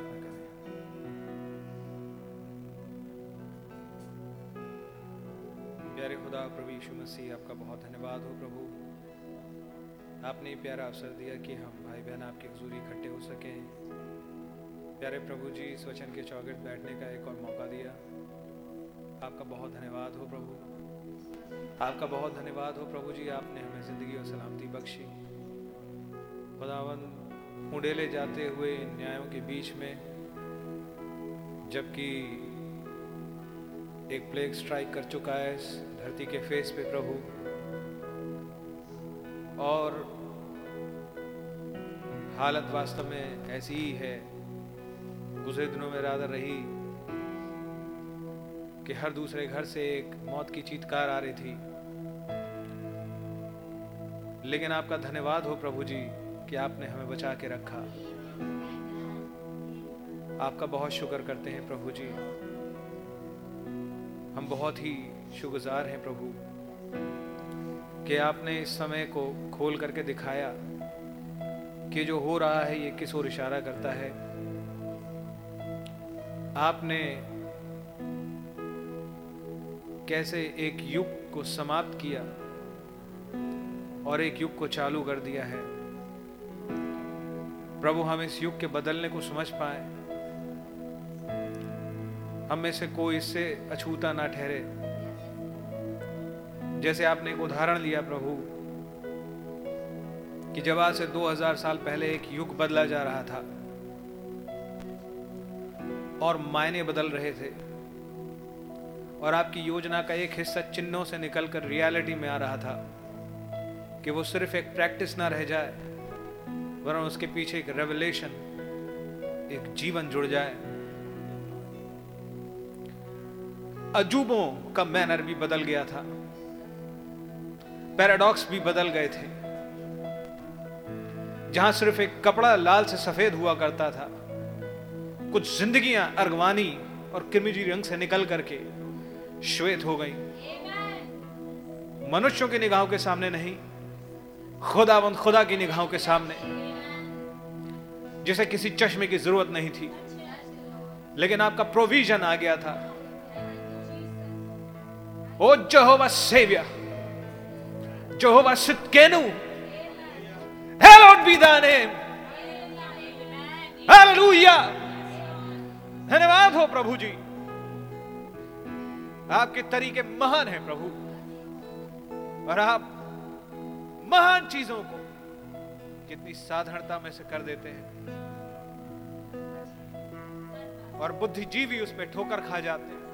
प्रार्थना करें प्यारे खुदा, प्रभु यीशु मसीह, आपका बहुत धन्यवाद हो प्रभु। आपने प्यारा अवसर दिया कि हम भाई बहन आपके हजूरी इकट्ठे हो सकें। प्यारे प्रभु जी, इस वचन के चौगट बैठने का एक और मौका दिया। आपका बहुत धन्यवाद हो प्रभु। आपका बहुत धन्यवाद हो प्रभु जी, आपने हमें ज़िंदगी और सलामती बख्शी। खुदावन उड़ेले जाते हुए न्यायों के बीच में, जबकि एक प्लेग स्ट्राइक कर चुका है इस धरती के फेस पे प्रभु। और हालत वास्तव में ऐसी ही है। गुजरे दिनों में राधा रही कि हर दूसरे घर से एक मौत की चीतकार आ रही थी। लेकिन आपका धन्यवाद हो प्रभु जी। कि आपने हमें बचा के रखा। आपका बहुत शुक्र करते हैं प्रभु जी। हम बहुत ही शुक्रगुजार हैं प्रभु, कि आपने इस समय को खोल करके दिखाया कि जो हो रहा है ये किस ओर इशारा करता है। आपने कैसे एक युग को समाप्त किया और एक युग को चालू कर दिया है। प्रभु हम इस युग के बदलने को समझ पाए। हम में से कोई इससे अछूता ना ठहरे। जैसे आपने एक उदाहरण लिया प्रभु, कि जब आज से 2000 साल पहले एक युग बदला जा रहा था, और मायने बदल रहे थे, और आपकी योजना का एक हिस्सा चिन्हों से निकलकर रियलिटी में आ रहा था, कि वो सिर्फ़ एक प्रैक्टिस ना रह जाए वरन उसके पीछे एक रेवलेशन एक जीवन जुड़ जाए। अजूबों का मैनर भी बदल गया था। पैराडॉक्स भी बदल गए थे। जहाँ सिर्फ़ एक कपड़ा लाल से सफ़ेद हुआ करता था, कुछ जिंदगियाँ अर्गवानी और किरमिजी रंग से निकल करके श्वेत हो गई। मनुष्यों की निगाहों के सामने नहीं खुदावंद खुदा की निगाहों के सामने। जिसे किसी चश्मे की ज़रूरत नहीं थी। लेकिन आपका प्रोविज़न आ गया था। O Jehovah saviour Jehovah Tsidkenu Hallowed be. धन्यवाद हो प्रभु जी। आपके तरीके महान हैं प्रभु। और आप महान चीज़ों को कितनी साधारणता में से कर देते हैं। और बुद्धिजीवी उस पर ठोकर खा जाते हैं।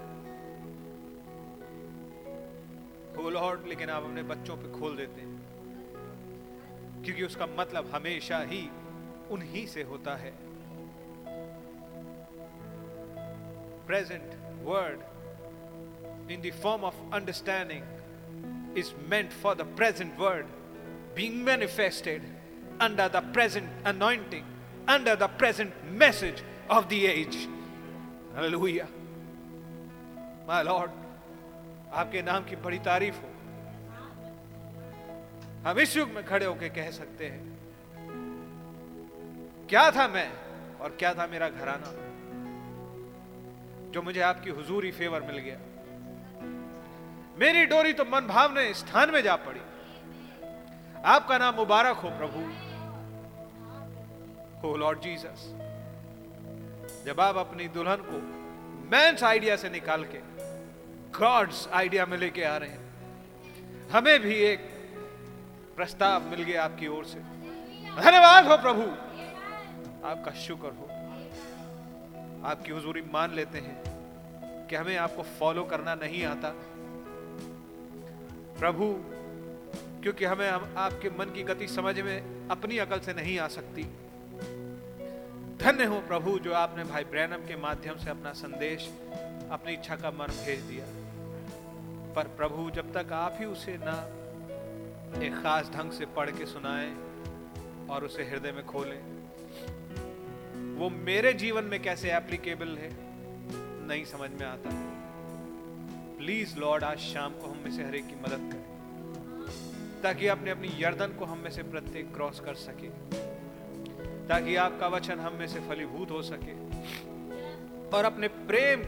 खोल और लेकिन आप अपने बच्चों पे खोल देते हैं। क्योंकि उसका मतलब हमेशा ही उन्हीं से होता है। Present word in the form of understanding is meant for the present word being manifested under the present anointing under the present message of the age Hallelujah. My Lord, आपके नाम की बड़ी तारीफ़ हो। हम इस युग में खड़े होकर कह सकते हैं क्या था मैं और क्या था मेरा घराना जो मुझे आपकी हुजूरी फेवर मिल गया? मेरी डोरी तो मन भावने स्थान में जा पड़ी। आपका नाम मुबारक हो प्रभु। हो लॉर्ड जीसस जब आप अपनी दुल्हन को मैंस आइडिया से निकाल के गॉड्स आइडिया में लेके आ रहे हैं, हमें भी एक प्रस्ताव मिल गया आपकी ओर से। धन्यवाद हो प्रभु। आपका शुक्र हो। आपकी हुजूरी मान लेते हैं कि हमें आपको फॉलो करना नहीं आता। प्रभु, क्योंकि हमें, हम आपके मन की गति समझ में अपनी अकल से नहीं आ सकती। धन्य हो प्रभु जो आपने भाई ब्रैनम के माध्यम से अपना संदेश, अपनी इच्छा का मर्म भेज दिया। पर प्रभु, जब तक आप ही उसे ना एक खास ढंग से पढ़ के सुनाए और उसे हृदय में खोले, वो मेरे जीवन में कैसे एप्लीकेबल है, नहीं समझ में आता। प्लीज़ लॉर्ड आज शाम को हम में से हर की मदद करें, ताकि अपने अपनी यर्दन को हम में से प्रत्येक क्रॉस कर सके। ताकि आपका वचन हम में से फलीभूत हो सके। और अपने प्रेम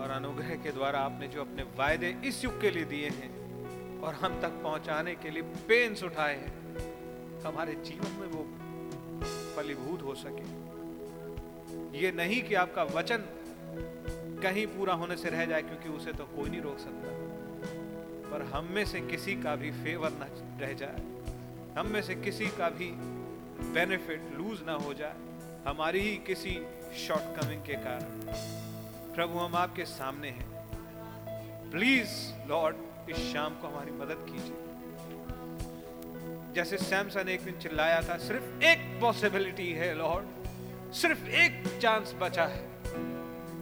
और अनुग्रह के द्वारा आपने जो अपने वायदे इस युग के लिए दिए हैं और हम तक पहुँचाने के लिए पेन्स उठाए हैं हमारे जीवन में वो फलीभूत हो सके। ये नहीं कि आपका वचन कहीं पूरा होने से रह जाए क्योंकि उसे तो कोई नहीं रोक सकता। पर हम में से किसी का भी फेवर ना रह जाए। हम में से किसी का भी बेनिफिट लूज ना हो जाए, हमारी ही किसी शॉर्टकमिंग के कारण। प्रभु, हम आपके सामने हैं। प्लीज़ लॉर्ड इस शाम को हमारी मदद कीजिए। जैसे सैमसन एक दिन चिल्लाया था, सिर्फ़ एक पॉसिबिलिटी है लॉर्ड सिर्फ़ एक चांस बचा है।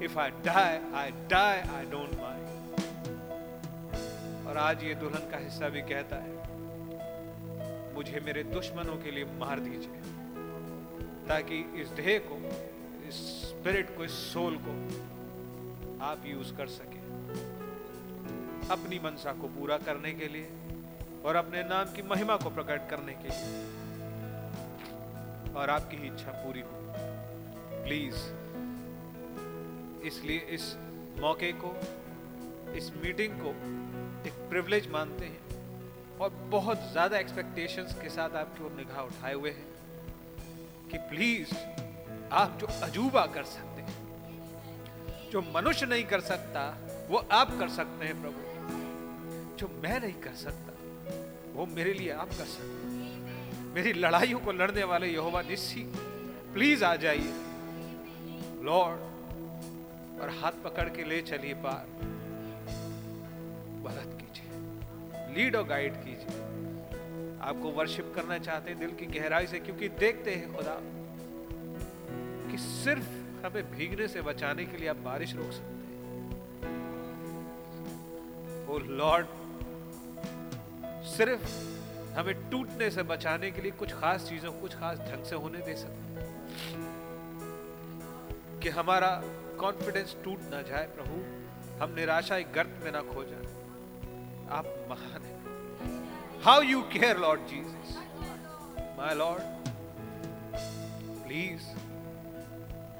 If I die I die I don't mind और आज ये दुल्हन का हिस्सा भी कहता है मुझे मेरे दुश्मनों के लिए मार दीजिए, ताकि इस देह को, इस स्पिरिट को, इस सोल को आप यूज़ कर सके। अपनी मनसा को पूरा करने के लिए और अपने नाम की महिमा को प्रकट करने के लिए। और आपकी ही इच्छा पूरी हो। प्लीज़ इसलिए इस मौके को, इस मीटिंग को एक प्रिविलेज मानते हैं। और बहुत ज़्यादा एक्सपेक्टेशंस के साथ आपकी ओर निगाह उठाए हुए हैं कि प्लीज़ आप जो अजूबा कर सकते हैं, जो मनुष्य नहीं कर सकता, वो आप कर सकते हैं प्रभु। जो मैं नहीं कर सकता, वो मेरे लिए आप कर सकते मेरी लड़ाइयों को लड़ने वाले यहोवा निस्सी प्लीज़ आ जाइए। लॉर्ड और हाथ पकड़ के ले चलिए पार। कीजिए लीड और गाइड कीजिए। आपको वर्शिप करना चाहते हैं, दिल की गहराई से, क्योंकि देखते हैं खुदा कि सिर्फ़ हमें भीगने से बचाने के लिए आप बारिश रोक सकते हैं। ओ लॉर्ड, सिर्फ़ हमें टूटने से बचाने के लिए कुछ खास चीज़ों, कुछ खास ढंग से होने दे सकते हैं। कि हमारा कॉन्फिडेंस टूट ना जाए प्रभु, हम निराशा एक गर्त में ना खो जाए। आप महान हैं। How you care Lord Jesus my Lord please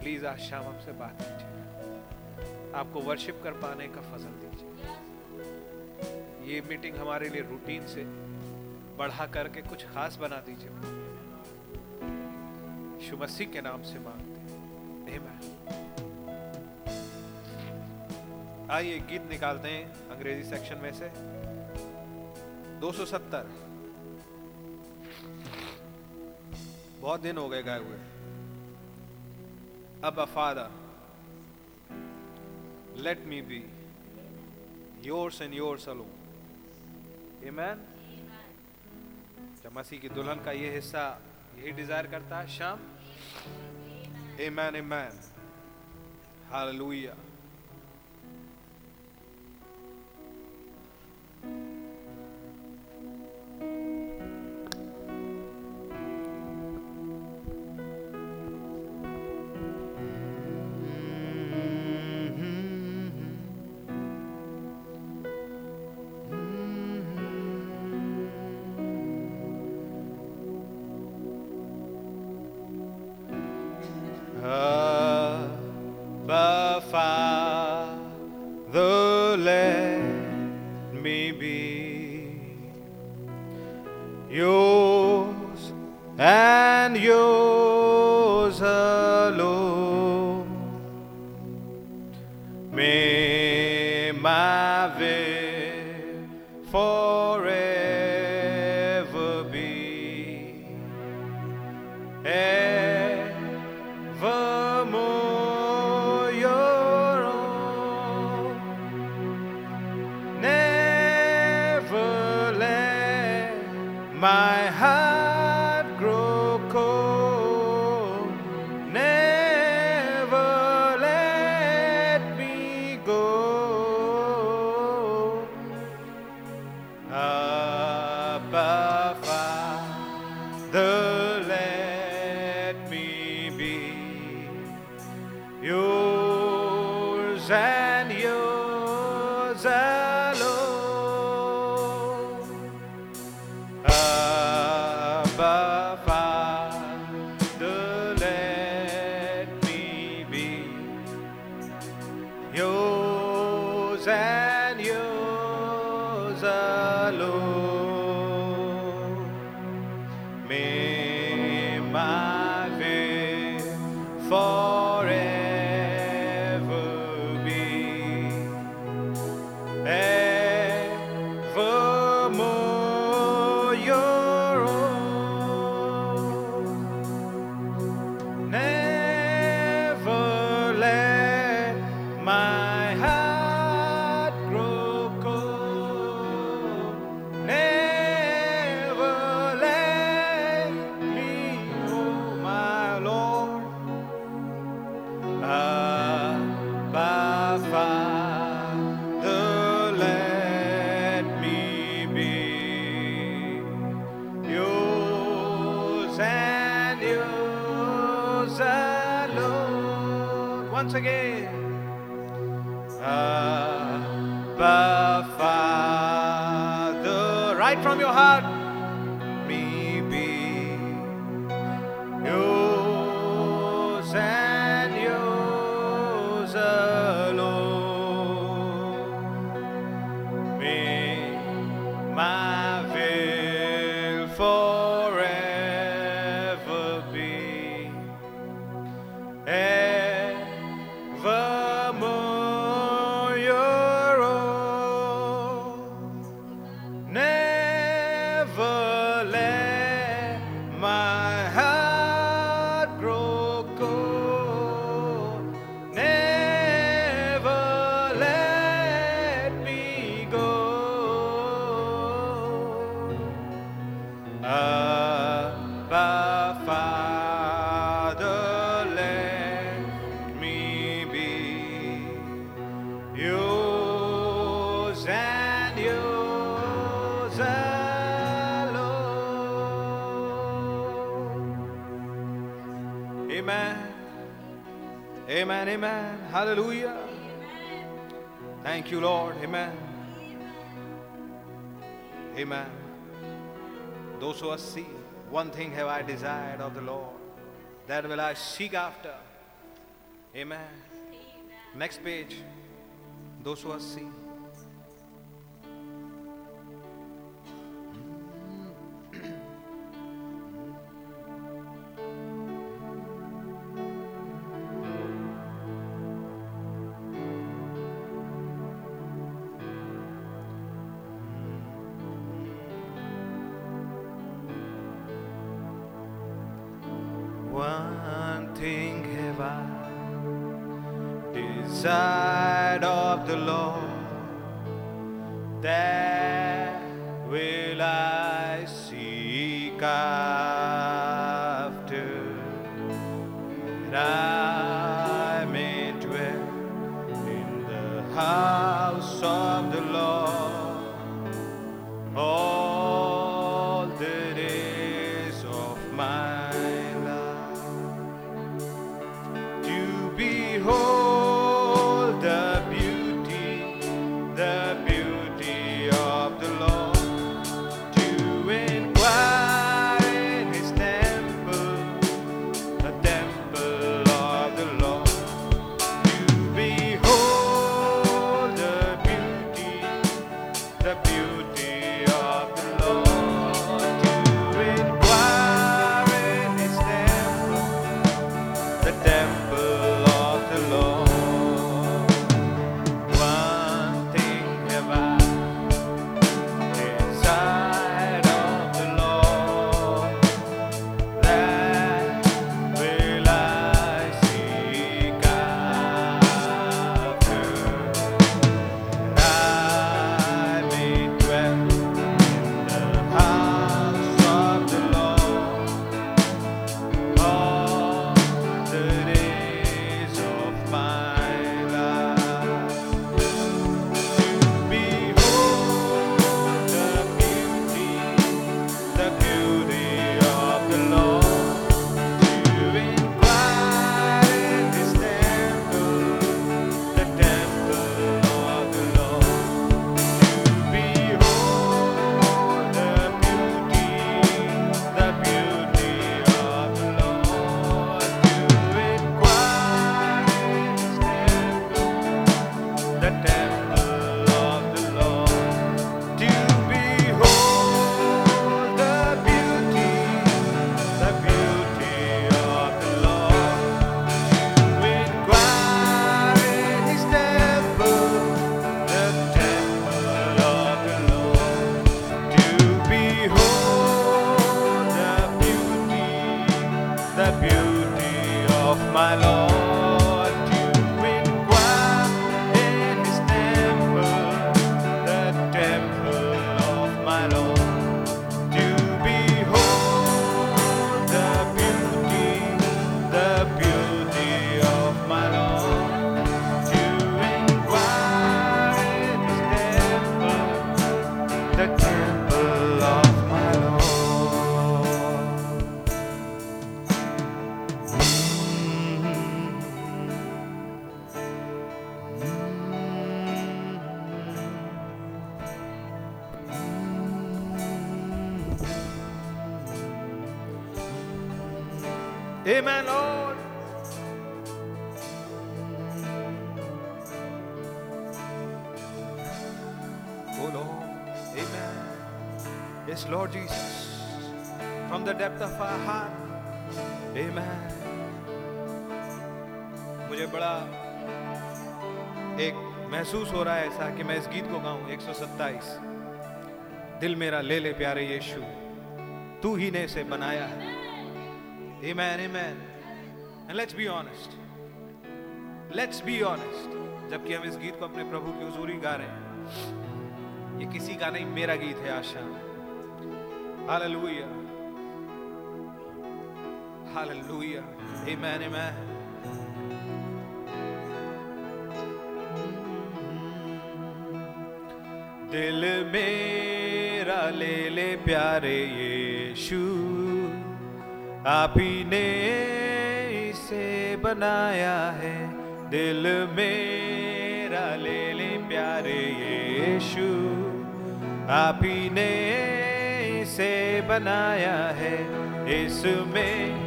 please आज शाम हमसे बात कीजिए आपको वर्शिप कर पाने का फजल दीजिए ये मीटिंग हमारे लिए रूटीन से बढ़ा करके कुछ खास बना दीजिए। शुमसी के नाम से मांगते हैं। आइए गीत निकालते हैं अंग्रेज़ी सेक्शन में से। 270 बहुत दिन हो गए गए हुए। अब अफादा let me be yours and yours alone मसीह की दुल्हन का ये हिस्सा यही डिज़ायर करता है, शाम? Amen amen hallelujah Abba Father. Right from your heart. whosoever see, one thing have I desired of the Lord, that will I seek after. Amen. Amen. Next page, those who are seen. Depth of our heart, Amen. मुझे बड़ा एक महसूस हो रहा है ऐसा कि मैं इस गीत को गाऊं 127 दिल मेरा ले ले प्यारे यीशु तू ही ने इसे बनाया है Amen, amen. And let's be honest. Let's be honest. जबकि हम इस गीत को अपने प्रभु की हजूरी गा रहे हैं ये किसी का नहीं मेरा गीत है आशा हालेलुया हालेलुया आमेन आमेन दिल मेरा ले ले प्यारे यीशु। आप ही ने इसे बनाया है। दिल मेरा ले ले प्यारे यीशु। आप ही ने इसे बनाया है। इसमें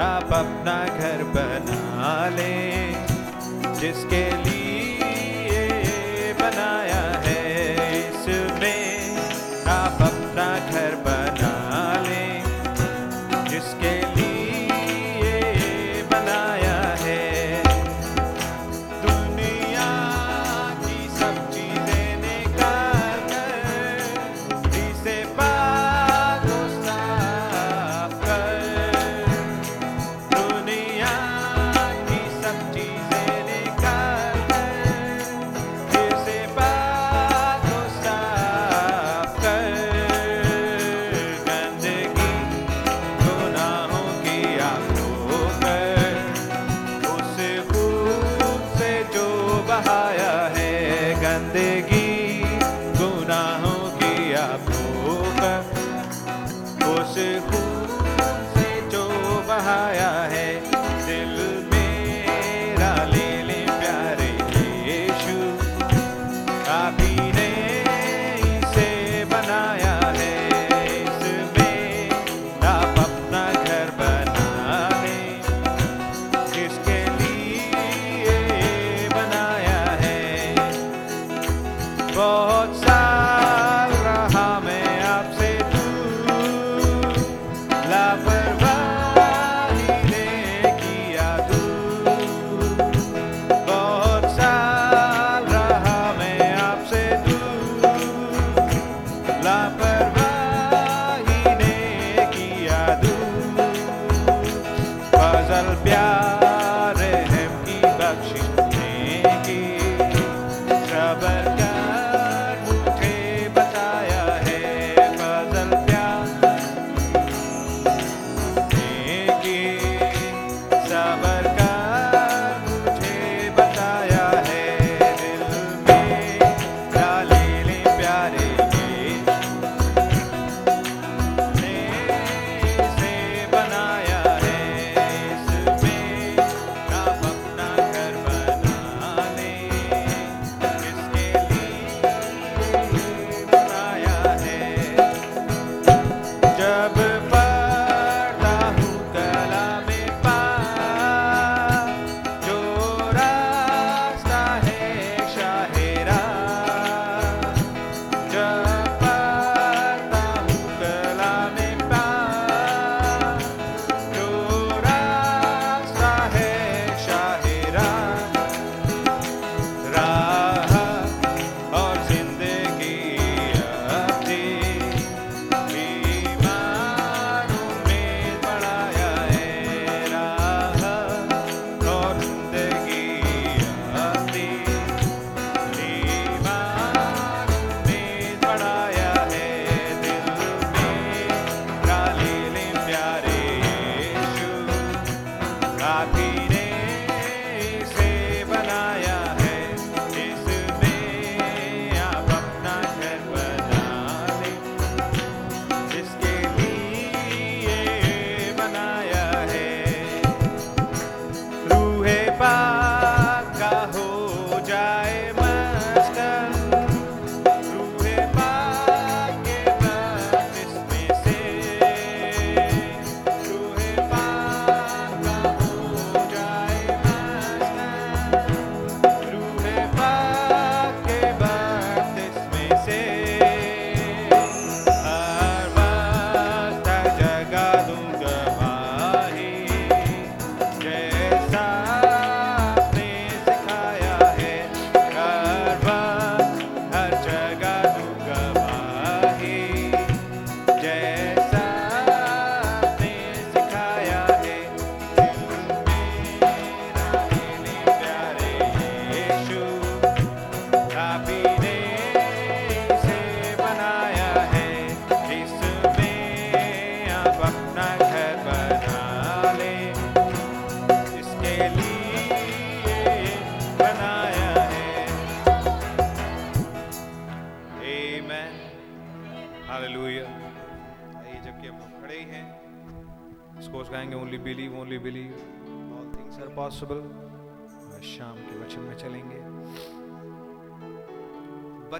आप अपना घर बना ले जिसके लिए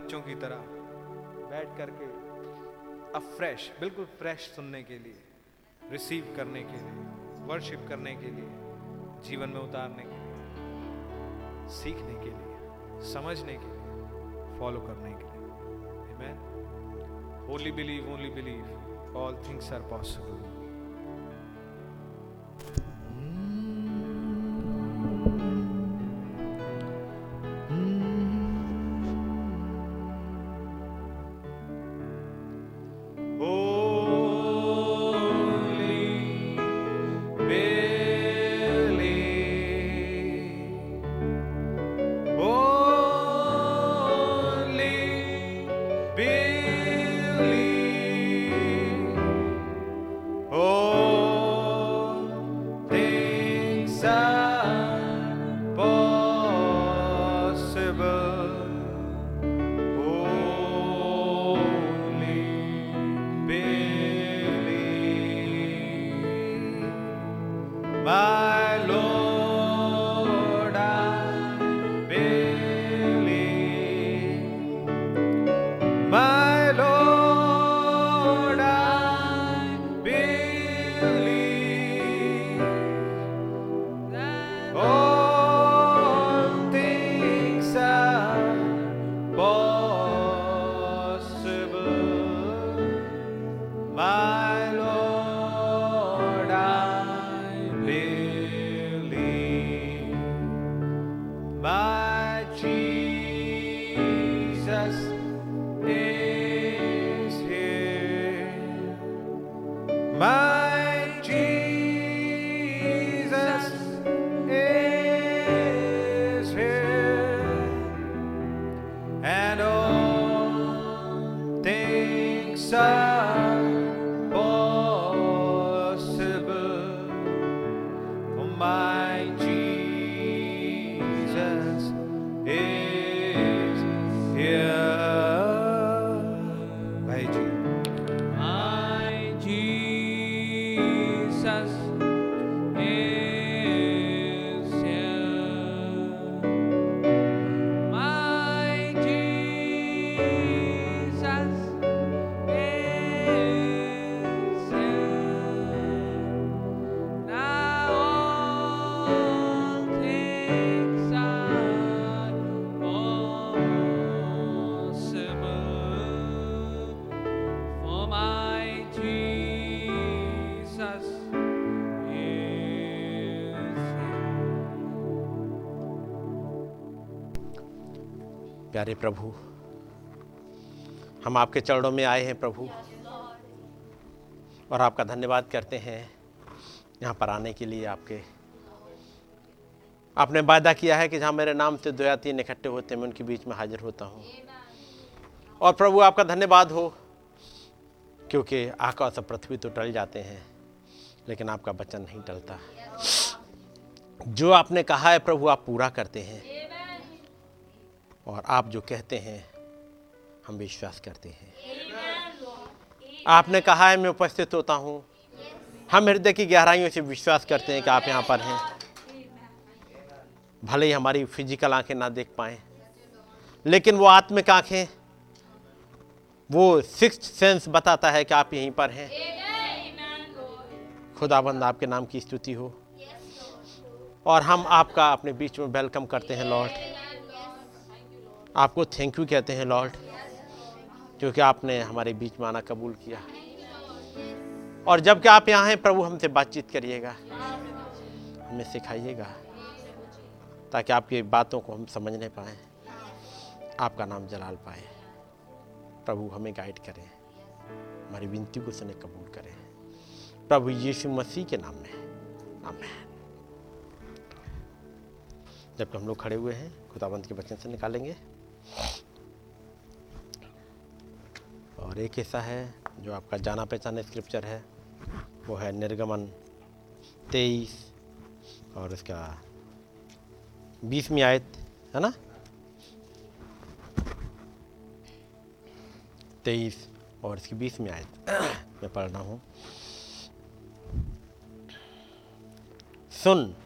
बच्चों की तरह बैठ करके अब फ्रेश बिल्कुल फ्रेश सुनने के लिए रिसीव करने के लिए वर्शिप करने के लिए जीवन में उतारने के लिए सीखने के लिए समझने के लिए फॉलो करने के लिए. Only believe, only believe. All things are possible. प्यारे प्रभु, हम आपके चरणों में आए हैं प्रभु, और आपका धन्यवाद करते हैं यहाँ पर आने के लिए आपके। आपने वायदा किया है कि जहाँ मेरे नाम से दो या तीन इकट्ठे होते हैं, मैं उनके बीच में हाजिर होता हूँ। और प्रभु, आपका धन्यवाद हो, क्योंकि आकाश और पृथ्वी तो टल जाते हैं, लेकिन आपका वचन नहीं टलता। जो आपने कहा है प्रभु, आप पूरा करते हैं। और आप जो कहते हैं हम विश्वास करते हैं। आपने कहा है मैं उपस्थित होता हूँ। हम हृदय की गहराइयों से विश्वास करते हैं कि आप यहाँ पर हैं। भले ही हमारी फ़िज़िकल आँखें ना देख पाए लेकिन वो आत्मिक आँखें वो सिक्स सेंस बताता है कि आप यहीं पर हैं। खुदाबंद आपके नाम की स्तुति हो। और हम आपका अपने बीच में वेलकम करते हैं लॉर्ड आपको थैंक यू कहते हैं लॉर्ड क्योंकि आपने हमारे बीच में आना कबूल किया। और जब कि आप यहाँ हैं, प्रभु हमसे बातचीत करिएगा, हमें सिखाइएगा, ताकि आपकी बातों को हम समझ नहीं पाए, आपका नाम जलाल पाए। प्रभु हमें गाइड करें, हमारी विनती को सुने कबूल करें। प्रभु यीशु मसीह के नाम में, आमेन। जब हम लोग खड़े हुए हैं, खुदाबंद के बचन से निकालेंगे। और एक ऐसा है जो आपका जाना पहचाना स्क्रिप्चर है, वो है निर्गमन तेईस और उसका बीसवीं आयत, है ना? तेईस और इसकी बीसवीं आयत। मैं पढ़ रहा हूँ। सुन,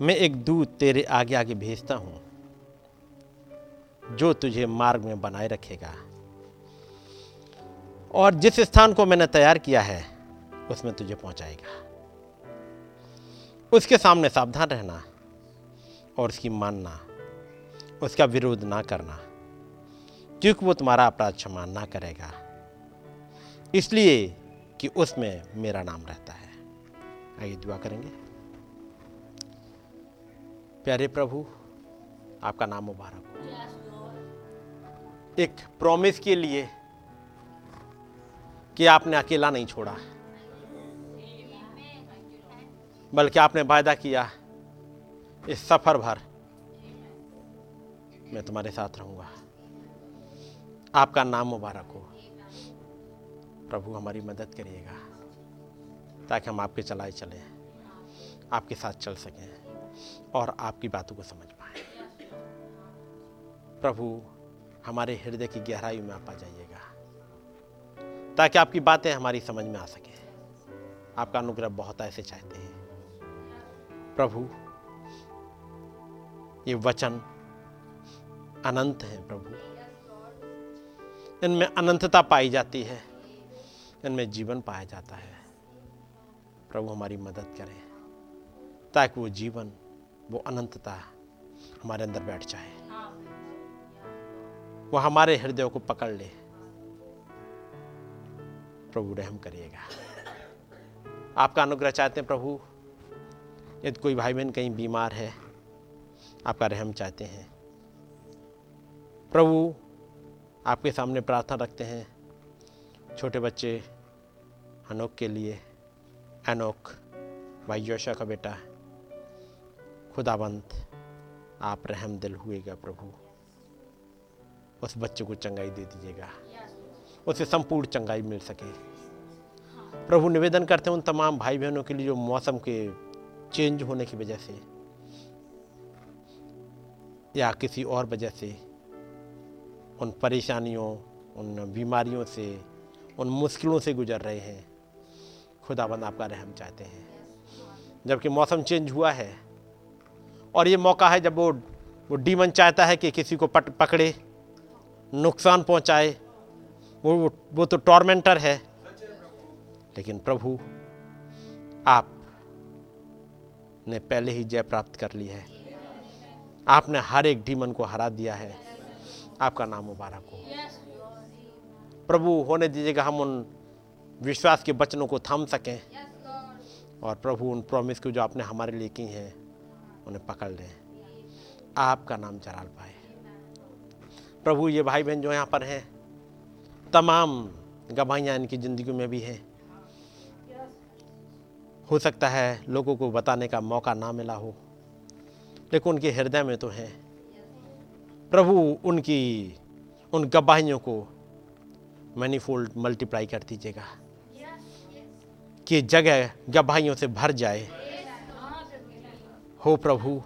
मैं एक दूत तेरे आगे आगे भेजता हूँ। जो तुझे मार्ग में बनाए रखेगा। और जिस स्थान को मैंने तैयार किया है, उसमें तुझे पहुंचाएगा। उसके सामने सावधान रहना और उसकी मानना, उसका विरोध ना करना, क्योंकि वो तुम्हारा अपराध क्षमा ना करेगा। इसलिए कि उसमें मेरा नाम रहता है। आइए दुआ करेंगे। प्यारे प्रभु, आपका नाम मुबारक हो। एक प्रॉमिस के लिए कि आपने अकेला नहीं छोड़ा। बल्कि आपने वायदा किया इस सफ़र भर मैं तुम्हारे साथ रहूँगा। आपका नाम मुबारक हो। प्रभु हमारी मदद करिएगा ताकि हम आपके चलाए चलें, आपके साथ चल सकें और आपकी बातों को समझ पाए। प्रभु हमारे हृदय की गहराई में आप आ जाइएगा, ताकि आपकी बातें हमारी समझ में आ सके। आपका अनुग्रह बहुत ऐसे चाहते हैं। प्रभु, ये वचन अनंत है प्रभु। इनमें अनंतता पाई जाती है। इनमें जीवन पाया जाता है। प्रभु हमारी मदद करें, ताकि वो जीवन, वो अनंतता हमारे अंदर बैठ जाए। वो हमारे हृदयों को पकड़ ले। प्रभु, रहम करिएगा। आपका अनुग्रह चाहते हैं, प्रभु? यदि कोई भाई बहन कहीं बीमार है, आपका रहम चाहते हैं। प्रभु, आपके सामने प्रार्थना रखते हैं, छोटे बच्चे अनोख के लिए अनोख भाई योशा का बेटा, खुदाबंद, आप रहम दिल हुएगा, प्रभु। उस बच्चे को चंगाई दे दीजिएगा। उसे संपूर्ण चंगाई मिल सके। प्रभु निवेदन करते हैं उन तमाम भाई बहनों के लिए जो मौसम के चेंज होने की वजह से या किसी और वजह से उन परेशानियों, उन बीमारियों से, उन मुश्किलों से गुजर रहे हैं। खुदाबंद आपका रहम चाहते हैं। जबकि मौसम चेंज हुआ है और ये मौका है जब वो वो डीमन चाहता है कि किसी को पट, पकड़े। नुकसान पहुँचाए। वो वो तो टॉर्मेंटर है। लेकिन प्रभु, आप ने पहले ही जय प्राप्त कर ली है। आपने हर एक डीमन को हरा दिया है। आपका नाम मुबारक हो। प्रभु, होने दीजिएगा हम उन विश्वास के वचनों को थाम सकें। और प्रभु, उन प्रॉमिस को जो आपने हमारे लिए की हैं, उन्हें पकड़ लें। आपका नाम चराल पाए। प्रभु, ये भाई बहन जो यहाँ पर हैं, तमाम गवाहियाँ इनकी ज़िंदगी में भी हैं। हो सकता है लोगों को बताने का मौका ना मिला हो, लेकिन उनके हृदय में तो है। प्रभु, उनकी, उन गवाहियों को मैनीफोल्ड मल्टीप्लाई कर दीजिएगा। कि जगह गवाहियों से भर जाए। हो प्रभु,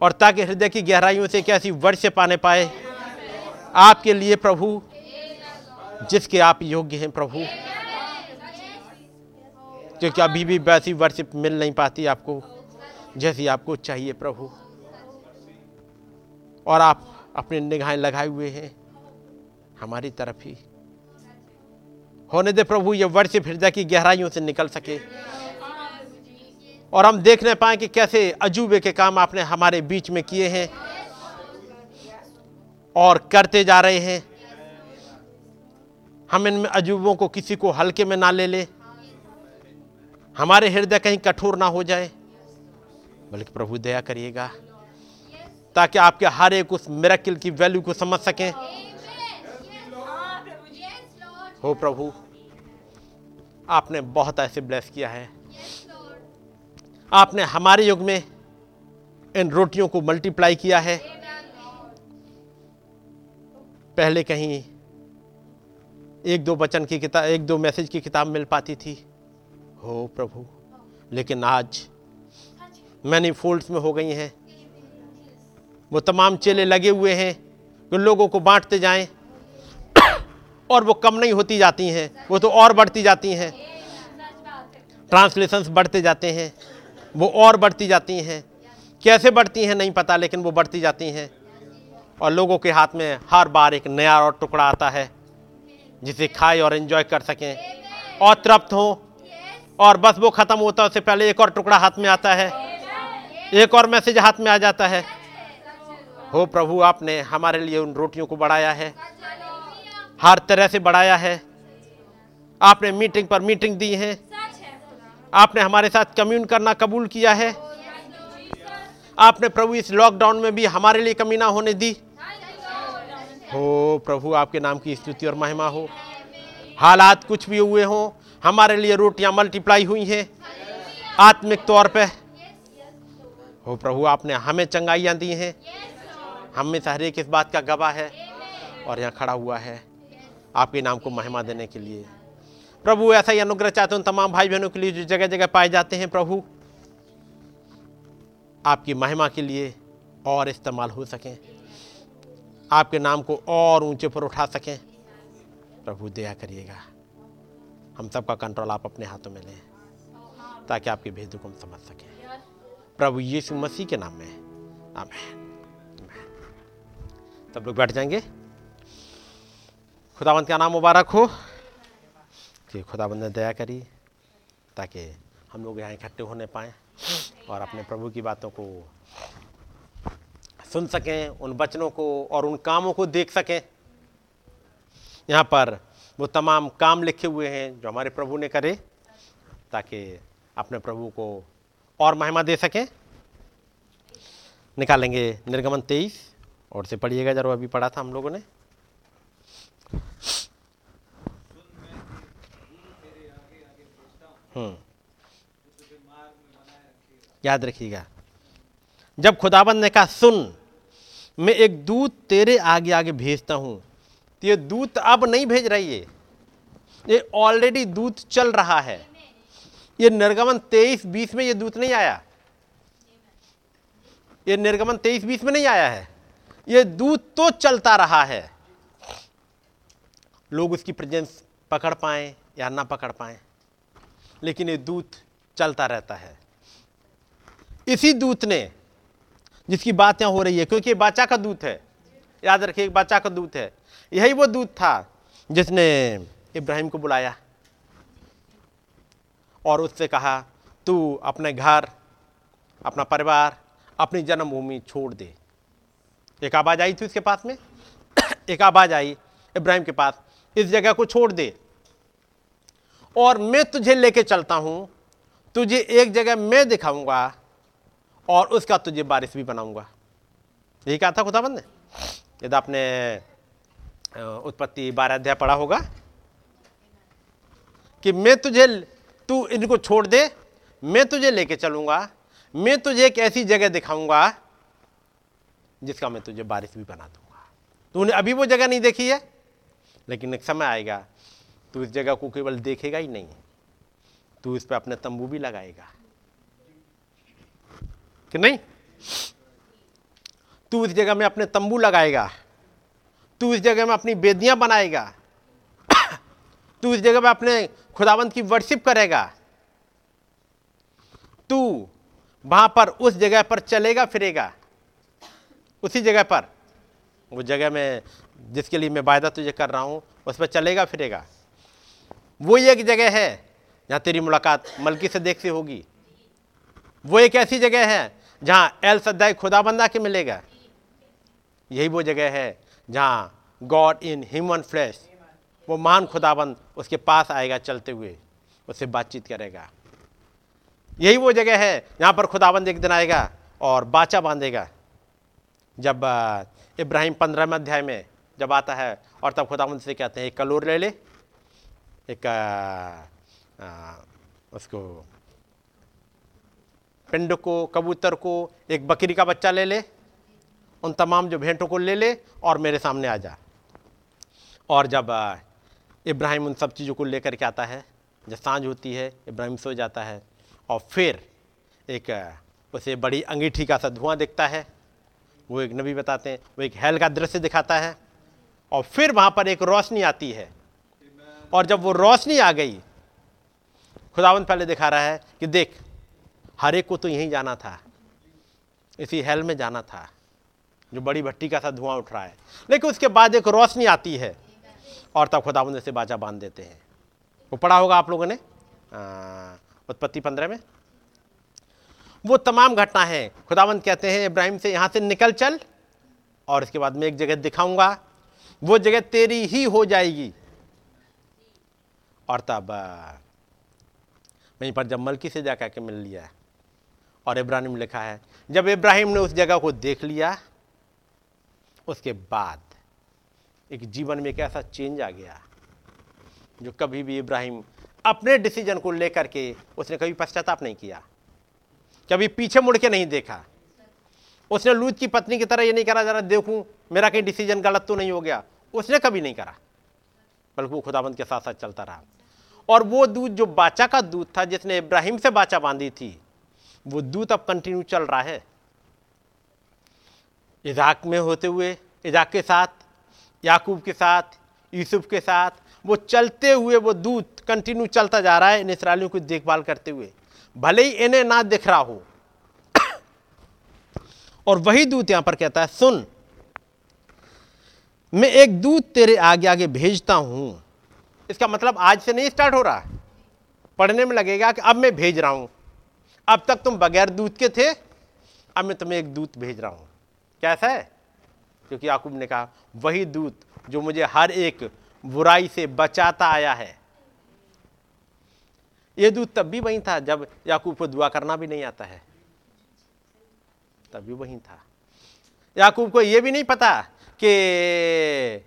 और ताकि हृदय की गहराइयों से कैसी वर्ष पाने पाए। आपके लिए प्रभु, जिसके आप योग्य हैं प्रभु। क्योंकि अभी भी वैसी वर्षिप मिल नहीं पाती आपको, जैसी आपको चाहिए प्रभु। और आप अपने निगाहें लगाए हुए हैं, हमारी तरफ़ ही। होने दे प्रभु, ये वर्षिप हृदय की गहराइयों से निकल सके। और हम देखने पाए कि कैसे अजूबे के काम आपने हमारे बीच में किए हैं। और करते जा रहे हैं। हम इनमें अजूबों को किसी को हल्के में ना ले ले। हमारे हृदय कहीं कठोर ना हो जाए। बल्कि प्रभु दया करिएगा, ताकि आपके हर एक उस मेरेकिल की वैल्यू को समझ सकें। हो प्रभु, आपने बहुत ऐसे ब्लेस किया है। आपने हमारे युग में इन रोटियों को मल्टीप्लाई किया है। पहले कहीं एक दो वचन की किताब एक दो मैसेज की किताब मिल पाती थी। हो प्रभु, लेकिन आज मैनी फोल्ड्स में हो गई हैं। वो तमाम चेले लगे हुए हैं जो लोगों को बांटते जाएँ और वो कम नहीं होती जाती हैं, वो तो और बढ़ती जाती हैं। ट्रांसलेशंस बढ़ते जाते हैं, वो और बढ़ती जाती हैं। कैसे बढ़ती हैं नहीं पता, लेकिन वो बढ़ती जाती हैं। और लोगों के हाथ में हर बार एक नया और टुकड़ा आता है, जिसे खाए और एंजॉय कर सकें। और तृप्त हो। और बस वो ख़त्म होता है, उससे पहले एक और टुकड़ा हाथ में आता है। एक और मैसेज हाथ में आ जाता है। हो प्रभु, आपने हमारे लिए उन रोटियों को बढ़ाया है। हर तरह से बढ़ाया है। आपने मीटिंग पर मीटिंग दी है। आपने हमारे साथ कम्यून करना कबूल किया है। आपने प्रभु, इस लॉकडाउन में भी हमारे लिए कमी ना होने दी। हो, प्रभु आपके नाम की स्तुति और महिमा हो। हालात कुछ भी हुए हों, हमारे लिए रोटियाँ मल्टीप्लाई हुई हैं। आत्मिक तौर पे। हो, प्रभु आपने हमें चंगाइयाँ दी हैं। हम में से एक इस बात का गवाह है और यहाँ खड़ा हुआ है आपके नाम को महिमा देने के लिए। प्रभु, ऐसा ही अनुग्रह चाहते हैं तमाम भाई बहनों के लिए जो जगह जगह पाए जाते हैं, प्रभु। आपकी महिमा के लिए और इस्तेमाल हो सकें। आपके नाम को और ऊँचे पर उठा सकें। प्रभु, दया करिएगा। हम सबका कंट्रोल आप अपने हाथों में लें, ताकि आपके भेदों को हम समझ सकें। प्रभु यीशु मसीह के नाम में। आमेन। सब लोग बैठ जाएँगे। खुदाबंद का नाम मुबारक हो। कि खुदाबंद ने दया करी, ताकि हम लोग यहाँ इकट्ठे होने पाएँ और अपने प्रभु की बातों को सुन सकें, उन वचनों को और उन कामों को देख सकें। यहाँ पर वो तमाम काम लिखे हुए हैं जो हमारे प्रभु ने करे, ताकि अपने प्रभु को और महिमा दे सकें। निकालेंगे निर्गमन तेईस, और से पढ़िएगा ज़रूर अभी पढ़ा था हम लोगों ने। हम्म। याद रखिएगा। जब खुदाबंद ने कहा, सुन, मैं एक दूत तेरे आगे आगे भेजता हूँ। तो ये दूत अब नहीं भेज रही है। ये ऑलरेडी दूत चल रहा है। ये निर्गमन तेईस बीस में ये दूत नहीं आया। ये निर्गमन तेईस बीस में नहीं आया है। ये दूत तो चलता रहा है। लोग उसकी प्रेजेंस पकड़ पाए या ना पकड़ पाए, लेकिन ये दूत चलता रहता है। इसी दूत ने जिसकी बात हो रही है, क्योंकि बाचा का दूत है। याद रखिए, एक बाचा का दूत है। यही वो दूत था जिसने इब्राहिम को बुलाया और उससे कहा, तू अपने घर, अपना परिवार, अपनी जन्मभूमि छोड़ दे। एक आवाज़ आई थी उसके पास में। एक आवाज़ आई इब्राहिम के पास, इस जगह को छोड़ दे और मैं तुझे लेके चलता हूँ। तुझे एक जगह मैं दिखाऊँगा और उसका तुझे बारिश भी बनाऊँगा। यही कहा था खुदाबंद ने? यदि आपने उत्पत्ति बारह अध्याय पढ़ा होगा कि मैं तुझे तू इनको छोड़ दे, मैं तुझे लेके चलूँगा, मैं तुझे एक ऐसी जगह दिखाऊँगा जिसका मैं तुझे बारिश भी बना दूँगा। तूने अभी वो जगह नहीं देखी है, लेकिन एक समय आएगा, तू इस जगह को केवल देखेगा ही नहीं, तू इस पर अपने तंबू भी लगाएगा। कि नहीं? तू इस जगह में अपने तंबू लगाएगा। तू इस जगह में अपनी बेदियाँ बनाएगा। तू इस जगह में अपने खुदावंत की वर्शिप करेगा। तू वहाँ पर उस जगह पर चलेगा, फिरेगा। उसी जगह पर। उस जगह में जिसके लिए मैं वायदा तुझे कर रहा हूँ, उस पर चलेगा, फिरेगा। वो एक जगह है, जहाँ तेरी मुलाकात मलकी से देख से होगी। वो एक ऐसी जगह है जहाँ एल सद्दाई खुदाबंदा के मिलेगा। यही वो जगह है जहाँ गॉड इन ह्यूमन फ्लैश वो महान खुदाबंद उसके पास आएगा चलते हुए उससे बातचीत करेगा। यही वो जगह है जहाँ पर खुदाबंद एक दिन आएगा और बाचा बांधेगा। जब इब्राहिम पंद्रहवें अध्याय में जब आता है और तब खुदाबंद से कहते हैं एक कलोर ले ले एक आ, आ, उसको पिंड को, कबूतर को, एक बकरी का बच्चा ले ले, उन तमाम जो भेंटों को ले ले और मेरे सामने आ जा। और जब इब्राहिम उन सब चीज़ों को लेकर के आता है, जब साँझ होती है, इब्राहिम सो जाता है, और फिर एक उसे बड़ी अंगीठी का सा धुआँ दिखता है, वो एक नबी बताते हैं, वो एक हेल का दृश्य दिखाता है, और फिर वहाँ पर एक रोशनी आती है। और जब वो रोशनी आ गई खुदावंत पहले दिखा रहा है कि देख हर एक को तो यहीं जाना था। इसी हेल में जाना था, जो बड़ी भट्टी का सा धुआँ उठ रहा है। लेकिन उसके बाद एक रोशनी आती है, और तब खुदाबंद से बाजा बाँध देते हैं। वो पढ़ा होगा आप लोगों ने? उत्पत्ति पंद्रह में। वो तमाम घटना है। खुदावंत कहते हैं, इब्राहिम से यहाँ से निकल चल, और इसके बाद मैं एक जगह दिखाऊँगा। वो जगह तेरी ही हो जाएगी। और तब वहीं पर जब मलकी से जाकर के मिल लिया। और इब्राहिम लिखा है, जब इब्राहिम ने उस जगह को देख लिया, उसके बाद एक जीवन में एक ऐसा चेंज आ गया, जो कभी भी इब्राहिम अपने डिसीज़न को लेकर के उसने कभी पश्चाताप नहीं किया, कभी पीछे मुड़ के नहीं देखा। उसने लूत की पत्नी की तरह ये नहीं करा, जरा देखूँ, मेरा कहीं डिसीज़न गलत तो नहीं हो गया। उसने कभी नहीं करा, बल्कि वो खुदाबंद के साथ साथ चलता रहा। और वो दूध जो बाचा का दूध था, जिसने इब्राहिम से बाचा बांधी थी वो दूत अब कंटिन्यू चल रहा है। इजाक में होते हुए इजाक के साथ, याकूब के साथ, यूसुफ के साथ, वो चलते हुए वो दूध कंटिन्यू चलता जा रहा है इन इसराइलियों की देखभाल करते हुए। भले ही इन्हें ना दिख रहा हो। और वही दूत यहाँ पर कहता है, सुन, मैं एक दूत तेरे आगे आगे भेजता हूँ। इसका मतलब आज से नहीं स्टार्ट हो रहा पढ़ने में लगेगा कि अब मैं भेज रहा हूँ। अब तक तुम बगैर दूत के थे, अब मैं तुम्हें एक दूत भेज रहा हूँ। कैसा है? क्योंकि याकूब ने कहा, वही दूत जो मुझे हर एक बुराई से बचाता आया है। यह दूत तब भी वही था जब याकूब को दुआ करना भी नहीं आता है। तब भी वही था। याकूब को यह भी नहीं पता कि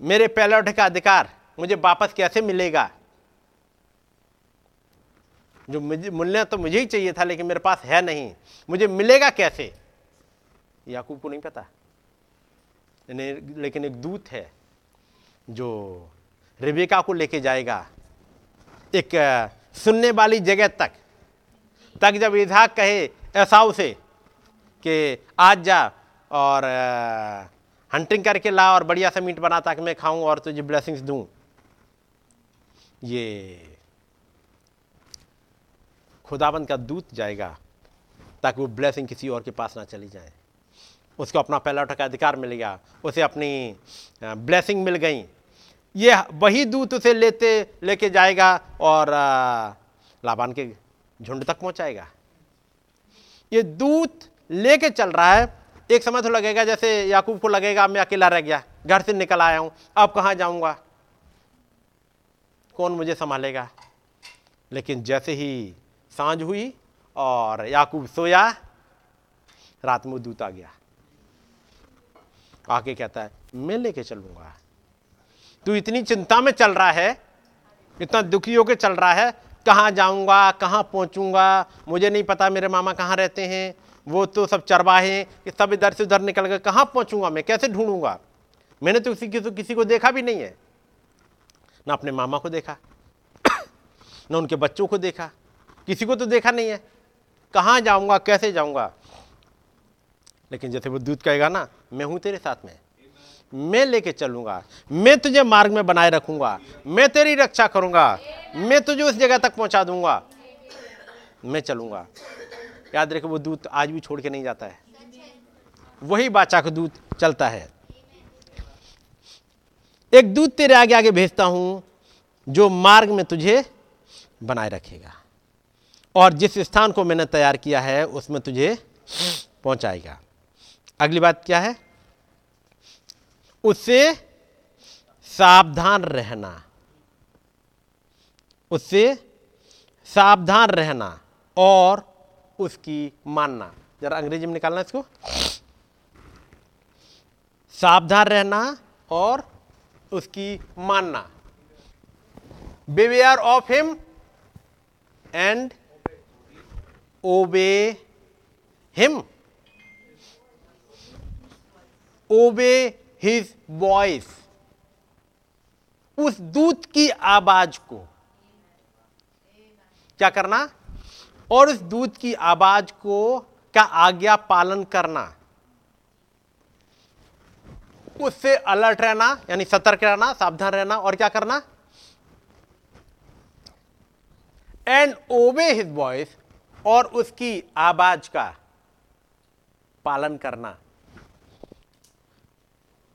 मेरे पैलौट का अधिकार मुझे वापस कैसे मिलेगा? जो मुझे मिलना तो मुझे ही चाहिए था, लेकिन मेरे पास है नहीं। मुझे मिलेगा कैसे? याकूब को नहीं पता। लेकिन एक दूत है जो रिबेका को लेके जाएगा। एक सुनने वाली जगह तक। तक जब इजहाक कहे ऐसाओ से कि आज जा और हंटिंग करके ला और बढ़िया सा मीट बना ताकि मैं खाऊं और तुझे ब्लेसिंग्स दूँ। ये खुदाबंद का दूत जाएगा ताकि वो ब्लेसिंग किसी और के पास ना चली जाए। उसको अपना पहला का अधिकार मिल गया, उसे अपनी ब्लेसिंग मिल गई। ये वही दूत उसे लेते, लेके जाएगा और लाबान के झुंड तक पहुंचाएगा। ये दूत लेके चल रहा है। एक समय तो लगेगा जैसे याकूब को लगेगा, मैं अकेला रह गया, घर से निकल आया हूँ, अब कहाँ जाऊँगा? कौन मुझे संभालेगा? लेकिन जैसे ही साँझ हुई और याकूब सोया। रात में दूत आ गया। आके कहता है, मैं लेके चलूँगा। तू इतनी चिंता में चल रहा है, इतना दुखी होकर चल रहा है, कहाँ जाऊँगा, कहाँ पहुंचूँगा? मुझे नहीं पता मेरे मामा कहाँ रहते हैं। वो तो सब चरवाहे सब इधर से उधर निकल गए कहाँ पहुंचूँगा मैं, कैसे ढूंढूँगा? मैंने तो किसी तो किसी को देखा भी नहीं है। ना अपने मामा को देखा, ना उनके बच्चों को देखा किसी को तो देखा नहीं है। कहाँ जाऊँगा, कैसे जाऊँगा? लेकिन जैसे वो दूध कहेगा ना, मैं हूँ तेरे साथ में। मैं लेके चलूँगा। मैं तुझे मार्ग में बनाए रखूँगा। मैं तेरी रक्षा करूँगा। मैं तुझे उस जगह तक पहुँचा दूँगा। मैं चलूँगा। याद रखे, वो दूत आज भी छोड़ के नहीं जाता है। वही बाचा का दूत चलता है। एक दूत तेरे आगे आगे भेजता हूँ, जो मार्ग में तुझे बनाए रखेगा। और जिस स्थान को मैंने तैयार किया है, उसमें तुझे पहुंचाएगा। अगली बात क्या है? उससे सावधान रहना। उससे सावधान रहना और उसकी मानना। जरा अंग्रेज़ी में निकालना इसको। सावधान रहना और उसकी मानना। Beware of him and obey him. Obey his voice. उस दूत की आवाज़ को। क्या करना? और उस दूत की आवाज़ को का आज्ञा पालन करना। उससे अलर्ट रहना, यानी सतर्क रहना, सावधान रहना, और क्या करना? एंड ओबे हिज वॉइस और उसकी आवाज़ का पालन करना।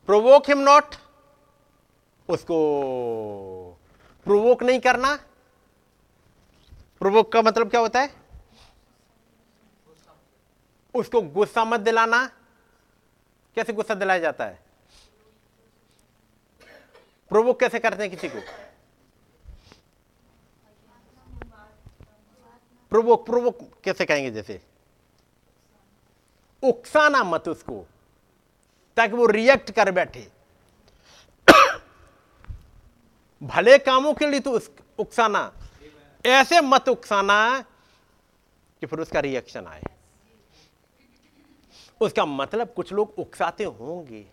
प्रोवोक हिम नॉट उसको प्रोवोक नहीं करना। प्रोवोक का मतलब क्या होता है? उसको गुस्सा मत दिलाना। कैसे गुस्सा दिलाया जाता है? प्रोवोक कैसे करते हैं किसी को? प्रोवोक प्रोवोक, कैसे कहेंगे जैसे? उकसाना मत उसको, ताकि वो रिएक्ट कर बैठे। भले कामों के लिए तो उकसाना। ऐसे मत उकसाना कि फिर उसका रिएक्शन आए। उसका मतलब कुछ लोग उकसाते होंगे।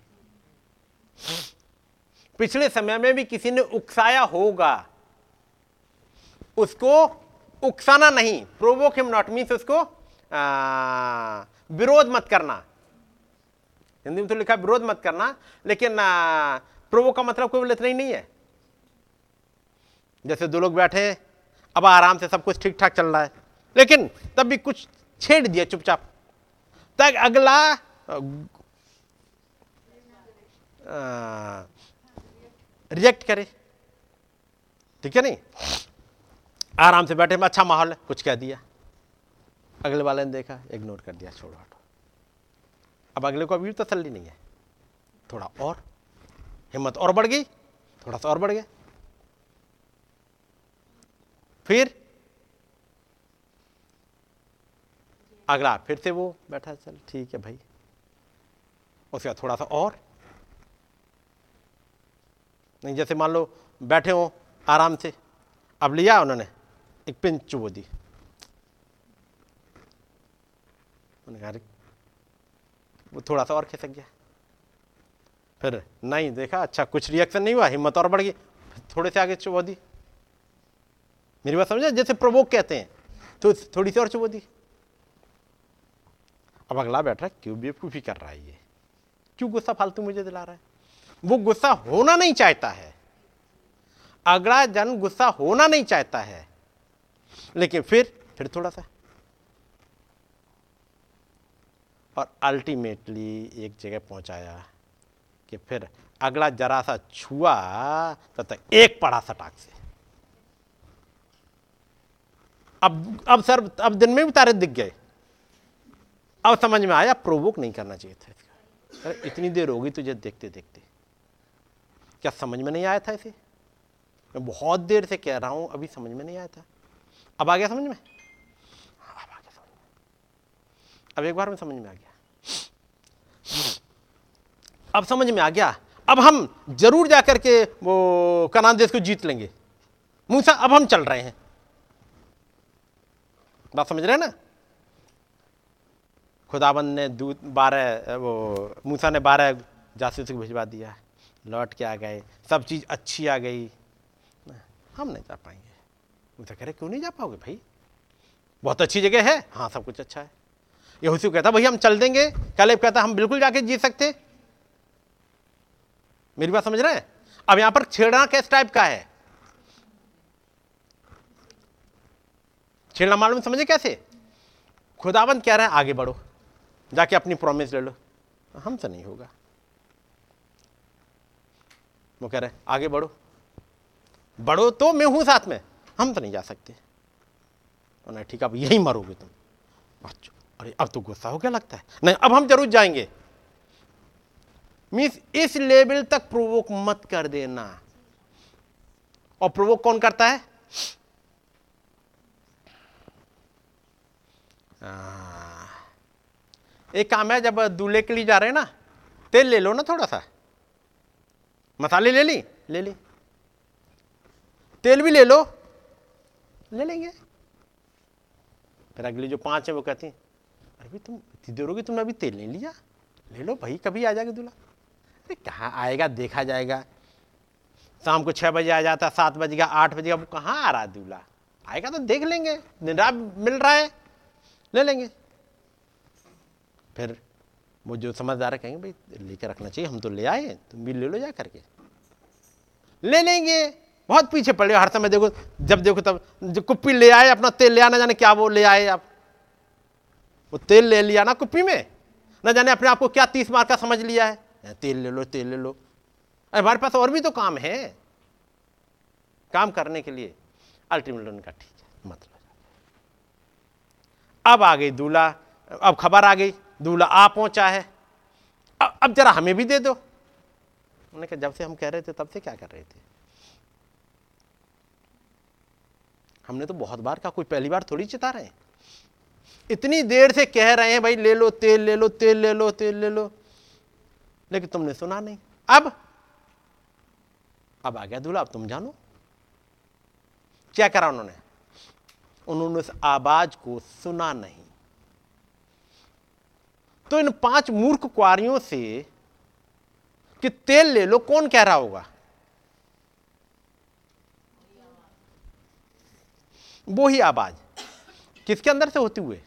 पिछले समय में भी किसी ने उकसाया होगा। उसको उकसाना नहीं प्रोवोक हिम नॉट मीन्स उसको विरोध मत करना। हिंदी में तो लिखा विरोध मत करना, लेकिन प्रोवो का मतलब कोई इतना ही नहीं है। जैसे दो लोग बैठे अब आराम से सब कुछ ठीक ठाक चल रहा है, लेकिन तब भी कुछ छेड़ दिया चुपचाप। तक अगला रिजेक्ट करे। ठीक है नहीं? आराम से बैठे में अच्छा माहौल है। कुछ कह दिया। अगले वाले ने देखा इग्नोर कर दिया, छोड़ो हटो। अब अगले को अभी तसली नहीं है। थोड़ा और हिम्मत और बढ़ गई, थोड़ा सा और बढ़ गया। फिर अगला, फिर से वो बैठा, चल, ठीक है भाई। उसके बाद थोड़ा सा और। नहीं, जैसे मान लो बैठे हो, आराम से। अब लिया उन्होंने। एक पिन चुबो वो थोड़ा सा और खिसक गया। फिर, नहीं, देखा अच्छा कुछ रिएक्शन नहीं हुआ, हिम्मत और बढ़ गई। थोड़े से आगे चुबो दी मेरी बात समझे? जैसे प्रवोक कहते हैं तो थोड़ी सी और चुबो दी अब अगला बैठ रहा है, क्यों बेवकूफ़ी कर रहा है ये? क्यों गुस्सा फालतू मुझे दिला रहा है? वो गुस्सा होना नहीं चाहता है। अगला जन गुस्सा होना नहीं चाहता है। लेकिन फिर फिर थोड़ा सा। और अल्टीमेटली एक जगह पहुँचाया कि फिर अगला जरा सा छुआ, तब तक एक पड़ा सटाक से। अब अब सर, अब दिन में भी तारे दिख गए। अब समझ में आया प्रोवोक नहीं करना चाहिए था इसका। इतनी देर होगी तुझे देखते देखते। क्या समझ में नहीं आया था इसे? मैं बहुत देर से कह रहा हूँ, अभी समझ में नहीं आया था। अब आ गया समझ में? अब आ गया समझ में। अब एक बार में समझ में आ गया। अब समझ में आ गया। अब हम ज़रूर जाकर के वो कनान देश को जीत लेंगे। मूसा, अब हम चल रहे हैं। बात समझ रहे हैं ना? खुदाबंद ने दूध बारह, वो मूसा ने बारह जासूस को भिजवा दिया। लौट के आ गए। सब चीज़ अच्छी आ गई। हम नहीं जा पाएँगे। मूसा कह रहे, क्यों नहीं जा पाओगे भाई? बहुत अच्छी जगह है। हाँ सब कुछ अच्छा है। यहूसी कहता भाई हम चल देंगे। कलेब कहता, हम बिल्कुल जाके जी सकते मेरी बात समझ रहे हैं? अब यहाँ पर छेड़ना किस टाइप का है। छेड़ना मालूम, समझे कैसे? खुदाबंद कह रहे हैं, आगे बढ़ो, जाके अपनी प्रॉमिस ले लो। हमसे नहीं होगा। वो कह रहे हैं आगे बढ़ो। बढ़ो तो मैं हूँ साथ में। हम तो नहीं जा सकते। उन्हें ठीक अब यही मरोगे तुम। अच्छा अरे अब तो गुस्सा हो क्या लगता है। नहीं अब हम ज़रूर जाएँगे। मीन्स इस लेवल तक प्रोवोक मत कर देना। और प्रोवोक कौन करता है? आ, एक काम है जब दूल्हे के लिए जा रहे हैं ना तेल ले लो ना थोड़ा सा मसाले ले ली? ले ली। तेल भी ले लो। ले लेंगे। फिर अगली जो पाँच है, वो कहती अरे तुम इतनी देर होगी तुमने अभी तेल नहीं लिया? ले लो भाई, कभी आ जाएगा दूल्हा। अरे, कहाँ आएगा, देखा जाएगा। शाम को छः बजे आ जाता, सात बजेगा आठ बजेगा वो कहाँ आ रहा है दूल्हा? आएगा तो देख लेंगे निराब मिल रहा है, ले लेंगे। फिर वो जो समझदार है, कहेंगे, भाई लेकर रखना चाहिए, हम तो ले आए तुम भी ले लो जा करके। ले लेंगे। बहुत पीछे पड़े हर समय देखो, जब देखो तब, जो कुप्पी ले आए, अपना तेल ले आना जाने क्या वो ले आए आप। वो तेल ले लिया ना कुप्पी में। ना जाने अपने आप को क्या तीस मार का समझ लिया है। तेल ले लो, तेल ले लो। अरे, हमारे पास और भी तो काम है। काम करने के लिए। अल्टीमेटली उनका ठीक है मतलब अब आ गई दूल्हा। अब खबर आ गई, दूल्हा आ पहुँचा है। अब जरा हमें भी दे दो। उन्होंने कहा, जब से हम कह रहे थे, तब से क्या कर रहे थे? हमने तो बहुत बार कहा, कोई पहली बार थोड़ी चिता रहे हैं। इतनी देर से कह रहे हैं, भाई, ले लो, तेल ले लो, तेल ले लो, तेल ले लो। लेकिन तुमने सुना नहीं। अब अब आ गया दूल्हा, अब तुम जानो। क्या करा उन्होंने? उन्होंने उस आवाज़ को सुना नहीं। तो इन पाँच मूर्ख कुआरियों से कि तेल ले लो, कौन कह रहा होगा? वो ही आवाज़ किसके अंदर से होते हुए?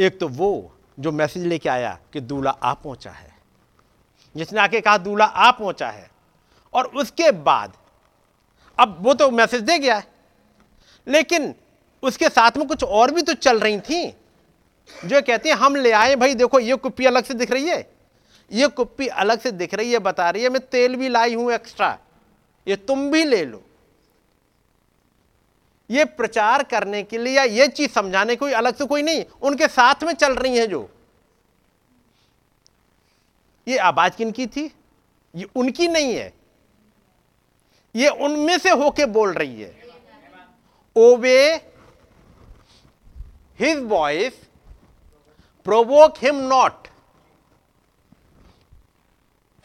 एक तो वो जो मैसेज लेके आया कि दूल्हा आ पहुँचा है। जिसने आके कहा, दूल्हा आ पहुँचा है। और उसके बाद, अब वो तो मैसेज दे गया है। लेकिन उसके साथ में कुछ और भी तो चल रही थी, जो कहती हैं, हम ले आए भाई, देखो, ये कुप्पी अलग से दिख रही है। ये कुप्पी अलग से दिख रही है, बता रही है, मैं तेल भी लाई हूँ एक्स्ट्रा ये तुम भी ले लो। ये प्रचार करने के लिए या ये चीज़ समझाने कोई अलग से कोई नहीं, उनके साथ में चल रही है जो। ये आवाज़ किनकी थी? ये उनकी नहीं है। ये उनमें से होके बोल रही है। Obey his voice provoke him not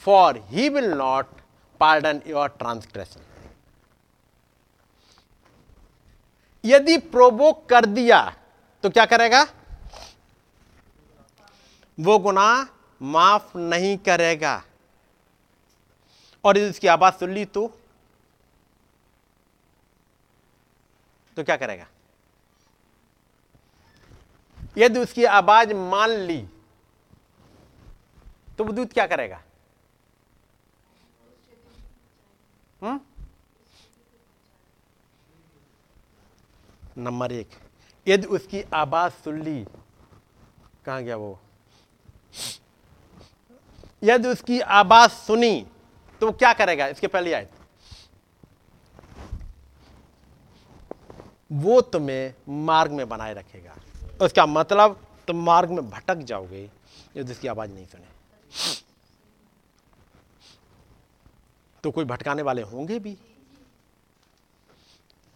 for he will not pardon your transgression यदि प्रोवोक कर दिया तो क्या करेगा? वो गुना माफ़ नहीं करेगा। और यदि उसकी आवाज़ सुन ली तो? तो क्या करेगा? यदि उसकी आवाज़ मान ली तो वो दूध क्या करेगा? हम्म? नंबर एक। यदि उसकी आवाज़ सुन ली, कहा गया वो? यदि उसकी आवाज़ सुनी तो वो क्या करेगा? इसके पहले आए वो तुम्हें मार्ग में बनाए रखेगा। उसका मतलब तुम मार्ग में भटक जाओगे, यदि उसकी आवाज़ नहीं सुने। तो कोई भटकाने वाले होंगे भी?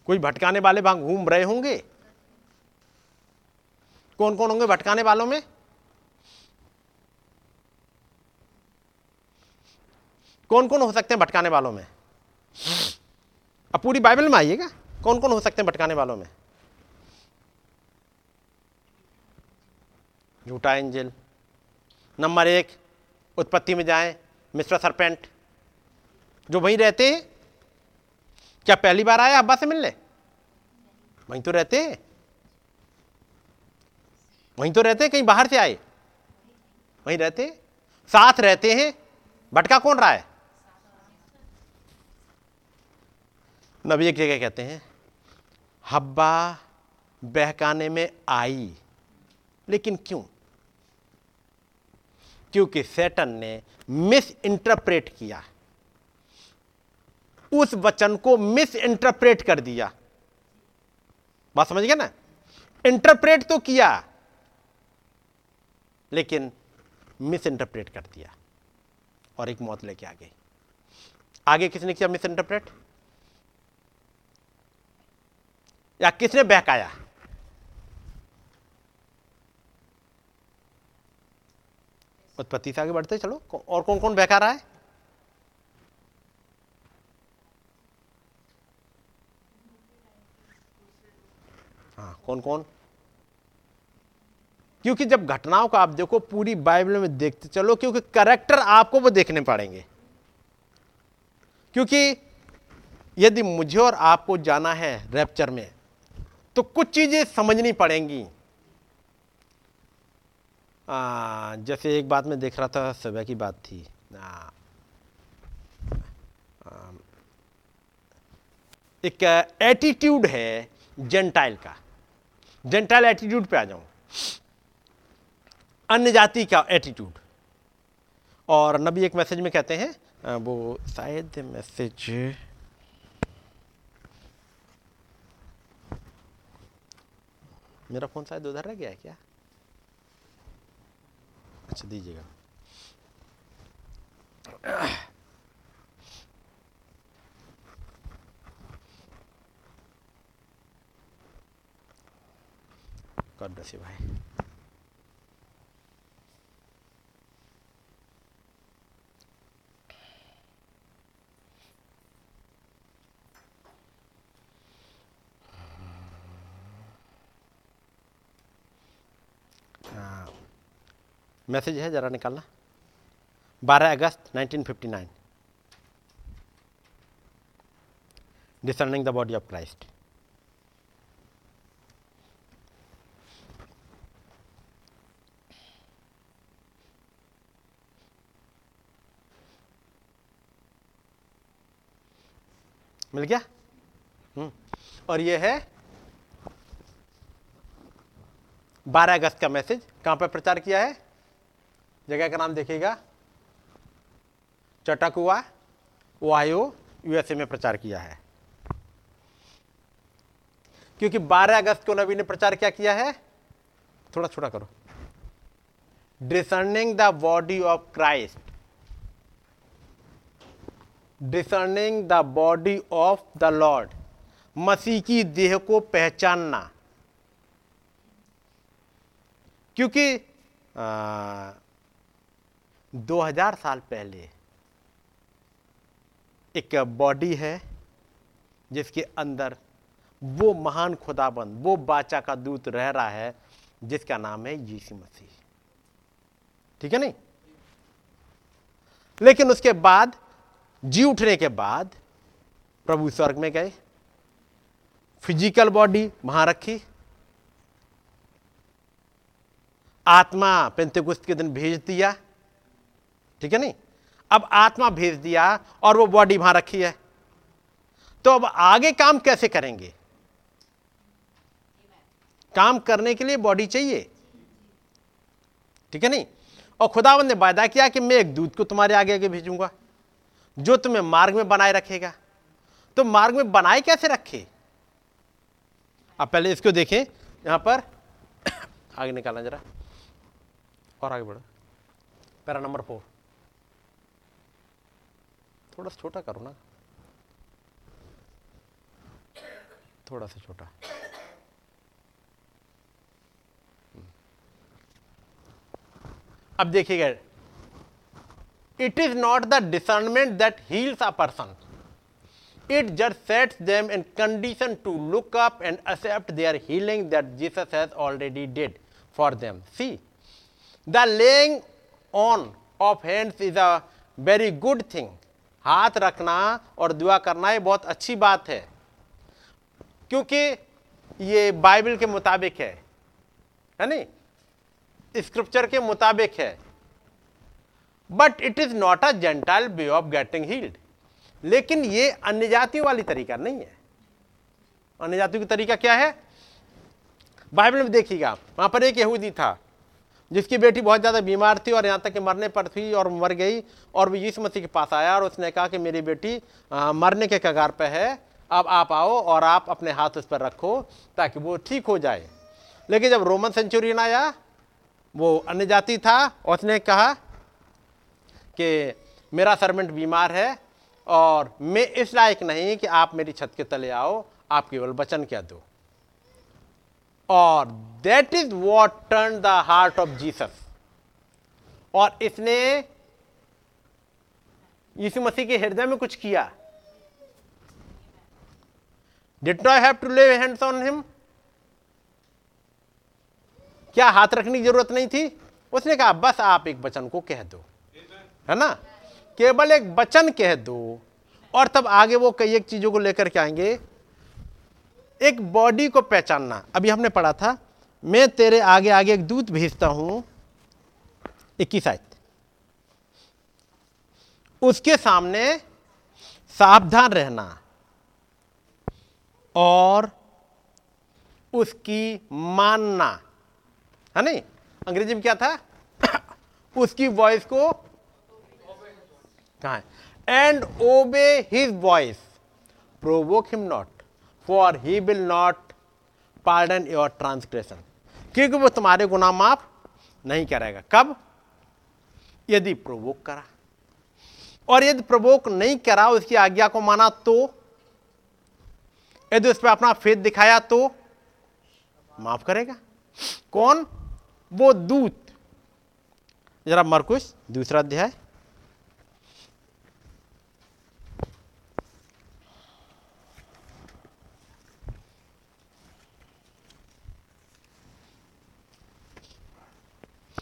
कोई भटकाने वाले वहाँ घूम रहे होंगे? कौन कौन होंगे भटकाने वालों में? कौन कौन हो सकते हैं भटकाने वालों में? अब पूरी बाइबल में आइएगा। कौन कौन हो सकते हैं भटकाने वालों में? झूठा एंजल, नंबर एक, उत्पत्ति में जाएँ मिस्टर सरपेंट, जो वहीं रहते हैं क्या पहली बार आए अब्बा से मिलने? वहीं तो रहते वहीं तो रहते कहीं बाहर से आए। वहीं रहते साथ रहते हैं। भटका कौन रहा है? नबी एक जगह कहते हैं, हब्बा बहकाने में आई, लेकिन क्यों? क्योंकि सेटन ने मिस इंटरप्रेट किया। उस वचन को मिस इंटरप्रेट कर दिया। बात समझ गया ना? इंटरप्रेट तो किया, लेकिन मिस इंटरप्रेट कर दिया और एक मौत लेके आ गई। आगे किसने किया मिस इंटरप्रेट या किसने बहकाया? उत्पत्ति से आगे बढ़ते चलो। और कौन कौन बहका रहा है? हाँ कौन कौन क्योंकि जब घटनाओं को आप देखो पूरी बाइबल में देखते चलो क्योंकि करेक्टर आपको वो देखने पड़ेंगे। क्योंकि यदि मुझे और आपको जाना है रैप्चर में तो कुछ चीज़ें समझनी पड़ेंगी। आ, जैसे एक बात में देख रहा था सुबह की बात थी। आ, एक एटीट्यूड है जेंटाइल का। जेंटाइल एटीट्यूड पे आ जाऊँ। अन्य जाति का एटीट्यूड। और नबी एक मैसेज में कहते हैं वो शायद मैसेज मेरा फ़ोन शायद उधर रह गया है क्या? अच्छा दीजिएगा। गॉड ब्लेस यू भाई मैसेज है, जरा निकालना। 12 अगस्त 1959 discerning the body of Christ मिल गया? हम्म, और ये है 12 अगस्त का मैसेज। कहाँ पर प्रचार किया है? जगह का नाम देखिएगा। चटकुआ ओहायो यूएसए में प्रचार किया है। क्योंकि 12 अगस्त को नबी ने प्रचार क्या किया है? थोड़ा छोटा करो। Discerning the body of Christ discerning the body of the Lord मसीह की देह को पहचानना। क्योंकि आ, 2000 साल पहले एक बॉडी है जिसके अंदर वो महान खुदाबंद वो बाचा का दूत रह रहा है जिसका नाम है यीशु मसीह। ठीक है नहीं? लेकिन उसके बाद जी उठने के बाद प्रभु स्वर्ग में गए फ़िज़िकल बॉडी वहाँ रखी। आत्मा पेंतेकुस्त के दिन भेज दिया, ठीक है नहीं? अब आत्मा भेज दिया और वो बॉडी वहाँ रखी है। तो अब आगे काम कैसे करेंगे? काम करने के लिए बॉडी चाहिए। ठीक है नहीं? और खुदावन ने वायदा किया कि मैं एक दूध को तुम्हारे आगे आगे भेजूँगा। जो तुम्हें मार्ग में बनाए रखेगा। तो मार्ग में बनाए कैसे रखे? आप पहले इसको देखें, यहाँ पर। आगे निकालना जरा। और आगे बढ़ो। Para number four. थोड़ा सा छोटा करो ना। थोड़ा सा छोटा। अब देखिएगा it is not the discernment that heals a person it just sets them in condition to look up and accept their healing that Jesus has already died for them see the laying on of hands is a very good thing हाथ रखना और दुआ करना ये बहुत अच्छी बात है। क्योंकि ये बाइबल के मुताबिक है है नहीं? स्क्रिप्चर के मुताबिक है। But it is not a gentile way of getting healed लेकिन ये अन्य जातियों वाली तरीका नहीं है। अन्य जातियों का तरीका क्या है? बाइबल में देखिएगा वहाँ पर एक यहूदी था जिसकी बेटी बहुत ज़्यादा बीमार थी और यहाँ तक कि मरने पर थी और मर गई और वो यीशु मसीह के पास आया और उसने कहा कि मेरी बेटी आ, मरने के कगार पर है अब आप आओ और आप अपने हाथ उस पर रखो ताकि वो ठीक हो जाए। लेकिन जब रोमन सेंचुरियन आया वो अन्य जाति था उसने कहा कि मेरा सर्वेंट बीमार है और मैं इस लायक नहीं कि आप मेरी छत के तले आओ, आप केवल वचन क्या दो। और that is what turn the heart of Jesus और इसने यीशु मसीह के हृदय में कुछ किया। Did I have to lay hands on him क्या हाथ रखने की ज़रूरत नहीं थी? उसने कहा, बस आप एक वचन को कह दो। है ना? केवल एक वचन कह दो और तब आगे वो कई एक चीज़ों को लेकर के आएँगे। एक बॉडी को पहचानना। अभी हमने पढ़ा था, मैं तेरे आगे आगे एक दूत भेजता हूँ, इक्कीस आयत। उसके सामने सावधान रहना और उसकी मानना। है नहीं? अंग्रेज़ी में क्या था? उसकी वॉइस को कहा है। And obey his voice provoke him not for he will not pardon your transgression क्योंकि वो तुम्हारे गुनाह माफ़ नहीं करेगा। कब? यदि प्रोवोक करा। और यदि प्रवोक नहीं करा, उसकी आज्ञा को माना तो? यदि उस पर अपना फेद दिखाया तो? माफ़ करेगा। कौन? वो दूत। जरा मरकुश, दूसरा अध्याय और पहली ऐसे कई दिन के बाद वो फिर कफरनहूम में आया हम्म। और सुना गया कि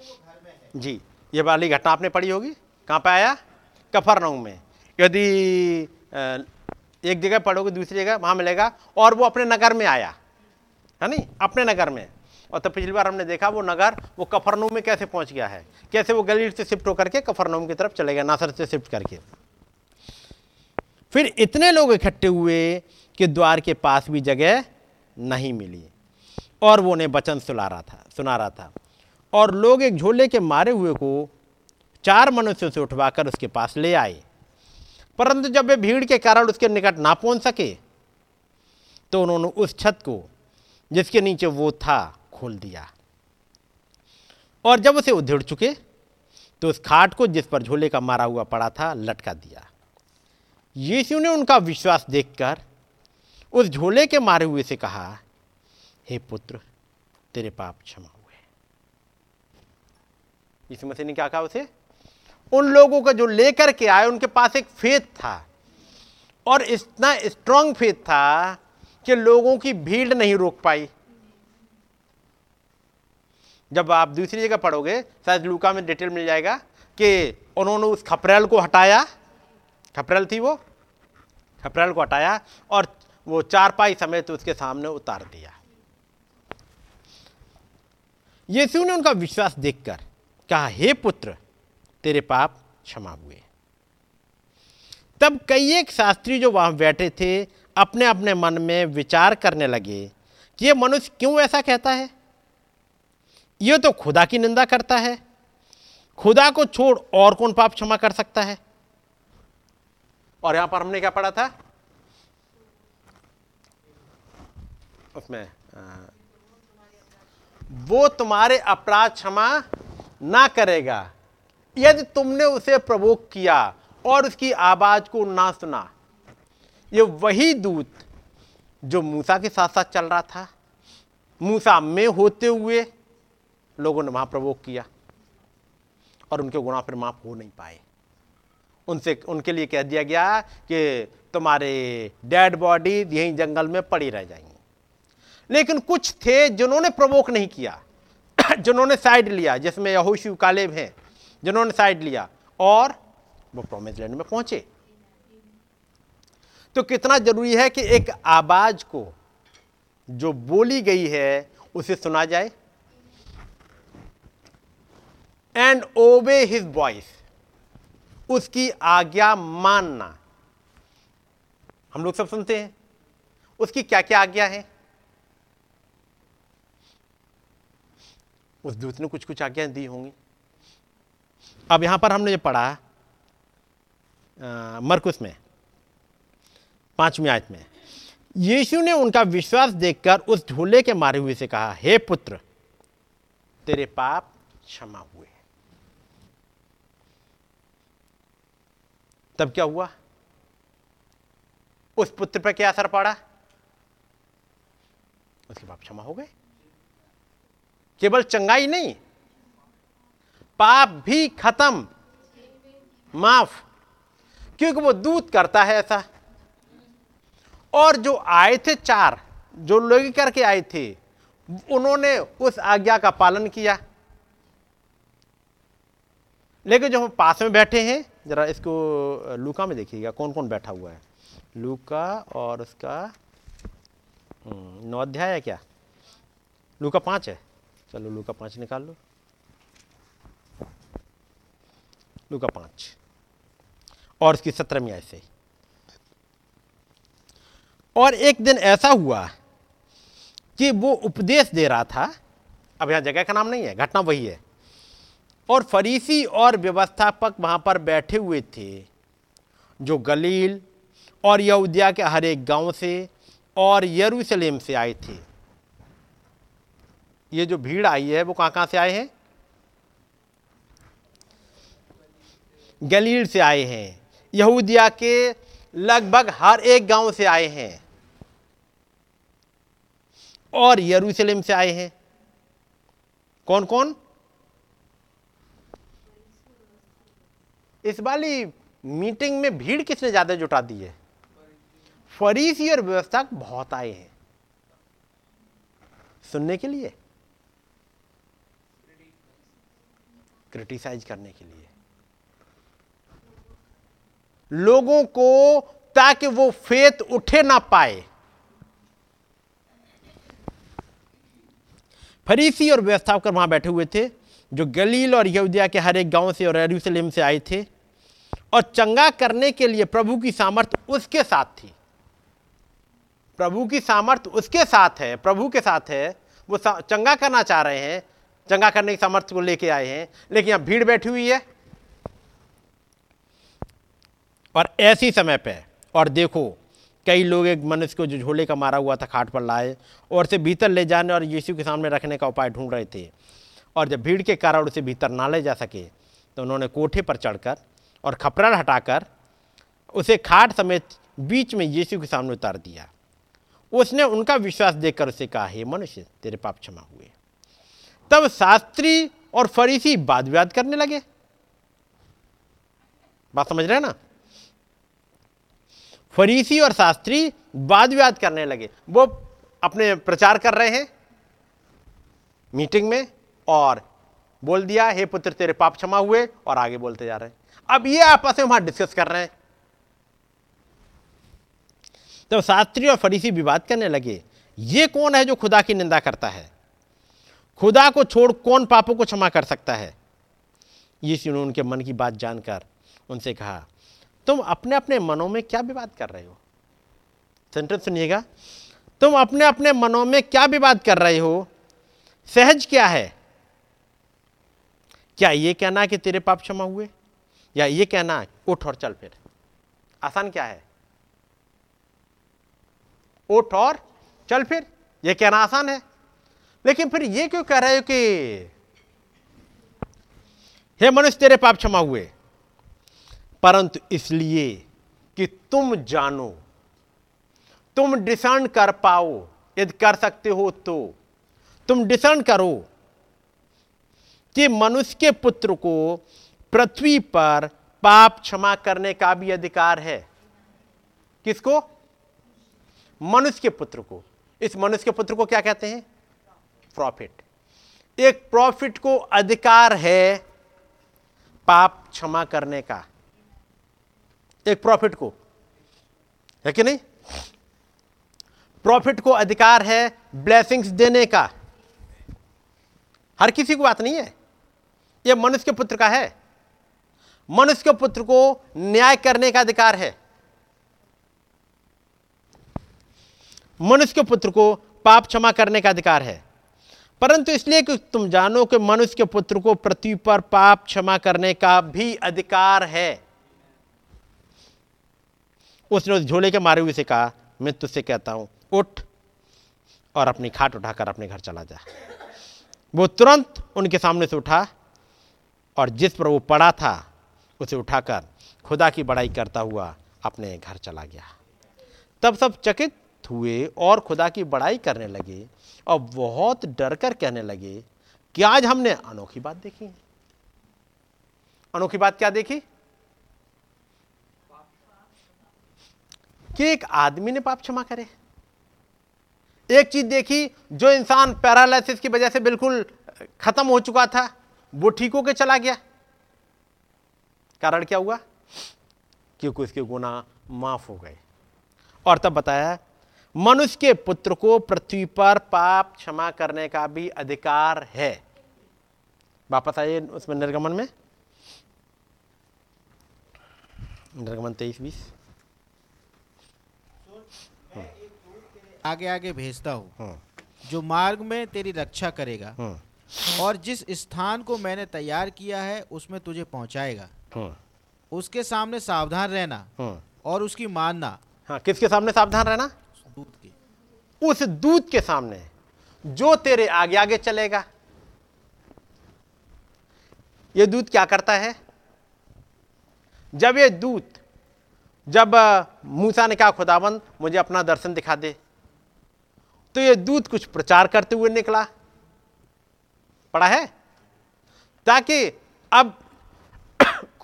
वो घर में है जी ये वाली घटना आपने पढ़ी होगी। कहाँ पे आया? कफरनहूम में। यदि एक जगह पढ़ोगे दूसरी जगह वहाँ मिलेगा और वो अपने नगर में आया। है नहीं? अपने नगर में। और तो पिछली बार हमने देखा वो नगर, वो कफरनहूम में कैसे पहुँच गया है? कैसे वो गलील से शिफ्ट होकर के कफरनहूम की तरफ़ चले गए नासर से शिफ्ट करके। फिर इतने लोग इकट्ठे हुए कि द्वार के पास भी जगह नहीं मिली। और वो उन्हें वचन सुना रहा था, सुना रहा था। और लोग एक झोले के मारे हुए को चार मनुष्यों से उठवाकर उसके पास ले आए। परंतु जब वे भीड़ के कारण उसके निकट ना पहुँच सके तो उन्होंने उस छत को, जिसके नीचे वो था खोल दिया। और जब उसे उधेड़ चुके तो उस खाट को जिस पर झोले का मारा हुआ पड़ा था, लटका दिया। यीशु ने उनका विश्वास देखकर उस झोले के मारे हुए से कहा, हे पुत्र, तेरे पाप क्षमा हुए। यीशु मसीह ने क्या कहा उसे? उन लोगों का जो लेकर के आए, उनके पास एक फेथ था। और इतना स्ट्रांग फेथ था कि लोगों की भीड़ नहीं रोक पाई। जब आप दूसरी जगह पढ़ोगे, शायद लूका में डिटेल मिल जाएगा कि उन्होंने उस खपरेल को हटाया। खपरेल थी वो? खपरेल को हटाया और वो चारपाई समेत उसके सामने उतार दिया। यीशु ने उनका विश्वास देखकर कहा, हे पुत्र, तेरे पाप क्षमा हुए। तब कई एक शास्त्री जो वहाँ बैठे थे अपने अपने मन में विचार करने लगे कि ये मनुष्य क्यों ऐसा कहता है? ये तो खुदा की निंदा करता है। खुदा को छोड़ और कौन पाप क्षमा कर सकता है? और यहाँ पर हमने क्या पढ़ा था? उसमें वो तुम्हारे अपराध क्षमा ना करेगा। यदि तुमने उसे प्रवोक किया और उसकी आवाज़ को ना सुना, ये वही दूत जो मूसा के साथ साथ चल रहा था। मूसा में होते हुए लोगों ने वहाँ प्रवोक किया और उनके गुनाह फिर माफ़ हो नहीं पाए। उनसे उनके लिए कह दिया गया कि तुम्हारे डेड बॉडी यहीं जंगल में पड़ी रह जाएँगी। लेकिन कुछ थे जिन्होंने प्रवोक नहीं किया, जिन्होंने साइड लिया, जिसमें यहोशू कालेब हैं, जिन्होंने साइड लिया और वो प्रोमिस लैंड में पहुँचे। तो कितना ज़रूरी है कि एक आवाज़ को जो बोली गई है, उसे सुना जाए एंड ओबे हिज वॉइस उसकी आज्ञा मानना। हम लोग सब सुनते हैं। उसकी क्या क्या आज्ञा है? उस दूत ने कुछ कुछ आज्ञाएँ दी होंगी। अब यहाँ पर हमने जो पढ़ा मरकुस में, पांचवी आयत में, यीशु ने उनका विश्वास देखकर उस झूले के मारे हुए से कहा, हे पुत्र, तेरे पाप क्षमा हुए तब क्या हुआ? उस पुत्र पर क्या असर पड़ा? उसके पाप क्षमा हो गए। केवल चंगाई नहीं, पाप भी खत्म, माफ़, क्योंकि वो दूत करता है ऐसा। और जो आए थे चार, जो लोग करके आए थे, उन्होंने उस आज्ञा का पालन किया। लेकिन जो हम पास में बैठे हैं जरा इसको लूका में देखिएगा कौन कौन बैठा हुआ है। लूका और उसका हम्म, नौ अध्याय है क्या? लू का पाँच है। चलो लू का पाँच निकाल लो। लूका पाँच। और उसकी सत्रहवीं आय से। और एक दिन ऐसा हुआ कि वो उपदेश दे रहा था। अब यहाँ जगह का नाम नहीं है घटना वही है। और फरीसी और व्यवस्थापक वहाँ पर बैठे हुए थे, जो गलील और यहूदिया के हर एक गाँव से और यरूशलेम से आए थे। ये जो भीड़ आई है, वो कहाँ कहाँ से आए हैं? गलील से आए हैं। यहूदिया के लगभग हर एक गाँव से आए हैं और यरूशलेम से आए हैं। कौन कौन इस वाली मीटिंग में भीड़ किसने ज़्यादा जुटा दी है? फरीसी और व्यवस्था बहुत आए हैं। सुनने के लिए? क्रिटिसाइज करने के लिए। लोगों को ताकि वो फेत उठे ना पाए। फरीसी और व्यवस्थापक वहाँ बैठे हुए थे, जो गलील और यहूदिया के हर एक गाँव से और यरूशलेम से आए थे। और चंगा करने के लिए प्रभु की सामर्थ उसके साथ थी। प्रभु की सामर्थ उसके साथ है, प्रभु के साथ है। वो चंगा करना चाह रहे हैं, चंगा करने की सामर्थ्य को लेके आए हैं, लेकिन यहाँ भीड़ बैठी हुई है। और ऐसी समय पे, और देखो, कई लोग एक मनुष्य को जो झोले का मारा हुआ था, खाट पर लाए, और उसे भीतर ले जाने और यीशु के सामने रखने का उपाय ढूंढ रहे थे। और जब भीड़ के कारण उसे भीतर ना ले जा सके तो उन्होंने कोठे पर चढ़कर और खपरा हटाकर उसे खाट समेत बीच में यीशु के सामने उतार दिया। उसने उनका विश्वास देखकर उसे कहा, हे मनुष्य, तेरे पाप क्षमा हुए। तब शास्त्री और फरीसी वाद विवाद करने लगे। बात समझ रहे ना? फरीसी और शास्त्री वाद विवाद करने लगे। वो अपने प्रचार कर रहे हैं मीटिंग में और बोल दिया, हे पुत्र, तेरे पाप क्षमा हुए और आगे बोलते जा रहे हैं। अब ये आपस में वहाँ डिस्कस कर रहे हैं। तो शास्त्री और फरीसी विवाद करने लगे, ये कौन है जो खुदा की निंदा करता है? खुदा को छोड़ कौन पापों को क्षमा कर सकता है? यीशु ने उनके मन की बात जानकर उनसे कहा, तुम अपने अपने मनों में क्या विवाद कर रहे हो? सेंटेंस सुनिएगा, तुम अपने अपने मनों में क्या विवाद कर रहे हो? सहज क्या है? क्या ये कहना कि तेरे पाप क्षमा हुए? या ये कहना है, उठ और चल फिर। आसान क्या है? उठ और चल फिर, ये कहना आसान है। लेकिन फिर ये क्यों कह रहे हो कि, हे मनुष्य, तेरे पाप क्षमा हुए। परंतु इसलिए कि तुम जानो, तुम डिसर्न कर पाओ, यदि कर सकते हो तो। तुम डिसर्न करो कि मनुष्य के पुत्र को पृथ्वी पर पाप क्षमा करने का भी अधिकार है। किसको? मनुष्य के पुत्र को। इस मनुष्य के पुत्र को क्या कहते हैं? प्रॉफिट एक प्रॉफिट को अधिकार है पाप क्षमा करने का। एक प्रॉफिट को। है कि नहीं? प्रॉफिट को अधिकार है ब्लेसिंग्स देने का। हर किसी को बात नहीं है। यह मनुष्य के पुत्र का है। मनुष्य के पुत्र को न्याय करने का अधिकार है। मनुष्य के पुत्र को पाप क्षमा करने का अधिकार है। परंतु इसलिए कि तुम जानो कि मनुष्य के पुत्र को पृथ्वी पर पाप क्षमा करने का भी अधिकार है। उसने उस झोले के मारे हुए से कहा, मैं तुझसे कहता हूँ, उठ और अपनी खाट उठाकर अपने घर चला जा। वो तुरंत उनके सामने से उठा और जिस पर वो पड़ा था उसे उठाकर खुदा की बड़ाई करता हुआ अपने घर चला गया। तब सब चकित हुए और खुदा की बड़ाई करने लगे और बहुत डर कर कहने लगे, कि आज हमने अनोखी बात देखी? अनोखी बात क्या देखी? कि एक आदमी ने पाप क्षमा करे। एक चीज़ देखी जो इंसान पैरालिसिस की वजह से बिल्कुल खत्म हो चुका था, वो ठीक होकर चला गया। कारण क्या हुआ? क्योंकि उसके गुना माफ़ हो गए। और तब बताया मनुष्य के पुत्र को पृथ्वी पर पाप क्षमा करने का भी अधिकार है। वापस आइए उसमें निर्गमन में। निर्गमन तेईस बीस। आगे आगे भेजता हूँ। हम्म, जो मार्ग में तेरी रक्षा करेगा हम्म, और जिस स्थान को मैंने तैयार किया है उसमें तुझे पहुंचाएगा। उसके सामने सावधान रहना हम्म। और उसकी मानना। हाँ किसके सामने सावधान रहना? दूत की। उस दूत के सामने जो तेरे आगे आगे चलेगा। ये दूध क्या करता है? जब ये दूत जब मूसा ने कहा खुदाबंद मुझे अपना दर्शन दिखा दे। तो ये दूत कुछ प्रचार करते हुए निकला। पढ़ा है? ताकि अब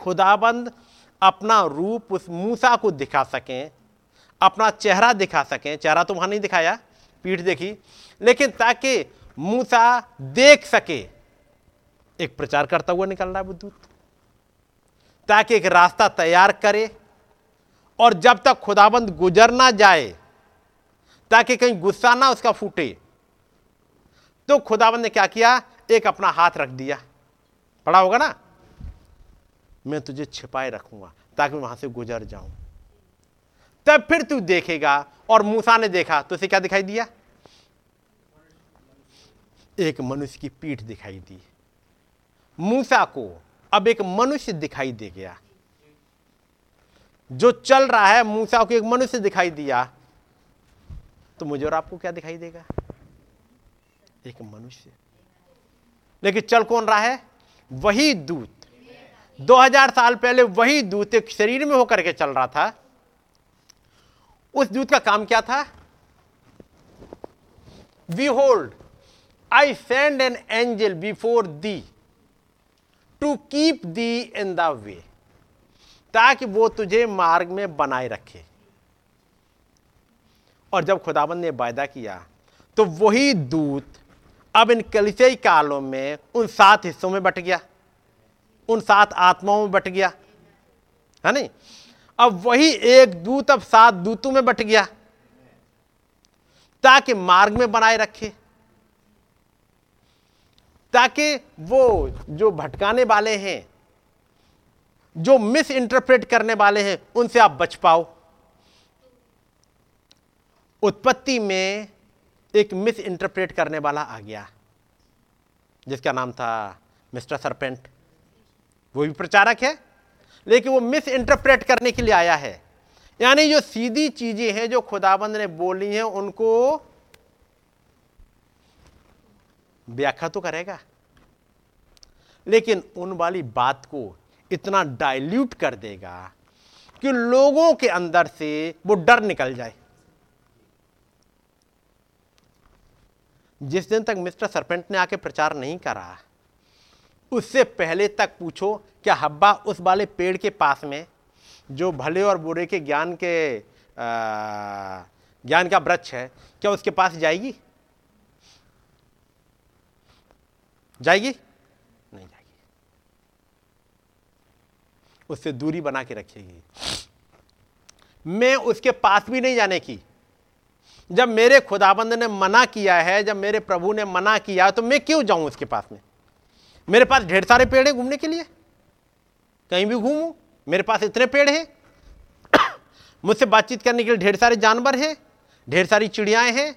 खुदाबंद अपना रूप उस मूसा को दिखा सकें, अपना चेहरा दिखा सकें। चेहरा तो वहाँ नहीं दिखाया, पीठ देखी, लेकिन ताकि मूसा देख सके। एक प्रचार करता हुआ निकल रहा है वो दूत। ताकि एक रास्ता तैयार करे और जब तक खुदाबंद गुजर ना जाए, ताकि कहीं गुस्सा ना उसका फूटे तो खुदाबंद ने क्या किया? एक अपना हाथ रख दिया। पड़ा होगा ना? मैं तुझे छिपाए रखूँगा ताकि मैं वहाँ से गुजर जाऊँ। तब फिर तू देखेगा और मूसा ने देखा तो उसे क्या दिखाई दिया? एक मनुष्य की पीठ दिखाई दी। मूसा को अब एक मनुष्य दिखाई दे गया। जो चल रहा है, मूसा को एक मनुष्य दिखाई दिया। तो मुझे और आपको क्या दिखाई देगा? एक मनुष्य। लेकिन चल कौन रहा है? वही दूत। 2000 साल पहले वही दूत एक शरीर में होकर के चल रहा था। उस दूत का काम क्या था? Behold I send an angel before thee to keep thee in the way ताकि वो तुझे मार्ग में बनाए रखे। और जब खुदाबंद ने वायदा किया तो वही दूत अब इन कलिसियाई कालों में उन सात हिस्सों में बट गया। उन सात आत्माओं में बट गया। है नहीं? अब वही एक दूत अब सात दूतों में बट गया। ताकि मार्ग में बनाए रखे। ताकि वो जो भटकाने वाले हैं, जो मिस इंटरप्रेट करने वाले हैं, उनसे आप बच पाओ। उत्पत्ति में एक मिस इंटरप्रेट करने वाला आ गया, जिसका नाम था मिस्टर सरपेंट। वो भी प्रचारक है, लेकिन वो मिस इंटरप्रेट करने के लिए आया है। यानी जो सीधी चीज़ें हैं, जो खुदाबंद ने बोली हैं, उनको व्याख्या तो करेगा। लेकिन उन वाली बात को इतना डाइल्यूट कर देगा कि लोगों के अंदर से वो डर निकल जाए। जिस दिन तक मिस्टर सरपेंट ने आके प्रचार नहीं करा उससे पहले तक पूछो, क्या हब्बा उस वाले पेड़ के पास में, जो भले और बुरे के ज्ञान के ज्ञान का वृक्ष है, क्या उसके पास जाएगी? जाएगी? नहीं जाएगी। उससे दूरी बना के रखेगी मैं उसके पास भी नहीं जाने की। जब मेरे खुदाबंद ने मना किया है, जब मेरे प्रभु ने मना किया तो मैं क्यों जाऊँ उसके पास में? मेरे पास ढेर सारे पेड़ हैं घूमने के लिए। कहीं भी घूमूं, मेरे पास इतने पेड़ हैं। मुझसे बातचीत करने के लिए ढेर सारे जानवर हैं, ढेर सारी चिड़ियाएँ हैं।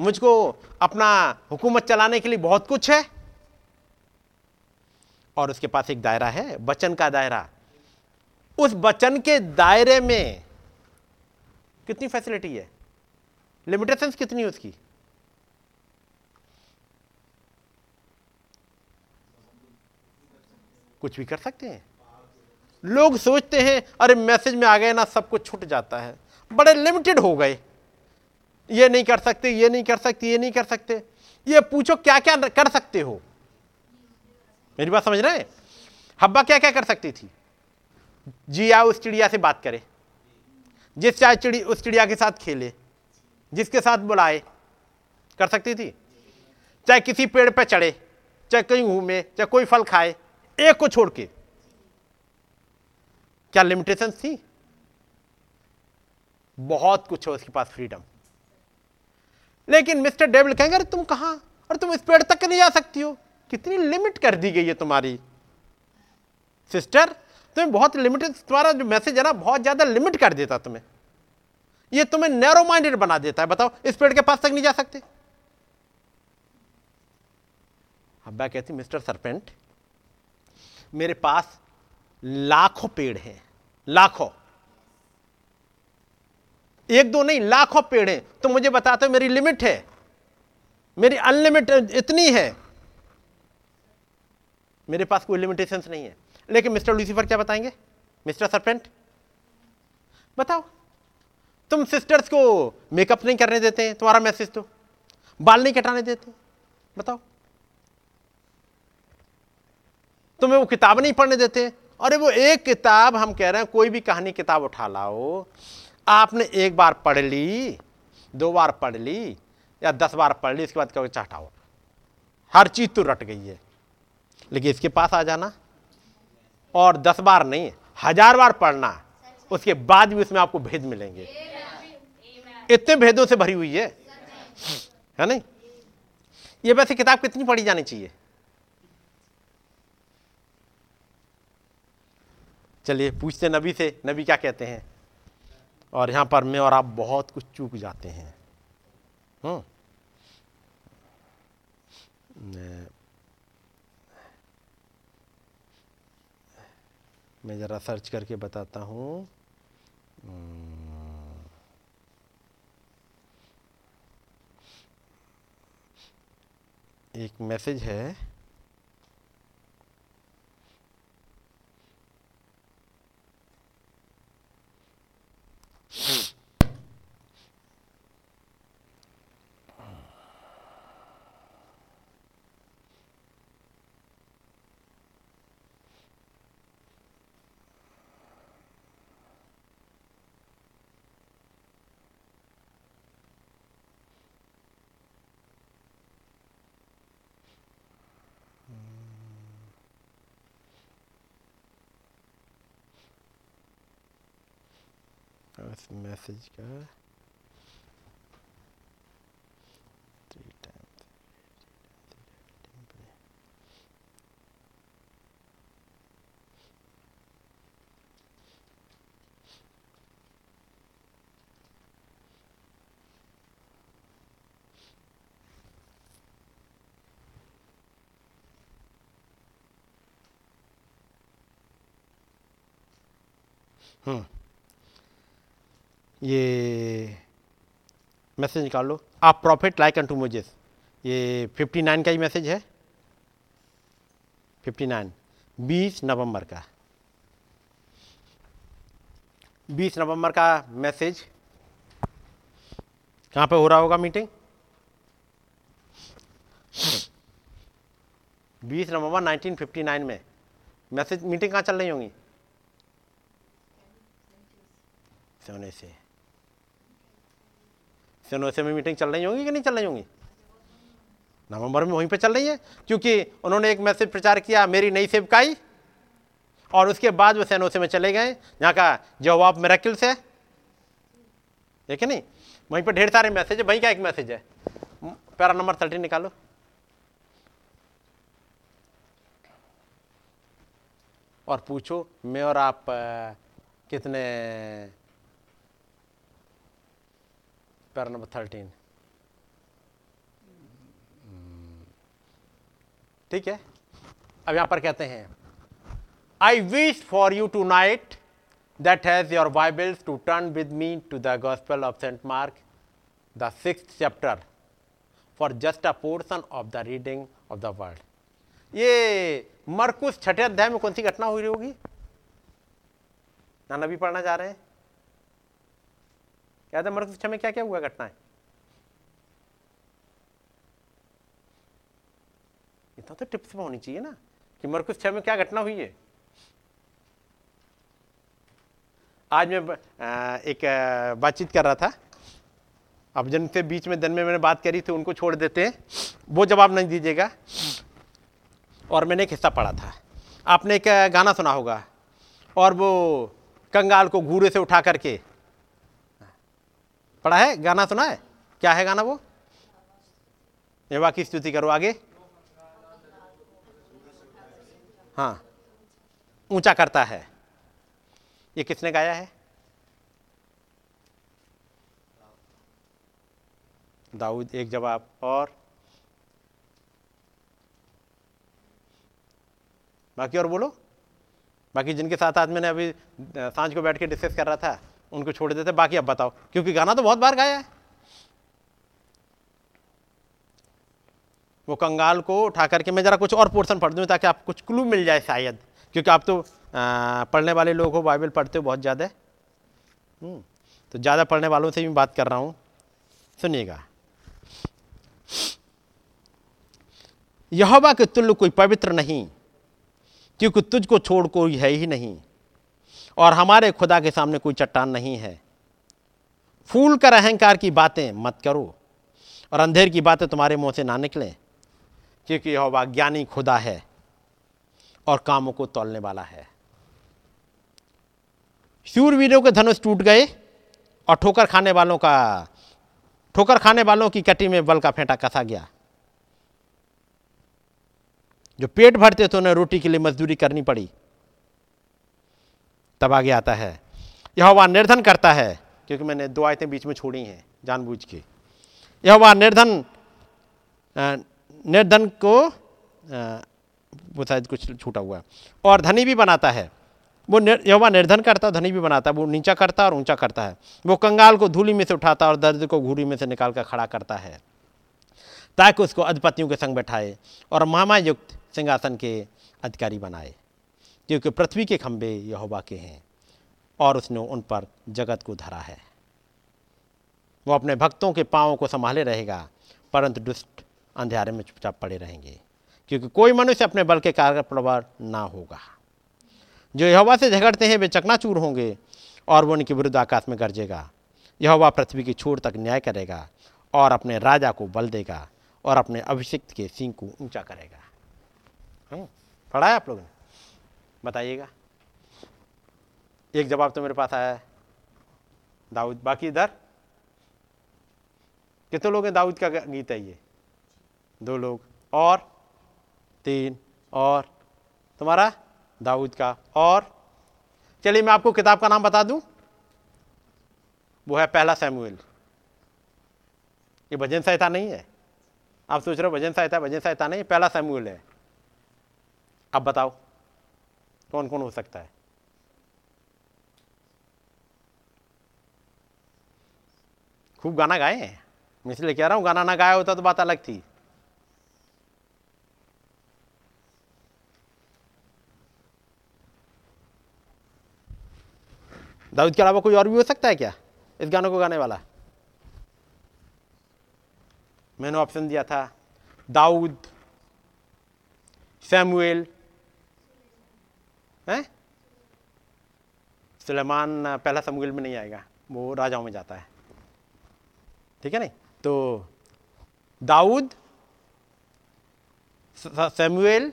मुझको अपना हुकूमत चलाने के लिए बहुत कुछ है। और उसके पास एक दायरा है, वचन का दायरा। उस वचन के दायरे में कितनी फैसिलिटी है? लिमिटेशंस कितनी है उसकी? कुछ भी कर सकते हैं। लोग सोचते हैं, अरे मैसेज में आ गए ना, सब कुछ छूट जाता है। बड़े लिमिटेड हो गए। ये नहीं कर सकते, ये नहीं कर सकते, ये नहीं कर सकते। ये पूछो क्या क्या कर सकते हो? मेरी बात समझ रहे हैं? हब्बा क्या क्या कर सकती थी? जी जिया उस चिड़िया से बात करे। जिस चाहे चिड़ी, उस चिड़िया के साथ खेले। जिसके साथ बुलाए। कर सकती थी? चाहे किसी पेड़ पर पे चढ़े, चाहे कहीं घूमे, चाहे कोई फल खाए। एक को छोड़ के। क्या लिमिटेशन थी? बहुत कुछ है उसके पास फ्रीडम लेकिन मिस्टर डेविल कहेंगे, अरे तुम कहाँ? और तुम इस पेड़ तक नहीं जा सकती हो। कितनी लिमिट कर दी गई है तुम्हारी। सिस्टर तुम्हें बहुत लिमिटेड तुम्हारा जो मैसेज है ना, बहुत ज़्यादा लिमिट कर देता तुम्हें। ये तुम्हें नैरो माइंडेड बना देता है। बताओ, इस पेड़ के पास तक नहीं जा सकते? हब्बा कहती मिस्टर सरपेंट मेरे पास लाखों पेड़ हैं। लाखों। एक दो नहीं, लाखों पेड़ हैं। तो मुझे बताते हो, मेरी लिमिट है। मेरी अनलिमिटेड इतनी है। मेरे पास कोई लिमिटेशंस नहीं है। लेकिन मिस्टर लूसीफर क्या बताएँगे? Mister serpent? बताओ। तुम सिस्टर्स को मेकअप नहीं करने देते हैं, तुम्हारा मैसेज तो। बाल नहीं कटाने देते बताओ। तुम्हें वो किताब नहीं पढ़ने देते? अरे वो एक किताब, हम कह रहे हैं, कोई भी कहानी किताब उठा लाओ। आपने एक बार पढ़ ली, दो बार पढ़ ली, या दस बार पढ़ ली, इसके बाद कहोगे चाटाओ हर चीज़ तो रट गई है। लेकिन इसके पास आ जाना। और दस बार नहीं, हज़ार बार पढ़ना, उसके बाद भी उसमें आपको भेद मिलेंगे। इतने भेदों से भरी हुई है। है नहीं? ये वैसे किताब कितनी पढ़ी जानी चाहिए? चलिए पूछते नबी से, नबी क्या कहते हैं? और यहाँ पर मैं और आप बहुत कुछ चूक जाते हैं। हम्म। मैं ज़रा सर्च करके बताता हूँ। एक मैसेज है। Hmm. इस मैसेज का थ्री टाइम्स हम्म ये मैसेज निकाल लो। आप प्रॉफिट लाइक टू मोजेस ये 59 का ही मैसेज है। 59 20 नवंबर का। 20 नवंबर का मैसेज। कहाँ पे हो रहा होगा मीटिंग 20 नवंबर 1959 में। मैसेज मीटिंग कहाँ चल रही होंगी? सोने से सेनोसे में मीटिंग चल रही होंगी कि नहीं चल रही होंगी? नवंबर में वहीं पे चल रही है, क्योंकि उन्होंने एक मैसेज प्रचार किया, मेरी नई सेवकाई, और उसके बाद वो सेनोसे में चले गए यहाँ का जवाब मेरेकिल्स है ठीक है। नहीं, वहीं पे ढेर सारे मैसेज है, वहीं का एक मैसेज है। पैरा नंबर थर्टीन निकालो। और पूछो, मैं और आप कितने पैरा नंबर थर्टीन ठीक है? अब यहाँ पर कहते हैं I wish for you tonight that has your Bibles to turn with me to the gospel of Saint Mark the six chapter for just a portion of the reading of the world ये मरकुस छठे अध्याय में कौन सी घटना हुई होगी? ना नबी पढ़ना जा रहे हैं। याद है छह में क्या क्या हुआ घटनाएँ? इतना तो टिप्स में होनी चाहिए ना कि मरकुस छह में क्या घटना हुई है। आज मैं एक बातचीत कर रहा था। अब जिनसे बीच में दिन में मैंने बात करी थी उनको छोड़ देते हैं। वो जवाब नहीं दीजिएगा। और मैंने एक हिस्सा पढ़ा था। आपने एक गाना सुना होगा। और वो कंगाल को घूरे से उठा करके पढ़ा है, गाना सुना है? क्या है गाना वो? यहोवा की स्तुति करो आगे। हाँ ऊँचा करता है। ये किसने गाया है? दाऊद, एक जवाब और। बाकी और बोलो। बाकी जिनके साथ आज मैंने अभी साँझ को बैठ के डिस्कस कर रहा था उनको छोड़ देते बाकी अब बताओ क्योंकि गाना तो बहुत बार गाया है। वो कंगाल को उठा करके मैं जरा कुछ और पोर्शन पढ़ दूँ ताकि आप कुछ क्लू मिल जाए शायद क्योंकि आप तो अ, पढ़ने वाले लोग हो बाइबल पढ़ते हो बहुत ज़्यादा। हम्म, तो ज़्यादा पढ़ने वालों से भी बात कर रहा हूँ। सुनिएगा। यहोवा के तुल्य कोई पवित्र नहीं क्योंकि तुझको छोड़ कोई है ही नहीं। और हमारे खुदा के सामने कोई चट्टान नहीं है। फूल कर अहंकार की बातें मत करो और अंधेर की बातें तुम्हारे मुँह से ना निकलें, क्योंकि यहोवा ज्ञानी खुदा है और कामों को तोलने वाला है। शूरवीरों के धनुष टूट गए और ठोकर खाने वालों का, ठोकर खाने वालों की कटी में बल का फेंटा कसा गया। जो पेट भरते तो उन्हें रोटी के लिए मजदूरी करनी पड़ी। तब आगे आता है। यह निर्धन करता है क्योंकि मैंने दो आयतें बीच में छोड़ी हैं जानबूझ के। यह निर्धन निर्धन को वो शायद कुछ छूटा हुआ और धनी भी बनाता है। वो निर, यहोवा निर्धन करता है धनी भी बनाता है। वो नीचा करता है और ऊँचा करता है। वो कंगाल को धूली में से उठाता और दर्द को घूरी में से निकाल कर खड़ा करता है। ताकि उसको अधिपतियों के संग बैठाए और महामा युक्त सिंहासन के अधिकारी बनाए। क्योंकि पृथ्वी के खंभे यहोवा के हैं और उसने उन पर जगत को धरा है। वो अपने भक्तों के पाँवों को संभाले रहेगा, परंतु दुष्ट अंधेरे में चुपचाप पड़े रहेंगे, क्योंकि कोई मनुष्य अपने बल के कारण प्रवर ना होगा। जो यहोवा से झगड़ते हैं, वे चकनाचूर होंगे और वो उनके विरुद्ध आकाश में गरजेगा। यहोवा पृथ्वी की छोर तक न्याय करेगा और अपने राजा को बल देगा और अपने अभिषिक्त के सिंह को ऊँचा करेगा। पढ़ाया आप लोगों ने? बताइएगा। एक जवाब तो मेरे पास आया है। दाऊद, बाकी इधर? कितने लोग हैं? दाऊद का गीत है ये। दो लोग। और? तीन। और? तुम्हारा? दाऊद का। और? चलिए, मैं आपको किताब का नाम बता दूँ। वो है पहला सैमुएल। ये भजन संहिता नहीं है। आप सोच रहे हो, भजन संहिता भजन संहिता नहीं, पहला सैमुएल है। अब बताओ। कौन कौन हो सकता है? खूब गाना गाए हैं। मैं इसलिए कह रहा हूँ, गाना ना गाया होता तो बात अलग थी। दाऊद के अलावा कोई और भी हो सकता है क्या? इस गानों को गाने वाला? मैंने ऑप्शन दिया था दाऊद, सैमुएल हैं? सुलेमान पहला समुएल में नहीं आएगा, वो राजाओं में जाता है। ठीक है नहीं? तो दाऊद सैमुएल,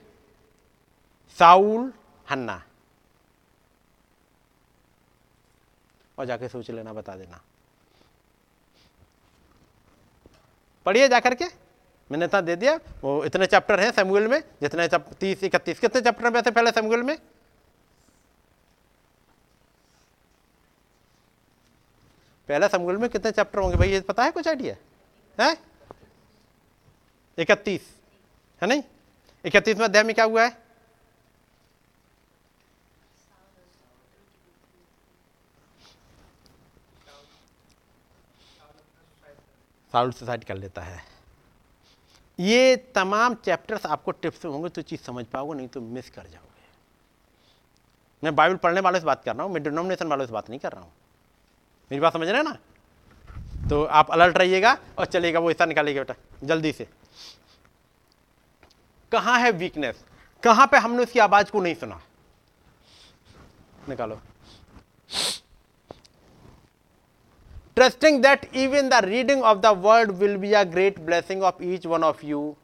साउल, हन्ना। और जाके सोच लेना, बता देना। पढ़िए जाकर के मैंने इतना दे दिया। वो इतने चैप्टर हैं सैमुएल में, जितने तीस, इकतीस, कितने चैप्टर में थे पहले सैमुएल में? पहला सैमुएल में कितने चैप्टर होंगे भाई? ये पता है कुछ आइडिया है? इकतीस। है नहीं? इकतीस में अध्याय में क्या हुआ है? साउल सुसाइड कर लेता है। ये तमाम चैप्टर्स आपको टिप्स में होंगे तो चीज़ समझ पाओगे, नहीं तो मिस कर जाओगे। मैं बाइबल पढ़ने वालों से बात कर रहा हूँ, मैं डिनोमिनेशन वालों से बात नहीं कर रहा हूँ। मेरी बात समझ रहे हैं ना? तो आप अलर्ट रहिएगा और चलिएगा वो हिस्सा निकालिएगा बेटा, जल्दी से। कहाँ है वीकनेस कहाँ पे हमने उसकी आवाज़ को नहीं सुना? निकालो। Trusting that even the reading of the word will be a great blessing of each one of you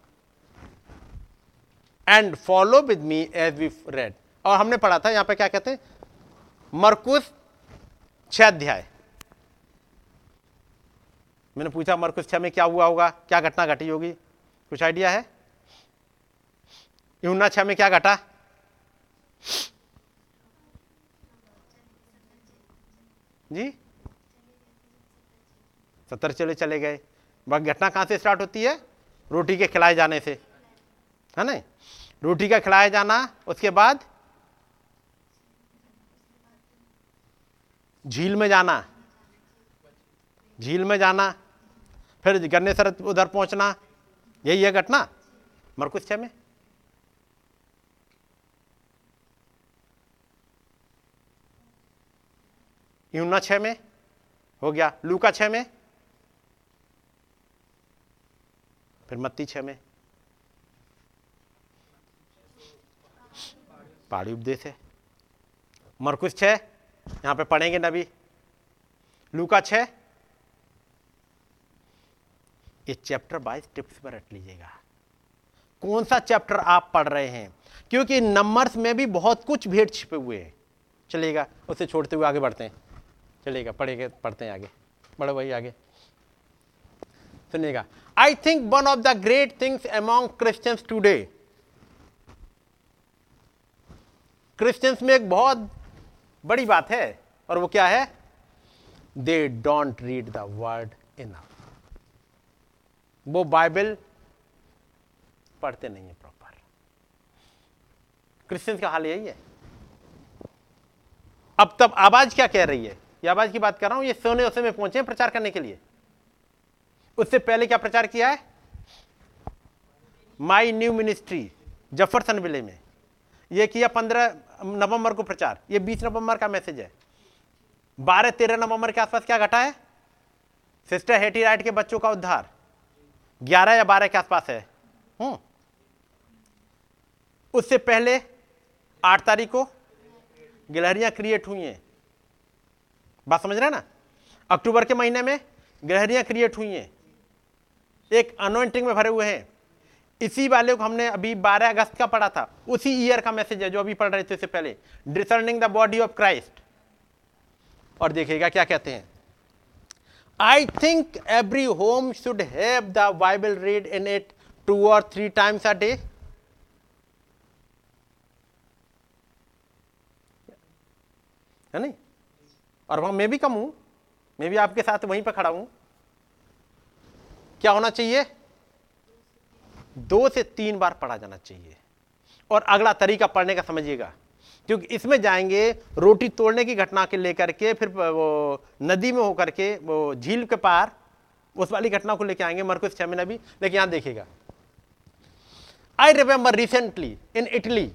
and follow with me as we read और हमने पढ़ा था, यहाँ पे क्या कहते हैं? मरकुस अध्याय। मैंने पूछा, मरकुस, छह में क्या हुआ होगा? क्या घटना घटी होगी? कुछ आइडिया है? यूना छह में क्या घटा? जी? सत्तर चले चले गए। बाकी घटना कहाँ से स्टार्ट होती है? रोटी के खिलाए जाने से। है ना? रोटी का खिलाया जाना, उसके बाद? झील में जाना। झील में जाना, फिर गन्ने सर उधर पहुँचना, यही है घटना? मरकुश छह में? यूना छह में? हो गया। लूका छह में? फिर मत्ती छह में? पहाड़ी उपदेश है। मरकुश छह? यहाँ पे पढ़ेंगे नबी। लूका छह? ये चैप्टर बाईस टिप्स पर रट लीजिएगा। कौन सा चैप्टर आप पढ़ रहे हैं? क्योंकि नंबर्स में भी बहुत कुछ भेद छिपे हुए हैं। चलिएगा, उसे छोड़ते हुए आगे बढ़ते हैं। चलिएगा, पढ़ेंगे, पढ़ते हैं आगे। बढ़ो भाई आगे। सुनिएगा I think one of the great things among Christians today Christians में एक बहुत बड़ी बात है, और वो क्या है? They don't read the word enough वो बाइबल पढ़ते नहीं है प्रॉपर। क्रिश्चियंस का हाल यही है। अब तब आवाज़ क्या कह रही है? ये आवाज़ की बात कर रहा हूँ, ये सोने उसे में पहुँचे प्रचार करने के लिए। उससे पहले क्या प्रचार किया है? My new ministry Jeffersonville में। ये किया पंद्रह नवंबर को प्रचार। ये बीस नवंबर का मैसेज है। बारह तेरह नवंबर के आसपास क्या घटा है? सिस्टर हेटी राइट के बच्चों का उद्धार। ग्यारह या बारह के आसपास है। हम्म। उससे पहले आठ तारीख को गिलहरियाँ क्रिएट हुई हैं। बात समझ रहे हैं ना? अक्टूबर के महीने में गिलहरियाँ क्रिएट हुई हैं। एक अनोइंटिंग में भरे हुए हैं। इसी वाले को हमने अभी 12 अगस्त का पढ़ा था। उसी ईयर का मैसेज है जो अभी पढ़ रहे थे इससे पहले। Discerning the body of Christ और देखिएगा क्या कहते हैं। I think every home should have the Bible read in it two और थ्री टाइम्स अ डे है नहीं? और वहाँ मैं भी कम हूँ। मैं भी आपके साथ वहीं पर खड़ा हूँ। क्या होना चाहिए? दो से तीन बार पढ़ा जाना चाहिए। और अगला तरीका पढ़ने का समझिएगा। क्योंकि इसमें जाएँगे रोटी तोड़ने की घटना के लेकर के, फिर वो नदी में होकर के, वो झील के पार, उस वाली घटना को लेकर आएँगे मरकुस छह महीना भी लेकिन यहाँ देखिएगा। I remember recently in Italy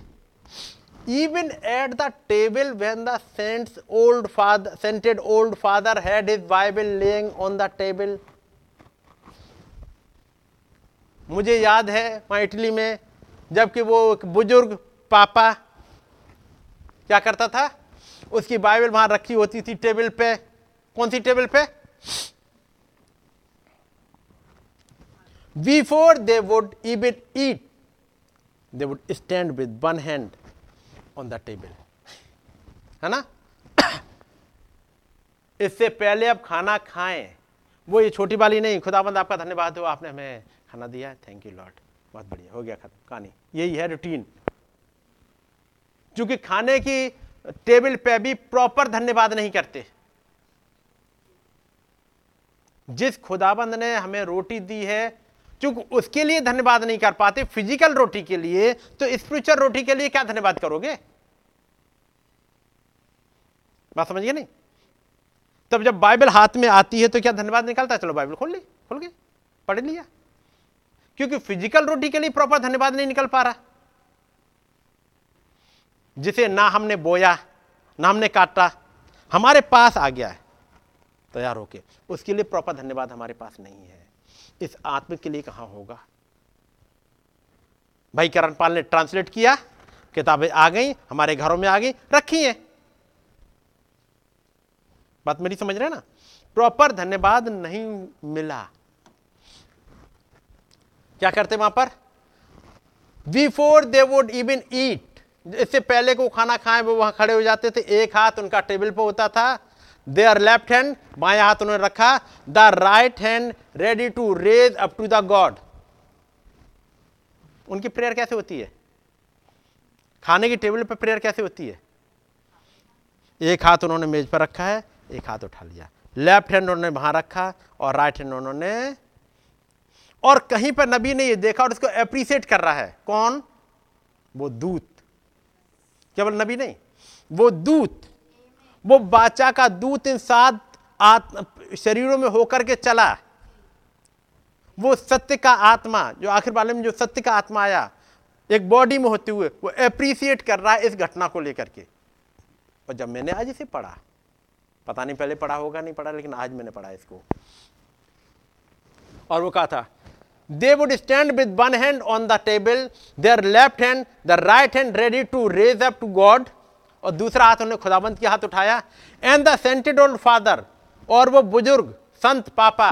even at the table when the saint's old father sainted old father had his bible laying on the table, मुझे याद है, वहाँ इटली में, जबकि वो बुज़ुर्ग पापा क्या करता था? उसकी बाइबल वहाँ रखी होती थी टेबल पे। कौन सी टेबल पे? Before they would even eat they would stand with one hand on the table है ना? इससे पहले अब खाना खाएँ। वो ये छोटी वाली नहीं, खुदाबंद आपका धन्यवाद हो आपने हमें खाना दिया। थैंक यू लॉर्ड बहुत बढ़िया, हो गया खत्म। कहानी। यही है रूटीन क्योंकि खाने की टेबल पे भी प्रॉपर धन्यवाद नहीं करते। जिस खुदाबंद ने हमें रोटी दी है, क्योंकि उसके लिए धन्यवाद नहीं कर पाते फ़िज़िकल रोटी के लिए तो स्पिरिचुअल रोटी के लिए क्या धन्यवाद करोगे? बात समझिए नहीं? तब जब बाइबल हाथ में आती है तो क्या धन्यवाद निकलता है? चलो बाइबल खोल ली, खोल गई पढ़ लिया। क्योंकि फ़िज़िकल रोटी के लिए प्रॉपर धन्यवाद नहीं निकल पा रहा। जिसे ना हमने बोया, ना हमने काटा, हमारे पास आ गया है। तैयार होके। उसके लिए प्रॉपर धन्यवाद हमारे पास नहीं है। इस आत्मिक के लिए कहाँ होगा? भाई करणपाल ने ट्रांसलेट किया, किताबें आ गई, हमारे घरों में आ गई, रखी है। बात मेरी समझ रहे ना? प्रॉपर धन्यवाद नहीं मिला। क्या करते वहाँ पर? Before they would even eat इससे पहले को खाना खाए, वो वहाँ खड़े हो जाते थे। एक हाथ उनका टेबल पर होता था। देयर लेफ़्ट हैंड बाया हाथ उन्होंने रखा। The right hand ready to raise up to the God उनकी प्रेयर कैसे होती है? खाने की टेबल पर प्रेयर कैसे होती है? एक हाथ उन्होंने मेज पर रखा है, एक हाथ उठा लिया। लेफ़्ट हैंड उन्होंने वहाँ रखा और राइट हैंड उन्होंने और कहीं पर नबी ने ये देखा और उसको अप्रिशिएट कर रहा है। कौन? वो दूत। केवल नबी नहीं, वो दूत, वो बाचा का दूत इन सात शरीरों में होकर के चला। वो सत्य का आत्मा, जो आखिर वाले में जो सत्य का आत्मा आया, एक बॉडी में होते हुए, वो अप्रिशिएट कर रहा है इस घटना को लेकर के। और जब मैंने आज इसे पढ़ा, पता नहीं पहले पढ़ा होगा, नहीं पढ़ा, लेकिन आज मैंने पढ़ा इसको। और वो कहा था they would stand with one hand on the table their left hand the right hand ready to raise up to God और दूसरा हाथ उन्होंने खुदाबंद के हाथ उठाया। And the sainted old father और वो बुज़ुर्ग, संत, पापा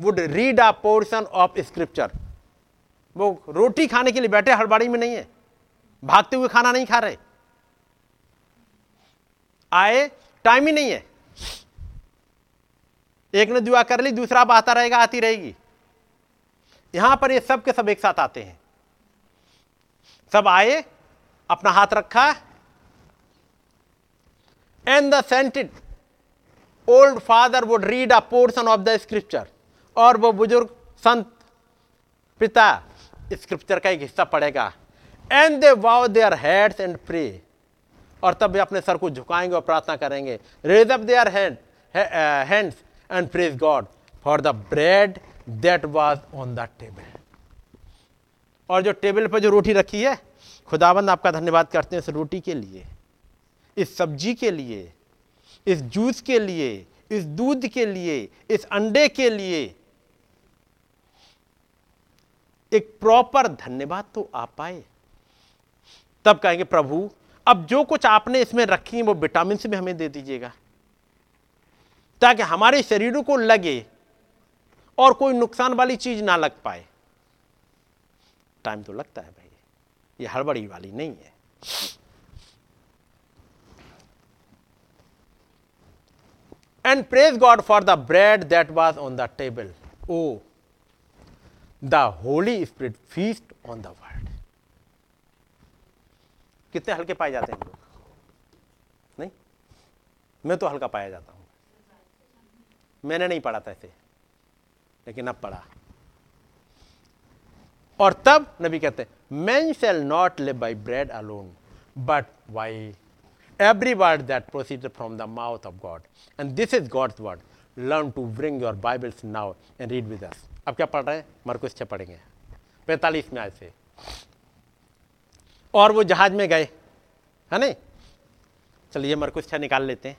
would read a portion of scripture वो रोटी खाने के लिए बैठे, हड़बाड़ी में नहीं है। भागते हुए खाना नहीं खा रहे। आए टाइम ही नहीं है। एक ने दुआ कर ली, दूसरा अब आता रहेगा, आती रहेगी। यहाँ पर ये सब के सब एक साथ आते हैं। सब आए, अपना हाथ रखा and the sainted old father would read a portion of the scripture और वो बुज़ुर्ग, संत, पिता स्क्रिप्चर का एक हिस्सा पड़ेगा and they bow their heads and pray और तब वे अपने सर को झुकाएँगे और प्रार्थना करेंगे। Raise up their hand hands and praise God for the bread that was on the table और जो टेबल पर जो रोटी रखी है, खुदाबंद आपका धन्यवाद करते हैं इस रोटी के लिए, इस सब्ज़ी के लिए, इस जूस के लिए, इस दूध के लिए, इस अंडे के लिए। एक प्रॉपर धन्यवाद तो आ पाए तब कहेंगे, प्रभु, अब जो कुछ आपने इसमें रखी है, वो विटामिन से भी हमें दे दीजिएगा, ताकि हमारे शरीरों को लगे और कोई नुकसान वाली चीज़ ना लग पाए। टाइम तो लगता है भाई। ये हड़बड़ी वाली नहीं है। And praise God for the bread that was on the table oh the Holy Spirit feast on the world कितने हल्के पाए जाते हैं लोग? नहीं? मैं तो हल्का पाया जाता हूँ। मैंने नहीं पढ़ा था ऐसे लेकिन अब पढ़ा। और तब नबी कहते हैं man shall not live by bread alone but by every word that proceed from the mouth of God and this is God's word learn to bring your Bibles now and read with us अब क्या पढ़ रहे हैं? मरकुस से पढ़ेंगे। पैंतालीस में आज से और वो जहाज़ में गए। है नहीं? चलिए मरकुस निकाल लेते हैं।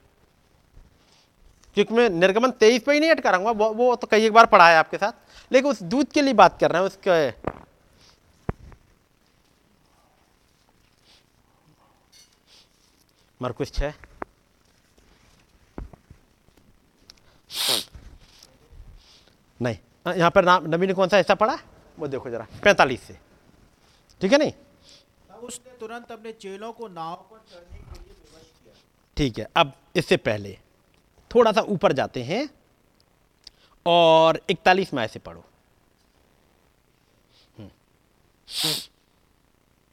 क्योंकि मैं निर्गमन तेईस पे ही नहीं अटका रहूँगा वो, वो तो कई एक बार पढ़ा है आपके साथ। लेकिन उस दूध के लिए बात कर रहे हैं उसके मरकुस छः नहीं हाँ, यहाँ पर नाम नबी ने कौन सा हिस्सा पढ़ा? वो देखो जरा पैंतालीस से। ठीक है नहीं? उसने तुरंत अपने चेलों को नाव पर चढ़ने के लिए ठीक है अब इससे पहले। थोड़ा सा ऊपर जाते हैं और इकतालीस में ऐसे पढ़ो।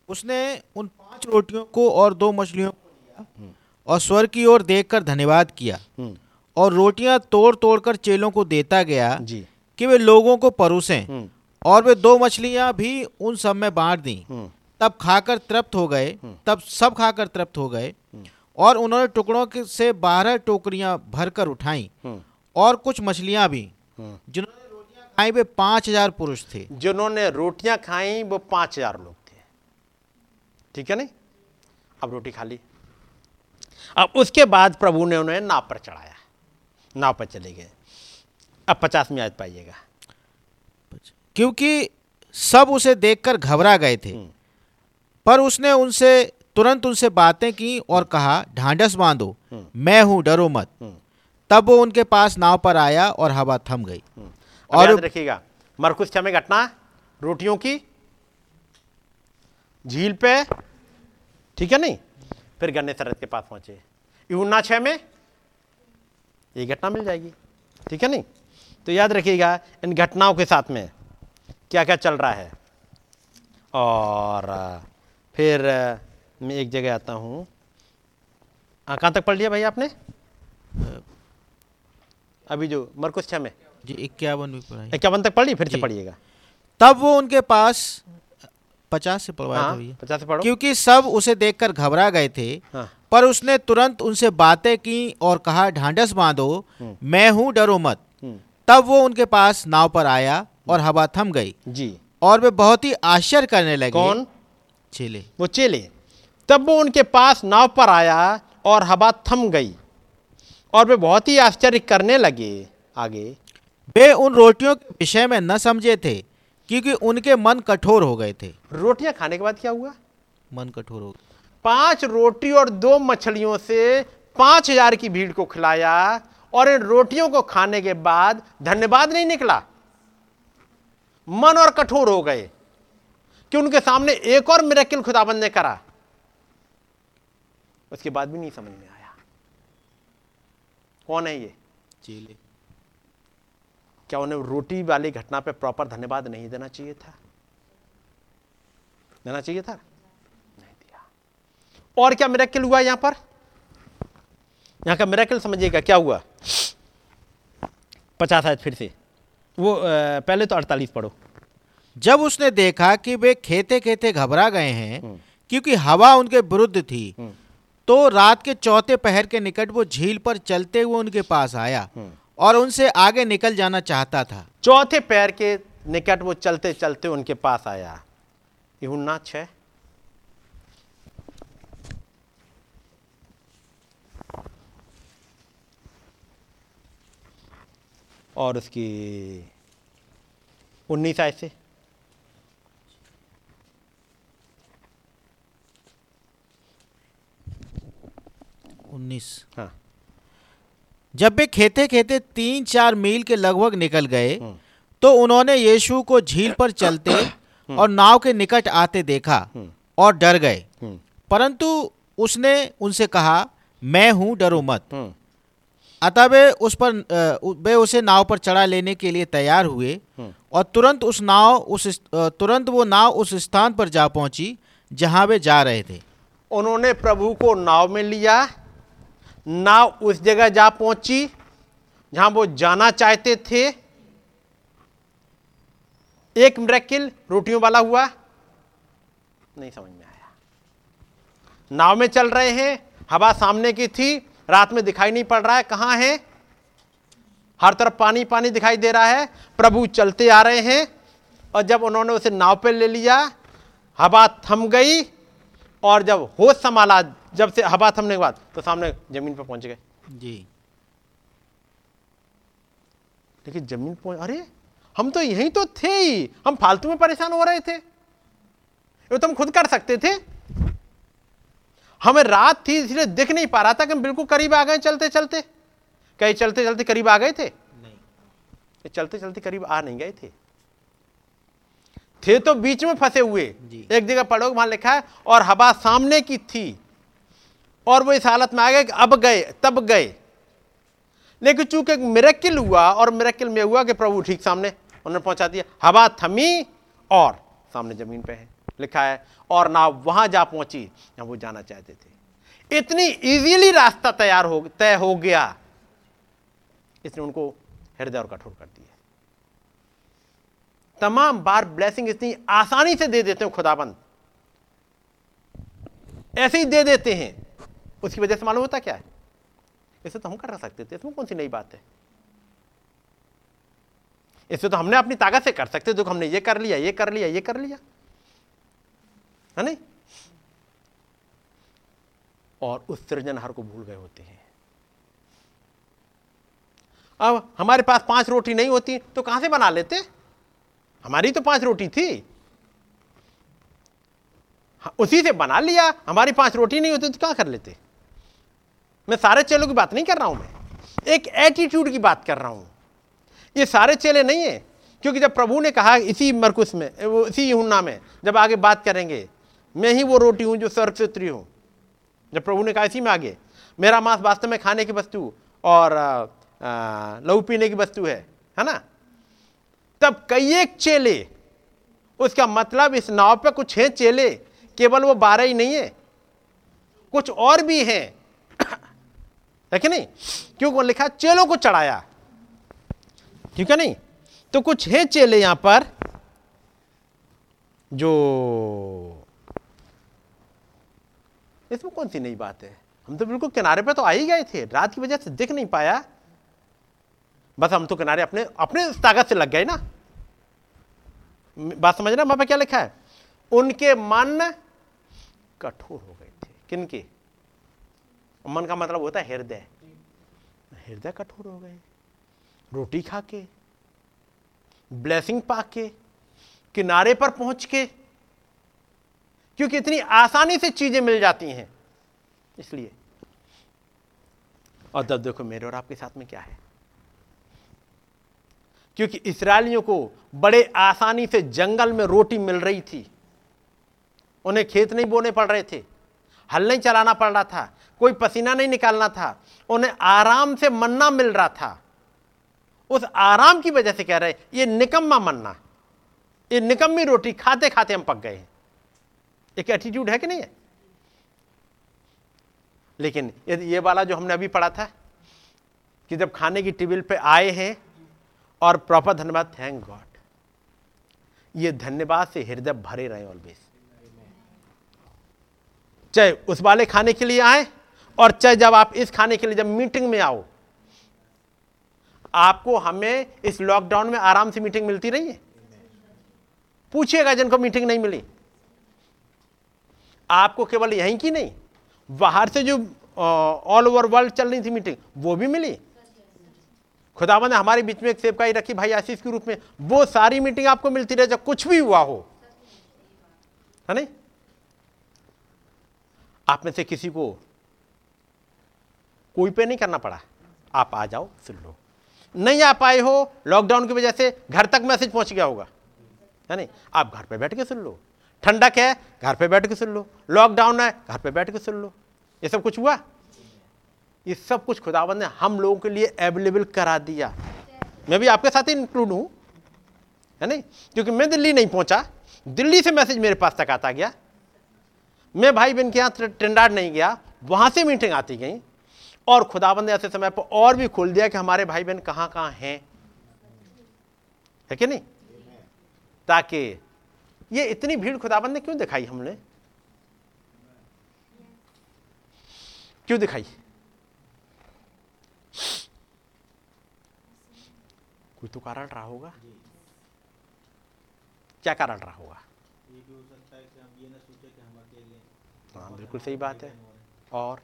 उसने उन पाँच रोटियों को और दो मछलियों को लिया और स्वर की ओर देखकर धन्यवाद किया हम्म, और रोटियाँ तोड़ तोड़ कर चेलों को देता गया जी। कि वे लोगों को परोसें हम्म, और वे दो मछलियाँ भी उन सब में बांट दी। हम्म, तब खाकर तृप्त हो गए। तब सब खाकर तृप्त हो गए। और उन्होंने टुकड़ों के से बारह टोकरियाँ भरकर उठाई। हम्म, और कुछ मछलियाँ भी। हम्म। जिन्होंने रोटियाँ खाई वे पाँच हज़ार पुरुष थे। जिन्होंने रोटियाँ खाई वो पाँच हज़ार लोग थे। ठीक है नहीं? अब रोटी खा ली। अब उसके बाद प्रभु ने उन्हें नाव पर चढ़ाया। नाव पर चले गए। अब पचास में आज पाइएगा। क्योंकि सब उसे देखकर घबरा गए थे। हम्म। पर उसने उनसे तुरंत उनसे बातें की और कहा ढांढस बांधो हम्म। मैं हूँ डरो मत। हम्म। तब वो उनके पास नाव पर आया और हवा थम गई। और और रखिएगा मरकुस में घटना रोटियों की झील पे ठीक है नहीं? फिर गन्ने सरत के पास पहुँचे। यूना छः में ये घटना मिल जाएगी ठीक है नहीं? तो याद रखिएगा इन घटनाओं के साथ में क्या क्या चल रहा है? और फिर मैं एक जगह आता हूँ। हाँ, कहाँ तक पढ़ लिया भाई आपने? अभी जो मरकुस छः में। जी इक्यावन भी पढ़ाई। इक्यावन तक पढ़ ली फिर से पढ़िएगा। तब वो उनके पास पचास से पढ़वाया हाँ पचास से पढ़ो। क्योंकि सब उसे देखकर घबरा गए थे हाँ। पर उसने तुरंत उनसे बातें की और कहा ढांढस बांधो मैं हूँ डरो मत। हम्म, तब वो उनके पास नाव पर आया और हवा थम गई। जी। और वे बहुत ही आश्चर्य करने लगे। कौन? चेले। वो चेले। तब वो उनके पास नाव पर आया और हवा थम गई और वे बहुत ही आश्चर्य करने लगे आगे। वे उन रोटियों के विषय में न समझे थे क्योंकि उनके मन कठोर हो गए थे। रोटियाँ खाने के बाद क्या हुआ? मन कठोर हो गए। पाँच रोटी और दो मछलियों से पाँच हज़ार की भीड़ को खिलाया और इन रोटियों को खाने के बाद धन्यवाद नहीं निकला। मन और कठोर हो गए कि उनके सामने एक और मिरेकिल खुदाबंद ने करा। उसके बाद भी नहीं समझ में आया। कौन है ये? चेले क्या उन्हें रोटी वाली घटना पे प्रॉपर धन्यवाद नहीं देना चाहिए था? देना चाहिए था? नहीं दिया। और क्या मिरेकल हुआ यहाँ पर? यहाँ का मिरेकल समझिएगा क्या हुआ? पचास आयत फिर से। वो पहले तो अड़तालीस पढ़ो। जब उसने देखा कि वे खेते खेते घबरा गए हैं क्योंकि हवा उनके विरुद्ध थी तो रात के चौथे पहर के निकट वो झील पर चलते हुए उनके पास आया और उनसे आगे निकल जाना चाहता था। चौथे पैर के निकट वो चलते चलते उनके पास आया। यूहन्ना छह और उसकी उन्नीस आय से। उन्नीस। हाँ। जब वे खेते खेते तीन चार मील के लगभग निकल गए तो उन्होंने यीशु को झील पर चलते और नाव के निकट आते देखा और डर गए। हम्म। परंतु उसने उनसे कहा मैं हूँ डरो मत। हम्म। अतः वे उस पर वे उसे नाव पर चढ़ा लेने के लिए तैयार हुए और तुरंत उस नाव उस तुरंत वो नाव उस स्थान पर जा पहुँची जहाँ वे जा रहे थे। उन्होंने प्रभु को नाव में लिया नाव उस जगह जा पहुँची जहाँ वो जाना चाहते थे। एक मिरेकिल रोटियों वाला हुआ। नहीं समझ में आया। नाव में चल रहे हैं, हवा सामने की थी, रात में दिखाई नहीं पड़ रहा है कहाँ है। हर तरफ़ पानी पानी दिखाई दे रहा है। प्रभु चलते आ रहे हैं और जब उन्होंने उसे नाव पे ले लिया, हवा थम गई और जब होश संभाला जब से हवा थमने के बाद तो सामने ज़मीन पर पहुँच गए। जी। लेकिन ज़मीन पहुँच अरे हम तो यहीं तो थे ही। हम फालतू में परेशान हो रहे थे। ये तो हम खुद कर सकते थे। हमें रात थी इसलिए दिख नहीं पा रहा था कि हम बिल्कुल करीब आ गए चलते चलते कहीं चलते चलते करीब आ गए थे? नहीं। चलते चलते करीब आ नहीं गए थे। थे तो बीच में फंसे हुए। एक जगह पढ़ो वहाँ लिखा है और हवा सामने की थी। और वो इस हालत में आ गए कि अब गए, तब गए। लेकिन चूँकि मिरेकिल हुआ और मिरेकिल में हुआ कि प्रभु ठीक सामने, उन्होंने पहुँचा दिया, हवा थमी और सामने ज़मीन पे है, लिखा है, और नाव वहाँ जा पहुँची जहाँ वो जाना चाहते थे। इतनी इजीली रास्ता तैयार हो, तय हो गया। इसने उनको हृदय और कठोर कर दिया। तमाम बार ब्लेसिंग इतनी आसानी से दे देते हैं खुदाबंद। ऐसे ही दे देते हैं। उसकी वजह से मालूम होता क्या है? इसे तो हम कर सकते थे। इसमें कौन सी नई बात है? इसे तो हमने अपनी ताकत से कर सकते देखो हमने ये कर लिया ये कर लिया ये कर लिया। है नहीं? और उस सृजनहार को भूल गए होते हैं। अब हमारे पास पाँच रोटी नहीं होती तो कहाँ से बना लेते? हमारी तो पाँच रोटी थी। हाँ, उसी से बना लिया। हमारी पाँच रोटी नहीं होती तो क्या कर लेते? मैं सारे चेलों की बात नहीं कर रहा हूँ मैं। एक एटीट्यूड की बात कर रहा हूँ। ये सारे चेले नहीं है, क्योंकि जब प्रभु ने कहा इसी मरकुस में, वो इसी यूहन्ना में, जब आगे बात करेंगे, मैं ही वो रोटी हूँ जो स्वर्ग से उतरी हूँ। जब प्रभु ने कहा इसी में आगे, मेरा मांस वास्तव में खाने की वस्तु और लहू पीने की वस्तु है है ना? तब कई एक चेले, उसका मतलब इस नाव पे कुछ है चेले, केवल वो बारह ही नहीं है, कुछ और भी हैं। है कि नहीं? क्यों लिखा? चेलों को चढ़ाया। ठीक है नहीं? तो कुछ है चेले यहाँ पर, जो इसमें कौन सी नई बात है? हम तो बिल्कुल किनारे पे तो आ ही गए थे। रात की वजह से दिख नहीं पाया। बस हम तो किनारे अपने अपने ताकत से लग गए ना। बात समझ रहे वहाँ पर क्या लिखा है? उनके मन कठोर हो गए थे। किनके? मन का मतलब होता है हृदय। हृदय कठोर हो गए। रोटी खा के ब्लेसिंग पा के, किनारे पर पहुँच के, क्योंकि इतनी आसानी से चीज़ें मिल जाती हैं। इसलिए, और तब देखो मेरे और आपके साथ में क्या है? क्योंकि इसराइलियों को बड़े आसानी से जंगल में रोटी मिल रही थी। उन्हें खेत नहीं बोने पड़ रहे थे। हल नहीं चलाना पड़ रहा था, कोई पसीना नहीं निकालना था, उन्हें आराम से मन्ना मिल रहा था। उस आराम की वजह से कह रहे ये निकम्मा मन्ना, ये निकम्मी रोटी खाते खाते हम पक गए हैं। एक एटीट्यूड है कि नहीं है? लेकिन ये वाला जो हमने अभी पढ़ा था कि जब खाने की टेबल पे आए हैं और प्रॉपर धन्यवाद थैंक गॉड ये धन्यवाद से हृदय भरे रहे ऑलवेज चाहे उस वाले खाने के लिए आए और चाहे जब आप इस खाने के लिए जब मीटिंग में आओ, आपको हमें इस लॉकडाउन में आराम से मीटिंग मिलती रही है। पूछिएगा जिनको मीटिंग नहीं मिली। आपको केवल यहीं की नहीं, बाहर से जो ऑल ओवर वर्ल्ड चल रही थी मीटिंग, वो भी मिली। खुदावन ने हमारे बीच में एक सेवकाई रखी, भाई आशीष के रूप में, वो सारी मीटिंग आपको मिलती रहे जब कुछ भी हुआ हो। है नहीं? आप में से किसी को कोई पे नहीं करना पड़ा। आप आ जाओ सुन लो। नहीं आ पाए हो लॉकडाउन की वजह से घर तक मैसेज पहुँच गया होगा। है नहीं? आप घर पे बैठ के सुन लो। ठंडक है, घर पे बैठ के सुन लो। लॉकडाउन है, घर पे बैठ के सुन लो। ये सब कुछ हुआ? ये सब कुछ खुदावन ने हम लोगों के लिए अवेलेबल करा दिया। मैं भी आपके साथ ही इंक्लूड हूँ। है नहीं? क्योंकि मैं दिल्ली नहीं पहुँचा। दिल्ली से मैसेज मेरे पास तक आता गया। मैं भाई बहन के यहाँ टेंडार नहीं गया, वहाँ से मीटिंग आती गई, और खुदाबंद ने ऐसे समय पर और भी खोल दिया कि हमारे भाई बहन कहाँ कहाँ हैं। है कि नहीं? ताकि ये इतनी भीड़ खुदाबंद ने क्यों दिखाई हमने? क्यों दिखाई? कोई तो कारण रहा होगा। क्या कारण रहा होगा हाँ बिल्कुल सही बात है। और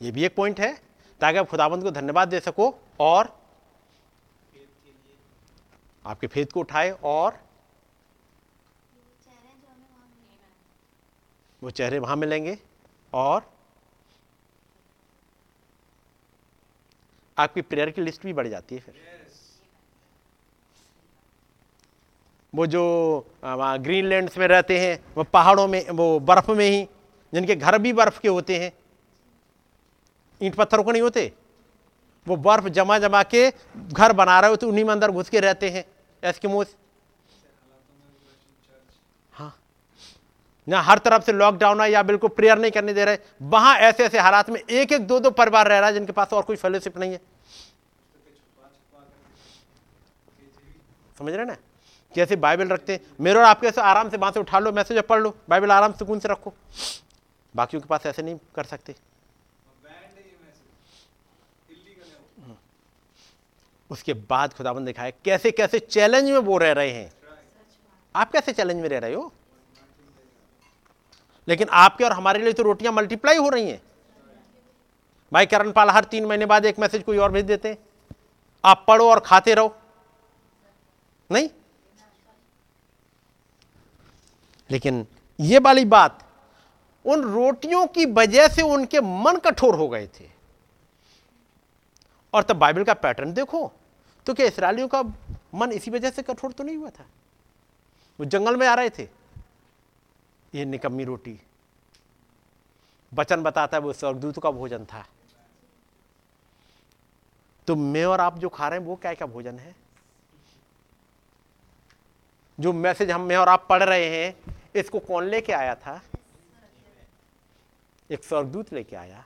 ये भी एक पॉइंट है, ताकि आप खुदाबंद को धन्यवाद दे सको और आपके फेद को उठाए और वो चेहरे वहाँ मिलेंगे और आपकी प्रेयर की लिस्ट भी बढ़ जाती है फिर। वो जो ग्रीनलैंड्स में रहते हैं, वो पहाड़ों में, वो बर्फ़ में ही जिनके घर भी बर्फ़ के होते हैं, ईंट पत्थरों के नहीं होते। वो बर्फ़ जमा जमा के घर बना रहे होते, उन्हीं में अंदर घुस के रहते हैं, एस्किमोस। हाँ। ना हर तरफ़ से लॉकडाउन है या बिल्कुल प्रेयर नहीं करने दे रहे। वहाँ ऐसे ऐसे हालात में एक एक दो दो परिवार रह रहा है जिनके पास और कोई फेलोशिप नहीं है। समझ रहे ना? कैसे बाइबल रखते हैं, मेरे और आपके आराम से वहाँ से उठा लो मैसेज पढ़ लो बाइबल आराम सुकून से रखो। बाकियों के पास ऐसे नहीं कर सकते। उसके बाद खुदाबंद दिखाए कैसे कैसे चैलेंज में वो रह रहे हैं? आप कैसे चैलेंज में रह रहे हो? लेकिन आपके और हमारे लिए तो रोटियाँ मल्टीप्लाई हो रही हैं। भाई करण पाल हर तीन महीने बाद एक मैसेज कोई और भेज देते हैं। आप पढ़ो और खाते रहो। नहीं? लेकिन ये वाली बात उन रोटियों की वजह से उनके मन कठोर हो गए थे। और तब बाइबल का पैटर्न देखो तो क्या इसराइलियों का मन इसी वजह से कठोर तो नहीं हुआ था? वो जंगल में आ रहे थे। ये निकम्मी रोटी। वचन बताता है वो स्वर्गदूत का भोजन था। तो मैं और आप जो खा रहे हैं, वो क्या क्या भोजन है? जो मैसेज हम, मैं और आप पढ़ रहे हैं, इसको कौन लेके आया था? एक स्वर्गदूत लेके आया।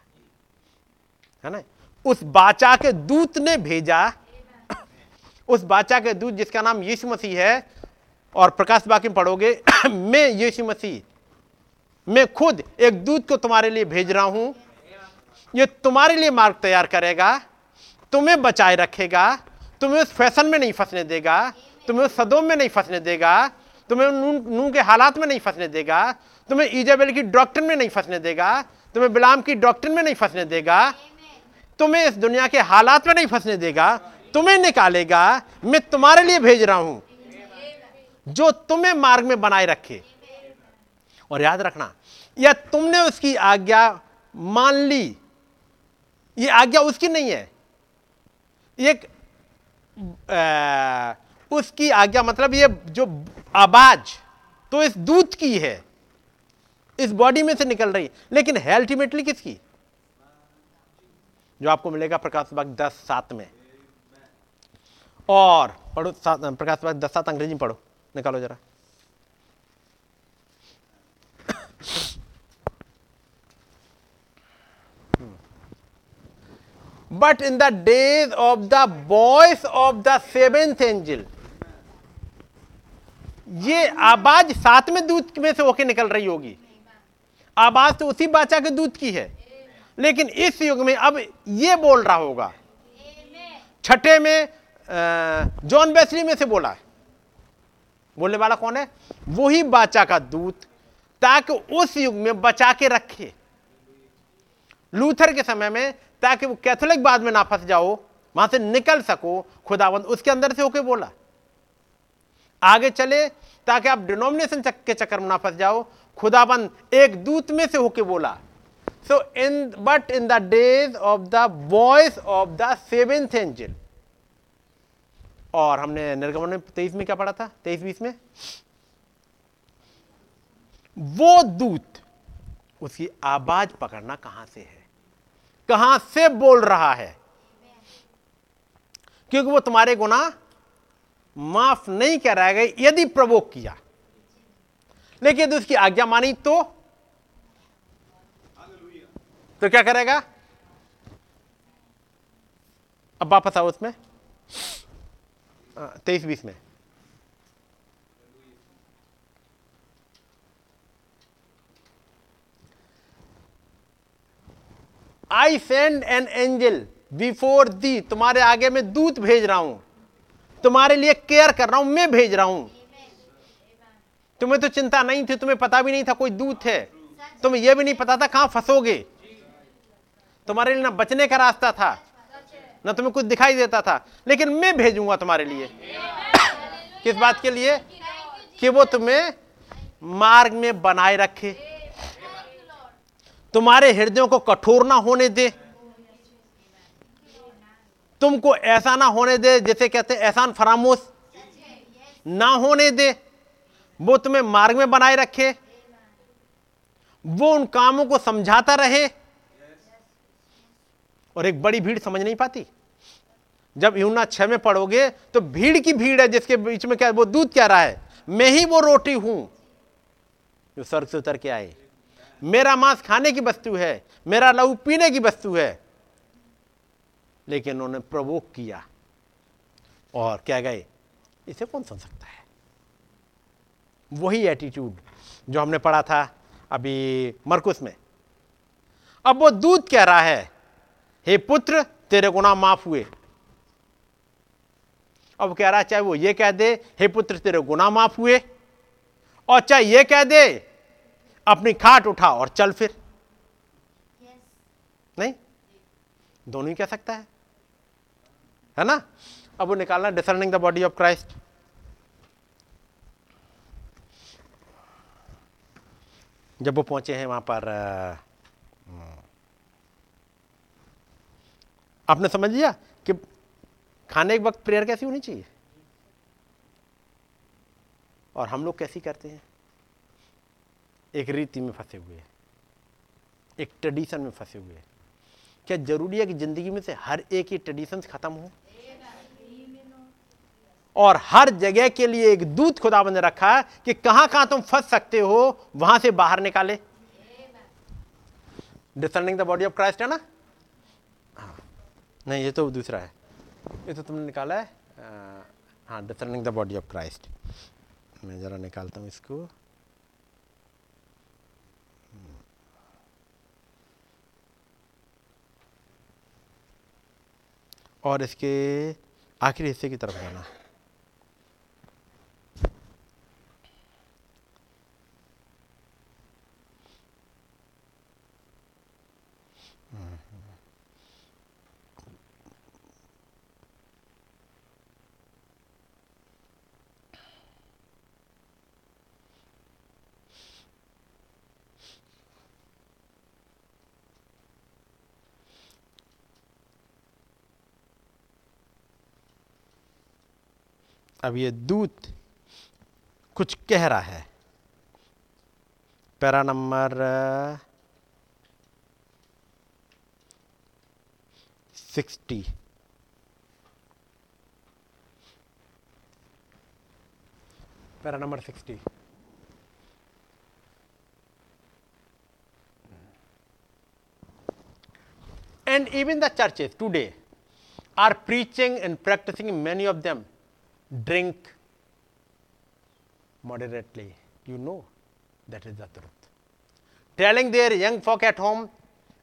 है ना? उस बाचा के दूत ने भेजा। उस बाचा के दूत जिसका नाम यीशु मसीह है, और प्रकाश बाकी में पढ़ोगे, मैं यीशु मसीह, मैं खुद एक दूत को तुम्हारे लिए भेज रहा हूँ। ये तुम्हारे लिए मार्ग तैयार करेगा, तुम्हें बचाए रखेगा, तुम्हें उस फ़ैशन में नहीं फंसने देगा, तुम्हें उस सदों में नहीं फंसने देगा, तुम्हें नून के हालात में नहीं फंसने देगा तुम्हें ईजाबेल की डॉक्टर में नहीं फंसने देगा तुम्हें बिलाम की डॉक्टर में नहीं फंसने देगा तुम्हें इस दुनिया के हालात में नहीं फंसने देगा तुम्हें निकालेगा मैं तुम्हारे लिए भेज रहा हूँ जो तुम्हें मार्ग में बनाए रखे। और याद रखना या तुमने उसकी आज्ञा मान ली ये आज्ञा उसकी नहीं है। एक आ, उसकी आज्ञा मतलब ये जो आवाज़ तो इस दूत की है। इस बॉडी में से निकल रही है। लेकिन है अल्टीमेटली किसकी? जो आपको मिलेगा प्रकाश बाग दस सात में। और पढ़ो प्रकाश बाग दस सात अंग्रेज़ी पढ़ो। निकालो जरा। But in the days of the voice of the seventh angel, ये आवाज़ सातवें दूत में से होके निकल रही होगी। आवाज़ तो उसी बाचा के दूत की है। लेकिन इस युग में अब ये बोल रहा होगा। छठे में जॉन बेसली में से बोला है। बोलने वाला कौन है? वही बाचा का दूत, ताकि उस युग में बचा के रखे। लूथर के समय में, ताकि वो कैथोलिक बाद में ना फंस जाओ, वहाँ से निकल सको खुदावंद उसके अंदर से होके बोला। आगे चले, ताकि आप डिनोमिनेशन के चक्कर में ना फंस जाओ खुदाबंद एक दूत में से होके बोला so in but in the days of the voice of the seventh angel और हमने निर्गमन में तेईस में क्या पढ़ा था? तेईस बीस में? वो दूत, उसकी आवाज़ पकड़ना कहाँ से है? कहाँ से बोल रहा है? क्योंकि वो तुम्हारे गुना माफ़ नहीं कराएगा, यदि प्रवोक किया। लेकिन यदि उसकी आज्ञा मानी तो? तो क्या करेगा? अब वापस आओ उसमें। तेईस बीस में। I send an angel before thee तुम्हारे आगे में दूत भेज रहा हूँ। तुम्हारे लिए केयर कर रहा हूँ मैं भेज रहा हूँ। तुम्हें तो चिंता नहीं थी, तुम्हें पता भी नहीं था कोई दूत है। तुम्हें यह भी नहीं पता था कहाँ फंसोगे। तुम्हारे लिए ना बचने का रास्ता था, ना तुम्हें कुछ दिखाई देता था, लेकिन मैं भेजूँगा तुम्हारे लिए। किस बात के लिए? कि वो तुम्हें मार्ग में बनाए रखे। तुम्हारे हृदयों को कठोर ना होने दे। तुमको ऐसा ना होने दे, जैसे कहते एहसान फरामोश। ना होने दे। वो तुम्हें मार्ग में बनाए रखे। वो उन कामों को समझाता रहे। और एक बड़ी भीड़ समझ नहीं पाती। जब यूना छह में पढ़ोगे तो भीड़ की भीड़ है, जिसके बीच में क्या, वो दूध क्या रहा है? मैं ही वो रोटी हूँ। जो स्वर्ग से उतर के आए। मेरा मांस खाने की वस्तु है, मेरा लहू पीने की वस्तु है। लेकिन उन्होंने प्रवोक किया। और क्या गए? इसे कौन सुन सकता? वही एटीट्यूड जो हमने पढ़ा था अभी मरकुस में। अब वो दूध कह रहा है, हे पुत्र, तेरे गुना माफ़ हुए। अब कह रहा है, चाहे वो ये कह दे, हे पुत्र, तेरे गुना माफ़ हुए। और चाहे ये कह दे, अपनी खाट उठा और चल फिर. नहीं? दोनों ही कह सकता है। है ना? अब वो निकालना discerning the body of Christ जब वो पहुँचे हैं वहाँ पर आपने समझ लिया कि खाने के वक्त प्रेयर कैसी होनी चाहिए? और हम लोग कैसी करते हैं? एक रीति में फंसे हुए हैं एक ट्रेडिशन में फंसे हुए। हैं क्या ज़रूरी है कि ज़िंदगी में से हर एक ही ट्रेडिशन खत्म हो? और हर जगह के लिए एक दूत खुदा ने रखा है कि कहाँ कहाँ तुम फंस सकते हो, वहाँ से बाहर निकाले। Discerning the body of Christ है ना? हाँ। नहीं, ये तो दूसरा है। ये तो तुमने निकाला है? हाँ discerning the body of Christ मैं ज़रा निकालता हूँ इसको। और इसके आखिरी हिस्से की तरफ़ जाना। अब ये दूत कुछ कह रहा है para number sixty para number sixty and even the churches today are preaching and practicing many of them drink moderately. You know that is the truth. Telling their young folk at home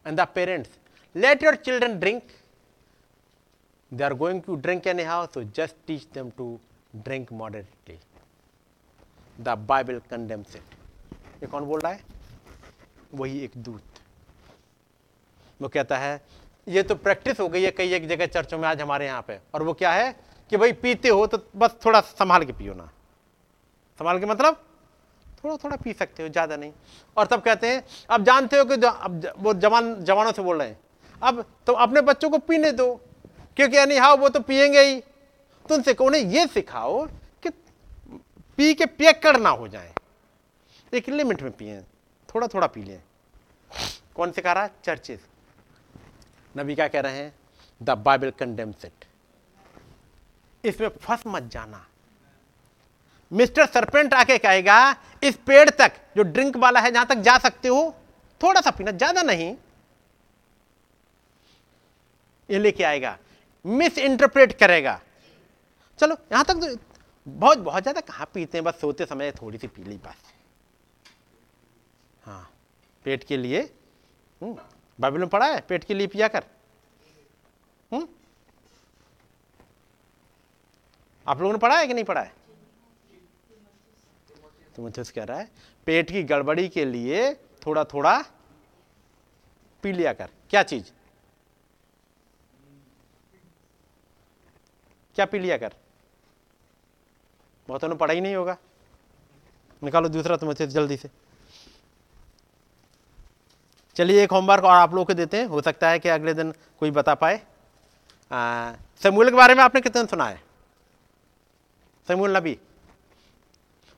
and the parents, let your children drink. They are going to drink anyhow, so just teach them to drink moderately. The Bible condemns it. ये कौन बोल रहा है वही एक दूत वो कहता है ये तो प्रैक्टिस हो गई है कई एक जगह चर्चों में आज हमारे यहाँ पे और वो क्या है कि भाई पीते हो तो बस थोड़ा संभाल के पियो ना। संभाल के मतलब थोड़ा थोड़ा पी सकते हो, ज़्यादा नहीं। और तब कहते हैं, अब जानते हो कि अब वो जवान, जवानों से बोल रहे हैं, अब तो अपने बच्चों को पीने दो, क्योंकि यानी हाँ वो तो पियेंगे ही। तो उनसे उन्हें ये सिखाओ कि पी के पियक्कड़ ना हो जाए। एक लिमिट में पिए थोड़ा थोड़ा पी लें। कौन सिखा रहा है? चर्चेज नबी क्या कह रहे हैं? The Bible condemns it. इसमें फंस मत जाना। मिस्टर सरपेंट आके कहेगा इस पेड़ तक जो ड्रिंक वाला है जहाँ तक जा सकते हो थोड़ा सा पीना ज़्यादा नहीं। ये लेके आएगा मिस इंटरप्रेट करेगा। चलो यहाँ तक तो बहुत बहुत ज़्यादा कहाँ पीते हैं बस सोते समय थोड़ी सी पी ली बस। हाँ पेट के लिए हम्म, बाइबल में पढ़ा है पेट के लिए पिया कर। आप लोगों ने पढ़ा है कि नहीं पढ़ा है? तो मुझे कह रहा है, पेट की गड़बड़ी के लिए थोड़ा थोड़ा पी लिया कर। क्या चीज़? क्या पी लिया कर? बहुतों पढ़ा ही नहीं होगा। निकालो दूसरा तुम अच्छे जल्दी से। चलिए एक होमवर्क और आप लोग को देते हैं। हो सकता है कि अगले दिन कोई बता पाए। समूल के बारे में आपने कितने सुना है? समूल नबी।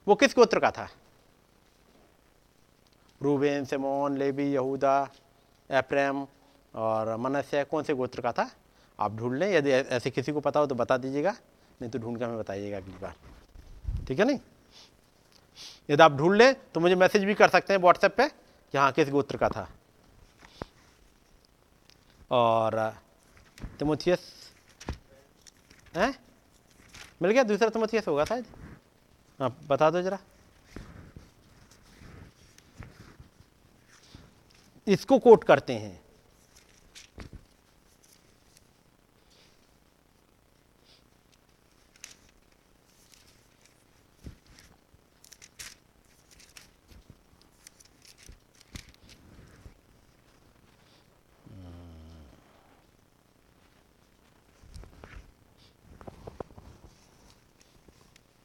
वो किस गोत्र का था? रूबेन, सेमोन लेबी यहूदा, एप्रेम और मनस्य, कौन से गोत्र का था? आप ढूंढ लें, यदि ऐसे किसी को पता हो तो बता दीजिएगा, नहीं तो ढूंढ कर हमें बताइएगा अगली बार। ठीक है नहीं? यदि आप ढूंढ लें तो मुझे मैसेज भी कर सकते हैं व्हाट्सएप पे, कि हाँ किस गोत्र का था। और, तिमोथियस, हैं? मिल गया? दूसरा तमथियस होगा शायद। हाँ बता दो जरा। इसको कोट करते हैं।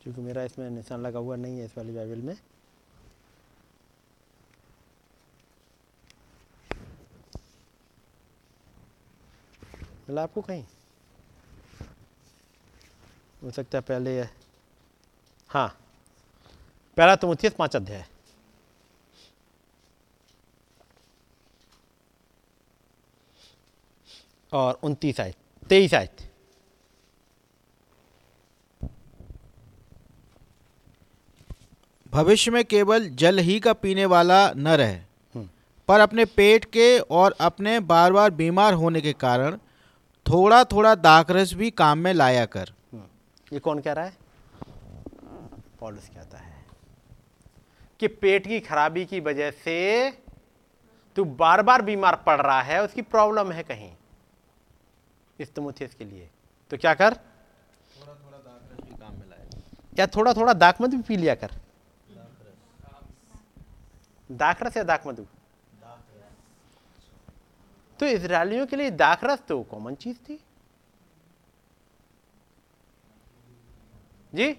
क्योंकि मेरा इसमें निशान लगा हुआ नहीं है इस वाली बाइबल में। मिला आपको कहीं? हो सकता है पहले है हाँ। पहला तुम मुझे पाँच अध्याय। और उनतीस आयत, तेईस आयत। भविष्य में केवल जल ही का पीने वाला न रहे। पर अपने पेट के और अपने बार बार बीमार होने के कारण थोड़ा थोड़ा दाखरस भी काम में लाया कर। ये कौन कह रहा है? पॉलिस कहता है कि पेट की खराबी की वजह से तू बार बार बीमार पड़ रहा है उसकी प्रॉब्लम है कहीं। इस तमुथियस के लिए। तो क्या कर? क्या थोड़ा थोड़ा दाक मधु भी पी लिया कर। दाखरस या दाक मधु? तो इसराइलियों के लिए दाखरस तो कॉमन चीज़ थी। जी?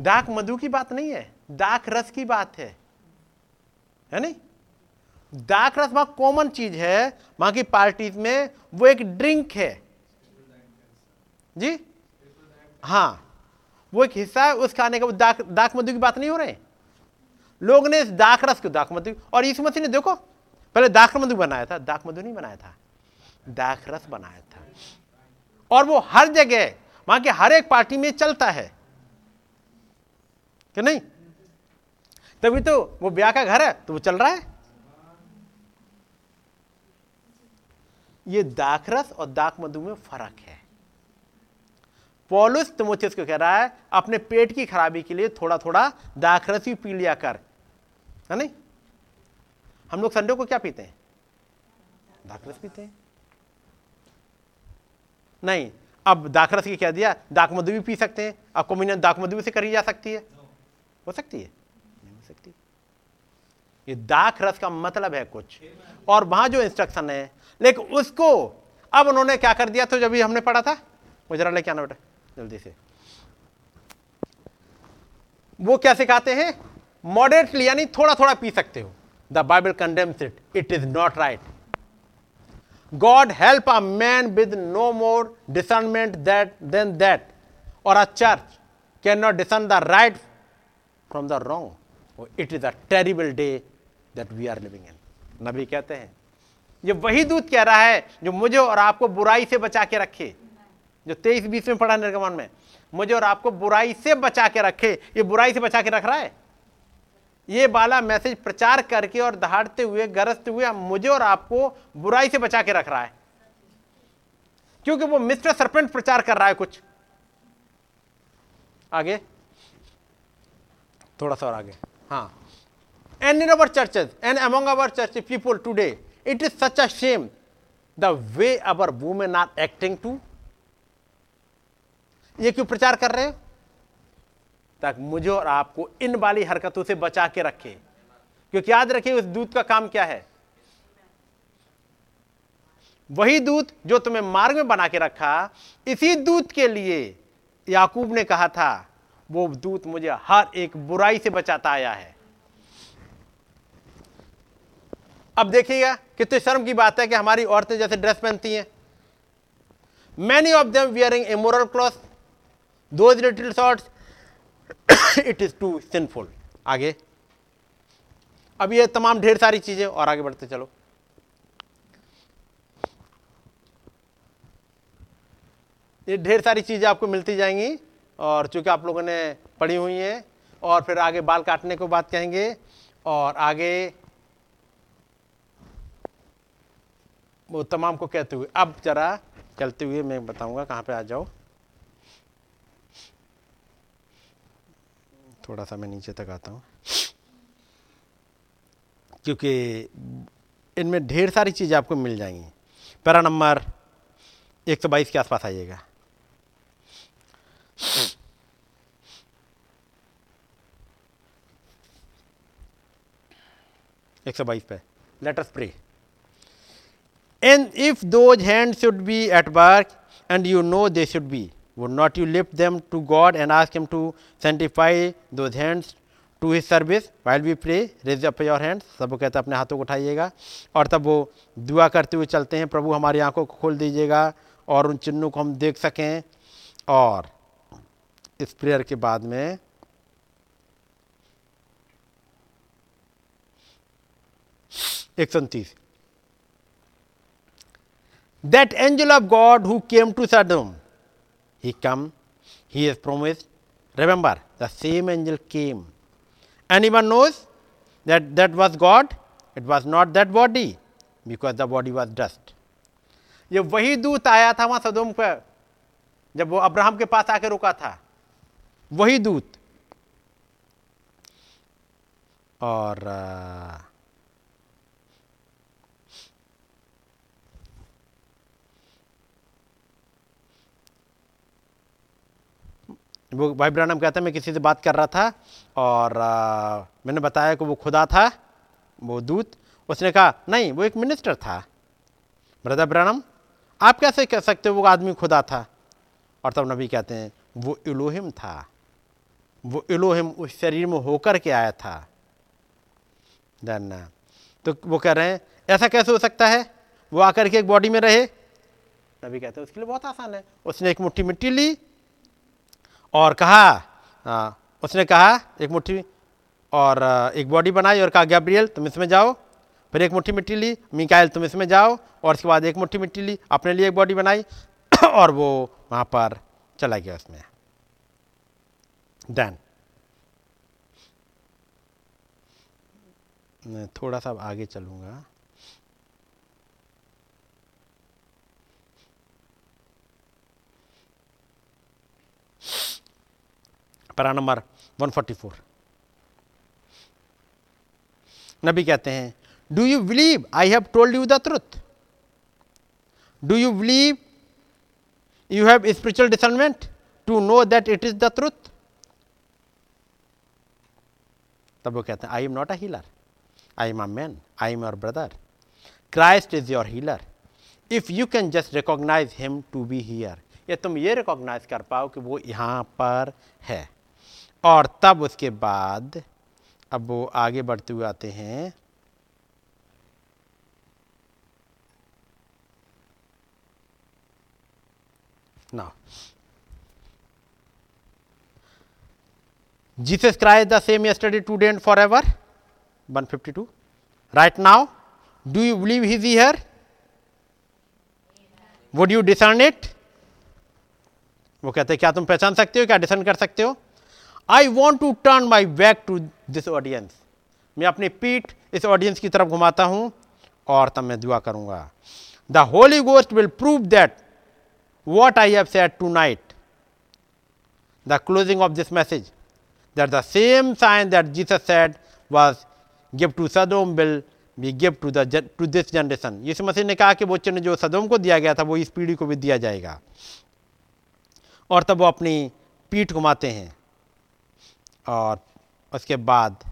दाक मधु की बात नहीं है दाक रस की बात है। है नहीं? दाक रस वहाँ कॉमन चीज़ है, वहाँ की पार्टीज़ में वो एक ड्रिंक है। जी? हाँ वो एक हिस्सा है उस खाने का दाक दाक मधु की बात नहीं हो रहे? लोग ने इस दाक रस को दाक मधु, और इस मसीह ने देखो, पहले दाख मधु बनाया था दाक मधु नहीं बनाया था दाक रस बनाया था। और वो हर जगह, वहाँ के हर एक पार्टी में चलता है। कि नहीं? तभी तो वो ब्याह का घर है तो वो चल रहा है। ये दाखरस और दाक मधु में फ़र्क है। पॉलुस तिमोथियस को कह रहा है, अपने पेट की खराबी के लिए थोड़ा थोड़ा दाखरस ही पी लिया कर। है नहीं? हम लोग संडे को क्या पीते हैं? दाखरस पीते हैं। नहीं, अब दाखरस की क्या दिया? दाक मधु भी पी सकते हैं। अब कम्युनियन दाक मधु से करी जा सकती है। हो सकती है? नहीं हो सकती। ये दाख रस का मतलब है कुछ। और वहाँ जो इंस्ट्रक्शन है, लेकिन उसको अब उन्होंने क्या कर दिया तो जब हमने पढ़ा था? वो जरा लेके आना बेटा, जल्दी से। वो क्या सिखाते हैं? मॉडरेटली यानी थोड़ा थोड़ा पी सकते हो। The Bible condemns it it is not right God help a man with no more discernment that then that और a church can not discern the right from the wrong it is a terrible day that we are living in नबी कहते हैं, ये वही दूत कह रहा है जो मुझे और आपको बुराई से बचा के रखे। जो तेईस बीस में पढ़ा निर्गमन में, मुझे और आपको बुराई से बचा के रखे। ये बुराई से बचा के रख रहा है? ये बाला मैसेज प्रचार करके और दहाड़ते हुए, गरजते हुए मुझे और आपको बुराई से बचा के रख रहा है। क्योंकि वो मिस्टर सरपेंट प्रचार कर रहा है कुछ। आगे। थोड़ा सा और आगे। हाँ। And in our churches and among our church people today it is such a shame the way our women are acting to ये क्यों प्रचार कर रहे हो? ताकि मुझे और आपको इन वाली हरकतों से बचा के रखे। क्योंकि याद रखिए उस दूत का काम क्या है? वही दूत जो तुम्हें मार्ग में बना के रखा, इसी दूत के लिए याकूब ने कहा था, वो दूत मुझे हर एक बुराई से बचाता आया है। अब देखिएगा, कितने शर्म की बात है कि हमारी औरतें जैसे ड्रेस पहनती हैं। Many of them wearing immoral cloth those little shorts it is too sinful आगे। अब ये तमाम ढेर सारी चीज़ें और आगे बढ़ते चलो। ये ढेर सारी चीज़ें आपको मिलती जाएँगी और चूँकि आप लोगों ने पढ़ी हुई हैं और फिर आगे बाल काटने को बात कहेंगे और आगे वो तमाम को कहते हुए। अब जरा चलते हुए मैं बताऊँगा कहाँ पे आ जाओ। थोड़ा सा मैं नीचे तक आता हूँ। क्योंकि इनमें ढेर सारी चीज़ें आपको मिल जाएँगी। पैरा नंबर एक सौ बाईस के आसपास आइएगा। एक सौ बाईस पे। Let us pray And if those hands should be at work, and you know they should be, would not you lift them to God and ask Him to sanctify those hands to His service while we pray? Raise up your hands. सब वो कहते हैं अपने हाथों को उठाइएगा और तब वो दुआ करते हुए चलते हैं प्रभु हमारी आँखों को खोल दीजिएगा और उन चिन्हों को हम देख सकें और इस प्रेयर के बाद में एक सौ उनतीस that angel of God who came to Sodom, he come, he has promised. Remember, the same angel came Anyone knows that that was God? It was not that body because the body was dust. ये वही दूत आया था वहाँ सदोम पर जब वो Abraham के पास आके रुका था वही दूत और आ, वो भाई ब्रानम कहता है मैं किसी से बात कर रहा था और आ, मैंने बताया कि वो खुदा था वो दूत। उसने कहा नहीं वो एक मिनिस्टर था। ब्रदर ब्रानम आप कैसे कह सकते हो वो आदमी खुदा था? और तब नबी कहते हैं वो इलोहिम था वो इलोहिम उस शरीर में होकर के आया था। देन तो वो कह रहे हैं ऐसा कैसे हो सकता है? वो आकर के एक बॉडी में रहे? नबी कहते हैं उसके लिए बहुत आसान है। उसने एक मुट्ठी मिट्टी ली और कहा आ, उसने कहा एक मुट्ठी और एक बॉडी बनाई और कहा गैब्रियल तुम इसमें जाओ। फिर एक मुट्ठी मिट्टी ली मिकाइल तुम इसमें जाओ। और उसके बाद एक मुट्ठी मिट्टी ली अपने लिए एक बॉडी बनाई और वो वहाँ पर चला गया उसमें। डन थोड़ा सा आगे चलूँगा। पैरा नंबर 144 नबी कहते हैं do you believe I have told you the truth do you believe you have spiritual discernment to know that it is the truth तब वो कहते हैं I am not a healer I am a man I am your brother Christ is your healer if you can just recognize him to be here या तुम ये recognise कर पाओ कि वो यहाँ पर है। और तब उसके बाद, अब वो आगे बढ़ते हुए आते हैं। ना। Jesus Christ the same yesterday today and for ever 152 right now do you believe his here would you discern it वो कहते हैं, क्या तुम पहचान सकते हो? क्या डिसर्न कर सकते हो? I want to turn my back to this audience मैं अपनी पीठ इस ऑडियंस की तरफ़ घुमाता हूँ और तब मैं दुआ करूँगा। The Holy Ghost will prove that what I have said tonight the closing of this message the same sign that Jesus said was give to Sodom will be give to the to this generation. यीशु मसीह ने कहा कि वो चिन्ह जो सदोम को दिया गया था, वो इस पीढ़ी को भी दिया जाएगा। और तब वो अपनी पीठ घुमाते हैं। और उसके बाद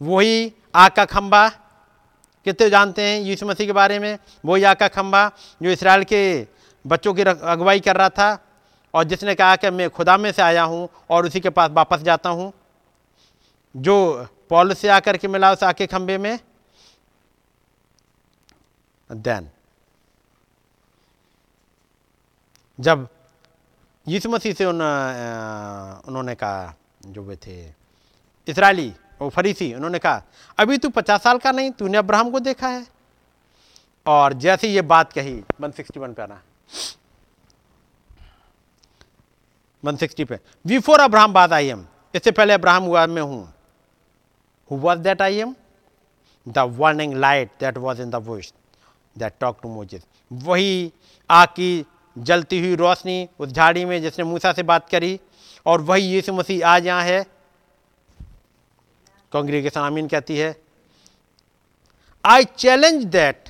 वही आग का खंबा, कितने जानते हैं यीशु मसीह के बारे में? वही आग का खंबा जो इसराइल के बच्चों की अगुवाई कर रहा था और जिसने कहा कि मैं खुदा में से आया हूँ और उसी के पास वापस जाता हूँ। जो पॉल से आकर के मिला उस आके खंबे में देन जब यीशु मसीह से उन उन्होंने कहा, जो वे थे, इसराइली वो फरीसी, उन्होंने कहा, अभी तू पचास साल का नहीं, तूने अब्राहम को देखा है। और जैसे ये बात कही, वन सिक्सटी वन पे आना। वन सिक्सटी पे बिफोर अब्राहम, बाद आई एम इससे पहले अब्राहम हुआ, मैं हूँ। Who was that I am the warning light that was in the voice that talk to Moses वही आग की जलती हुई रोशनी उस झाड़ी में जिसने मूसा से बात करी, और वही यीशु मसीह आज यहाँ है। कांग्रेगेशन आमीन कहती है I challenge that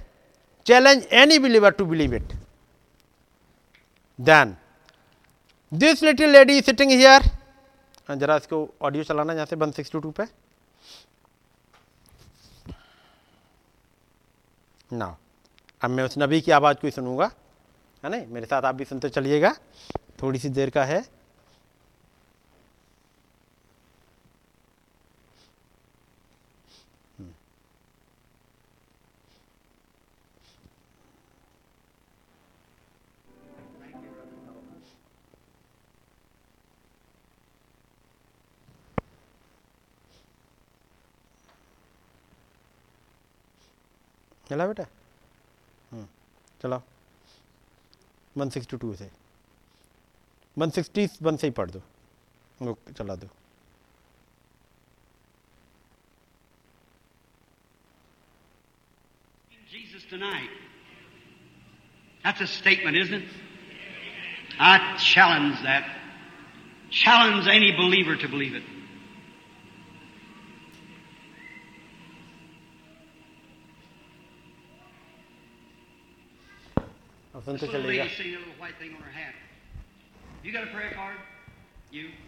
challenge any believer to believe it then this little lady sitting here जरा इसको ऑडियो चलाना जहाँ से वन सिक्सटी टू पे। ना अब मैं उस नबी की आवाज़ को ही सुनूँगा। है ना? मेरे साथ आप भी सुनते चलिएगा। थोड़ी सी देर का है। चला बेटा? हम्म, चलाओ। 162 से 161 से ही पढ़ दो वो चला दो Jesus tonight. That's a statement, isn't it? I challenge that. Challenge any believer to believe it.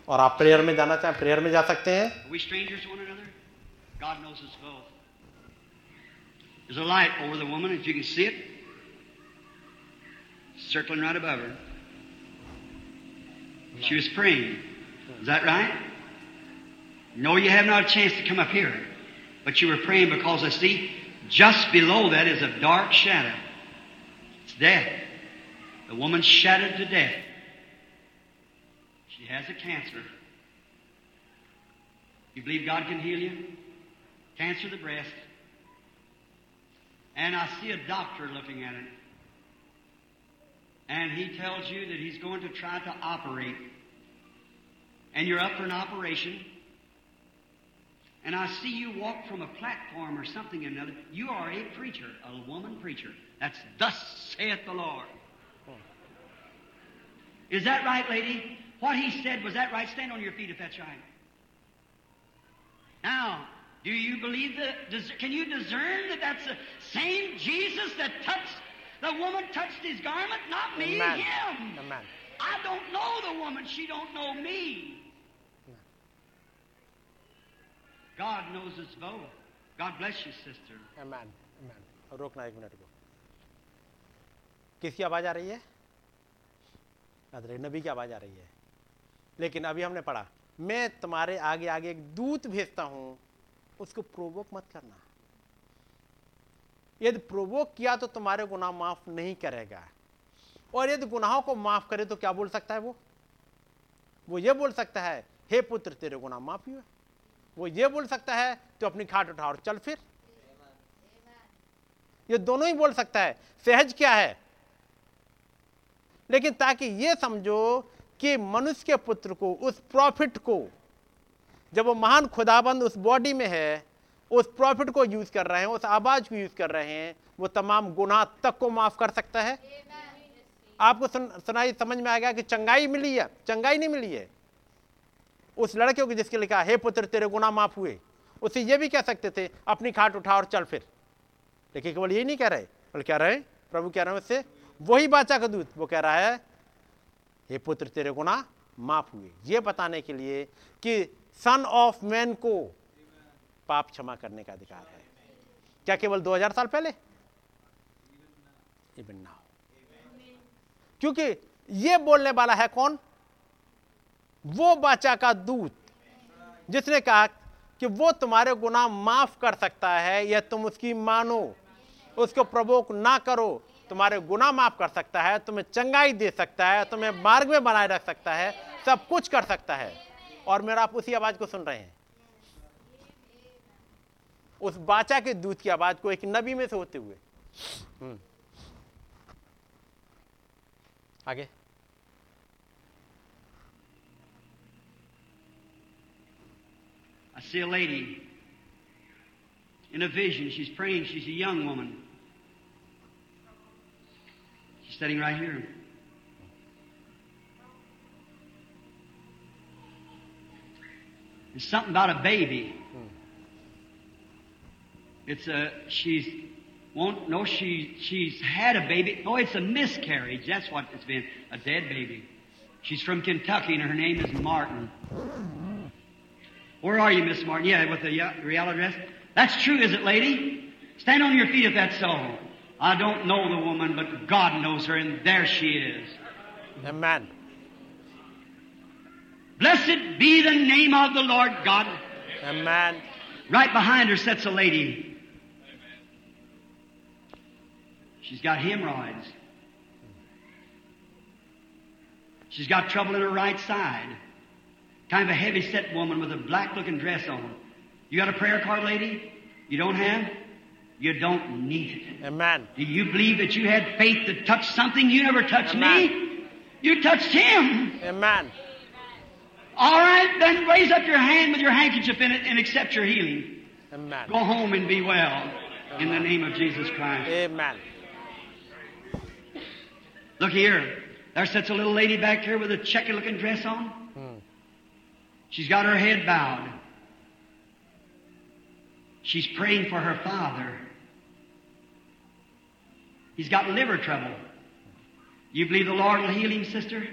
और आप प्रेयर में जाना चाहें प्रेयर में जा सकते हैं Are we strangers to one another? God knows us both. There's a light over the woman, if you can see it. Circling right above her. She was praying. Is that right? No, you have not a chance to come up here. But you were praying because I see just below that is a dark shadow. It's death. The woman's shattered to death. She has a cancer. You believe God can heal you? Cancer of the breast. And I see a doctor looking at it. And he tells you that he's going to try to operate. And you're up for an operation. And I see you walk from a platform or something or another. You are a preacher, a woman preacher. That's thus saith the Lord. Is that right, lady? What he said, was that right? Stand on your feet if that's right. Now, do you believe that? Does, can you discern that that's the same Jesus that touched, the woman touched his garment? Not me, Amen. him. Amen. I don't know the woman. She don't know me. God knows us both. God bless you, sister. Amen. Amen. और रोकना एक minute को किसकी आवाज़ आ रही है? अदरे, नबी की आवाज़ आ रही है। लेकिन अभी हमने पढ़ा, मैं तुम्हारे आगे आगे एक दूत भेजता हूँ, उसको प्रोवोक मत करना। यदि प्रोवोक किया तो तुम्हारे गुनाह माफ़ नहीं करेगा। और यदि गुनाहों को माफ़ करे तो क्या बोल सकता है वो? वो ये बोल सकता है, हे पुत्र, तेरे गुनाह माफ़ हुए। वो ये बोल सकता है तो अपनी खाट उठा और चल फिर। ये दोनों ही बोल सकता है। सहज क्या है? लेकिन ताकि ये समझो कि मनुष्य के पुत्र को उस प्रॉफिट को जब वो महान खुदाबंद उस बॉडी में है उस प्रॉफिट को यूज़ कर रहे हैं उस आवाज़ को यूज़ कर रहे हैं वो तमाम गुनाह तक को माफ़ कर सकता है। आपको सुन, सुनाई समझ में आ गया कि चंगाई मिली है? चंगाई नहीं मिली है। उस लड़के को जिसके लिखा हे पुत्र तेरे गुनाह माफ़ हुए। उसे ये भी कह सकते थे अपनी खाट उठा और चल फिर। लेकिन केवल यही नहीं कह रहे बोले कह रहे हैं प्रभु कह रहे हैं उससे वही बाचा का दूत। वो कह रहा है, हे पुत्र, तेरे गुना माफ़ हुए। ये बताने के लिए कि सन ऑफ़ मैन को पाप क्षमा करने का अधिकार है। क्या केवल 2000 साल पहले? इवन नाउ क्योंकि ये बोलने वाला है कौन? वो बाचा का दूत, जिसने कहा कि वो तुम्हारे गुनाह माफ़ कर सकता है या तुम उसकी मानो, उसको प्रवोक ना करो। तुम्हारे गुना माफ़ कर सकता है, तुम्हें चंगाई दे सकता है, तुम्हें मार्ग में बनाए रख सकता है, सब कुछ कर सकता है और मेरा आप उसी आवाज़ को सुन रहे हैं उस बाचा के दूध की आवाज़ को एक नबी में से होते हुए हम्म। आगे I see a lady in a vision. She's praying. She's a young woman. Sitting right here. There's something about a baby. It's a she's won't no she she's had a baby. Oh, it's a miscarriage. That's what it's been. A dead baby. She's from Kentucky and her name is Martin. Where are you, Miss Martin? Yeah, with the uh, real address. That's true, is it, lady? Stand on your feet if that's so. I don't know the woman, but God knows her, and there she is. Amen. Blessed be the name of the Lord God. Amen. Right behind her sits a lady. She's got hemorrhoids. She's got trouble in her right side. Kind of a heavy set woman with a black looking dress on. You got a prayer card, lady? You don't have? You don't need it. Amen. Do you believe that you had faith to touch something you never touched Amen. me? You touched him. Amen. All right, then raise up your hand with your handkerchief in it and accept your healing. Amen. Go home and be well in the name of Jesus Christ. Amen. Look here. There sits a little lady back here with a checky looking dress on. Hmm. She's got her head bowed. She's praying for her father. He's got liver trouble. You believe the Lord will heal him, sister?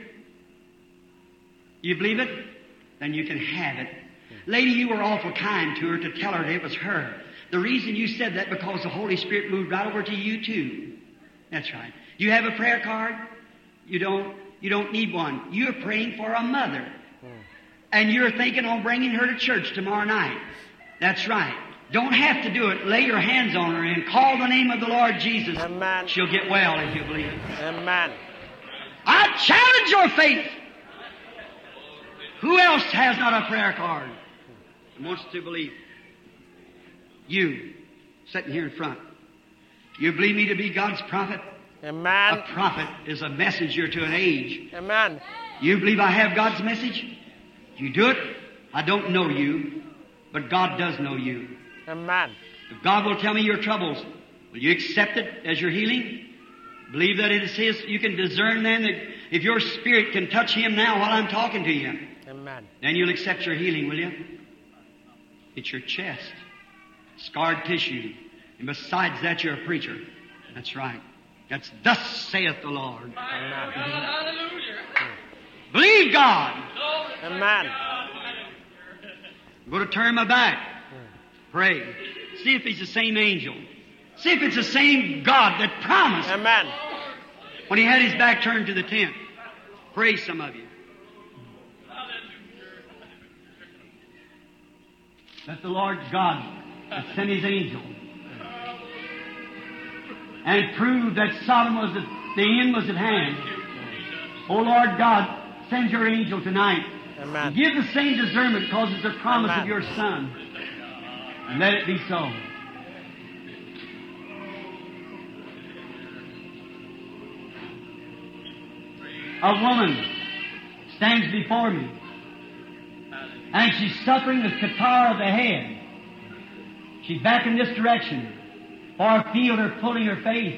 You believe it? Then you can have it. Lady, you were awful kind to her to tell her that it was her. The reason you said that because the Holy Spirit moved right over to you too. That's right. You have a prayer card? You don't, you don't need one. You're praying for a mother. Hmm. And you're thinking on bringing her to church tomorrow night. That's right. Don't have to do it. Lay your hands on her and call the name of the Lord Jesus. Amen. She'll get well if you believe it. Amen. I challenge your faith. Who else has not a prayer card and wants to believe? You, sitting here in front. You believe me to be God's prophet? Amen. A prophet is a messenger to an age. Amen. You believe I have God's message? You do it? I don't know you, but God does know you. Amen. If God will tell me your troubles, will you accept it as your healing? Believe that it is His. You can discern then that if your spirit can touch Him now while I'm talking to you, Amen. then you'll accept your healing, will you? It's your chest, scarred tissue. And besides that, you're a preacher. That's right. That's thus saith the Lord. Amen. Believe God. Amen. I'm going to turn my back. Pray. See if He's the same angel. See if it's the same God that promised Amen. when He had His back turned to the tent. Pray, some of you. That the Lord God send His angel and prove that Sodom was at, the end was at hand. Oh Lord God, send your angel tonight. Amen. Give the same discernment because it's a promise Amen. of your Son. And let it be so. A woman stands before me. And she's suffering with catarrh of the head. She's back in this direction. For I feel her pulling her face.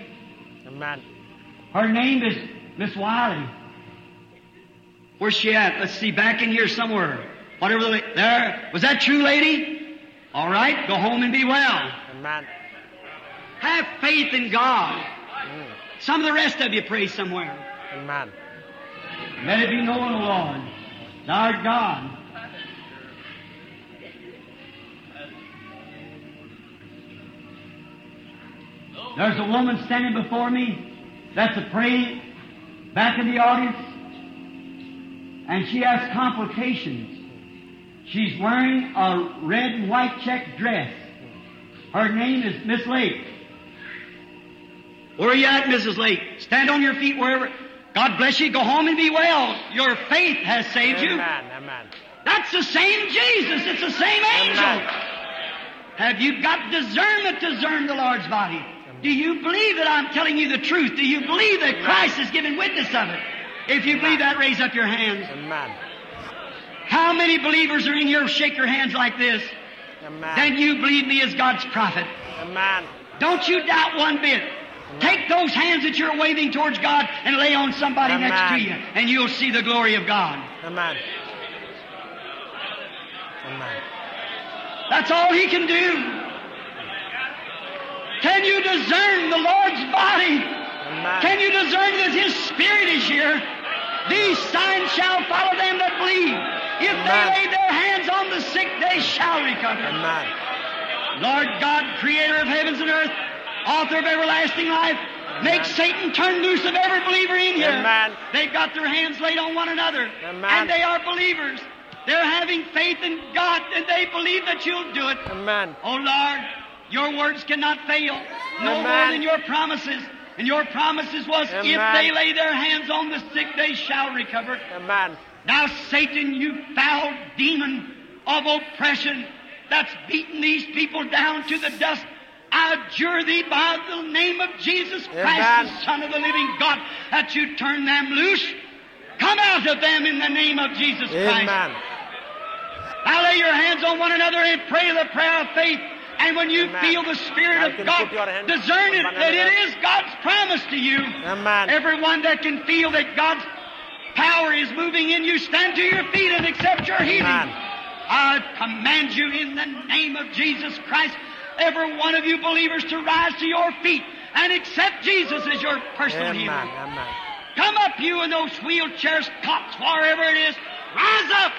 Amen. Her name is Miss Wiley. Where's she at? Let's see, back in here somewhere. Whatever the, there. Was that true, lady? All right, go home and be well. Amen. Have faith in God. Mm. Some of the rest of you pray somewhere. Amen. Let it be known, O Lord, thou God. There's a woman standing before me that's a praying back in the audience, and she has complications. She's wearing a red and white check dress. Her name is Miss Lake. Where are you at, Mrs. Lake? Stand on your feet wherever. God bless you. Go home and be well. Your faith has saved you. Amen. Amen. That's the same Jesus. It's the same angel. Amen. Have you got discernment to discern the Lord's body? Do you believe that I'm telling you the truth? Do you believe that Christ is giving witness of it? If you believe that, raise up your hands. Amen. How many believers are in here? Shake your hands like this. Amen. Then you believe me as God's prophet. Amen. Don't you doubt one bit. Take those hands that you're waving towards God and lay on somebody Amen. next to you, and you'll see the glory of God. Amen. Amen. That's all He can do. Can you discern the Lord's body? Amen. Can you discern that His Spirit is here? These signs shall follow them that believe. If they lay their hands on the sick, they shall recover. Amen. Lord God, creator of heavens and earth, author of everlasting life, make Satan turn loose of every believer in here. Amen. They've got their hands laid on one another. Amen. And they are believers. They're having faith in God and they believe that you'll do it. Amen. Oh Lord, your words cannot fail. No Amen. more than your promises. And your promises was, if they lay their hands on the sick, they shall recover. Amen. Now, Satan, you foul demon of oppression that's beaten these people down to the dust I adjure thee by the name of Jesus Christ, Amen. the Son of the living God, that you turn them loose. Come out of them in the name of Jesus Christ. Amen. Now lay your hands on one another and pray the prayer of faith. And when you Amen. feel the Spirit of God, put your hands discern it that it is God's promise to you. Amen. Everyone that can feel that God's power is moving in you, stand to your feet and accept your healing. I command you in the name of Jesus Christ, every one of you believers to rise to your feet and accept Jesus as your personal Amen. healer. Amen. Come up, you in those wheelchairs, cots, wherever it is. Rise up.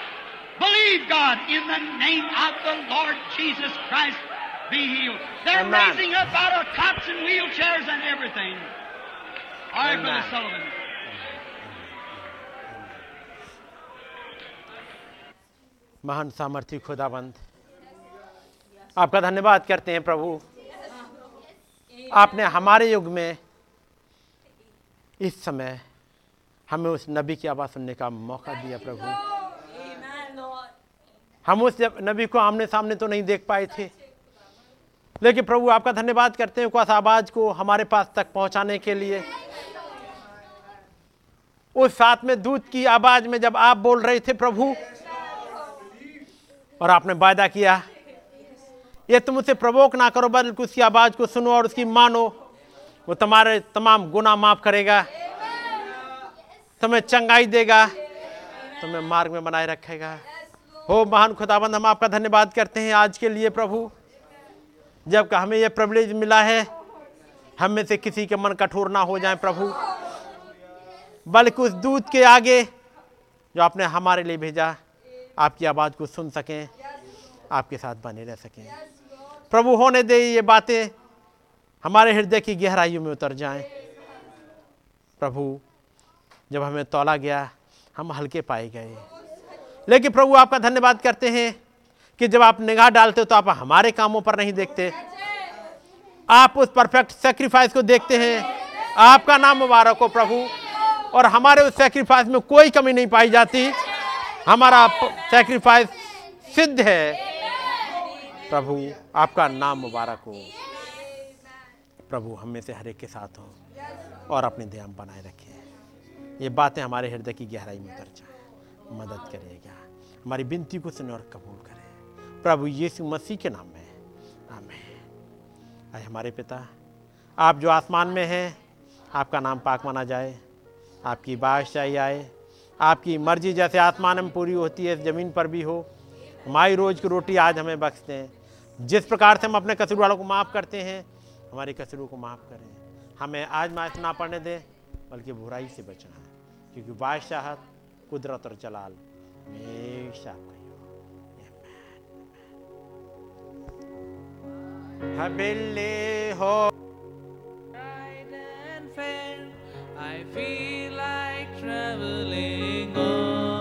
Believe God in the name of the Lord Jesus Christ. Be healed. They're Amen. raising up out of cots and wheelchairs and everything. All right. Brother Sullivan. महान सामर्थ्य खुदाबंद। आपका धन्यवाद करते हैं प्रभु। आपने हमारे युग में, इस समय हमें उस नबी की आवाज़ सुनने का मौका दिया प्रभु। हम उस नबी को आमने सामने तो नहीं देख पाए थे। लेकिन प्रभु, आपका धन्यवाद करते हैं उस आवाज़ को हमारे पास तक पहुँचाने के लिए। उस साथ में दूध की आवाज़ में जब आप बोल रहे थे, प्रभु और आपने वायदा किया। ये तुम उसे प्रवोक ना करो बल्कि उसकी आवाज़ को सुनो और उसकी मानो। वो तुम्हारे तमाम गुना माफ़ करेगा। तुम्हें चंगाई देगा। तुम्हें मार्ग में बनाए रखेगा। हो महान खुदाबंद, हम आपका धन्यवाद करते हैं आज के लिए प्रभु। जब हमें यह प्रिविलेज मिला है, हम में से किसी के मन कठोर ना हो जाए प्रभु। बल्कि उस दूध के आगे जो आपने हमारे लिए भेजा। आपकी आवाज़ को सुन सकें, आपके साथ बने रह सकें। प्रभु होने दे ये बातें, हमारे हृदय की गहराइयों में उतर जाएँ। प्रभु, जब हमें तोला गया, हम हल्के पाए गए। लेकिन प्रभु, आपका धन्यवाद करते हैं कि जब आप निगाह डालते हो तो आप हमारे कामों पर नहीं देखते। आप उस परफेक्ट सेक्रीफाइस को देखते हैं। आपका नाम मुबारक हो, प्रभु, और हमारे उस सेक्रीफाइस में कोई कमी नहीं पाई जाती। हमारा सेक्रीफाइस सिद्ध है। प्रभु, आपका नाम मुबारक हो। प्रभु, हम में से हर एक के साथ हो और अपने ध्यान बनाए रखें। ये बातें हमारे हृदय की गहराई में उतर जाए। मदद करेगा। हमारी विनती को सुने और कबूल करें। प्रभु, यीशु मसीह के नाम में। आमीन। आए हमारे पिता, आप जो आसमान में हैं, आपका नाम पाक माना जाए। आपकी बादशाही आए। आपकी मर्ज़ी जैसे आसमान में पूरी होती है, ज़मीन पर भी हो। हमारी रोज़ की रोटी आज हमें बख्श हैं। जिस प्रकार से हम अपने कसूर वालों को माफ़ करते हैं, हमारे कसूरों को माफ़ करें। हमें आज माफ़ ना पड़ने दें, बल्कि बुराई से बचना है। क्योंकि बादशाहत कुदरत और जलाल हमेशा ही। हो। हबिल्ले हो I feel like traveling on.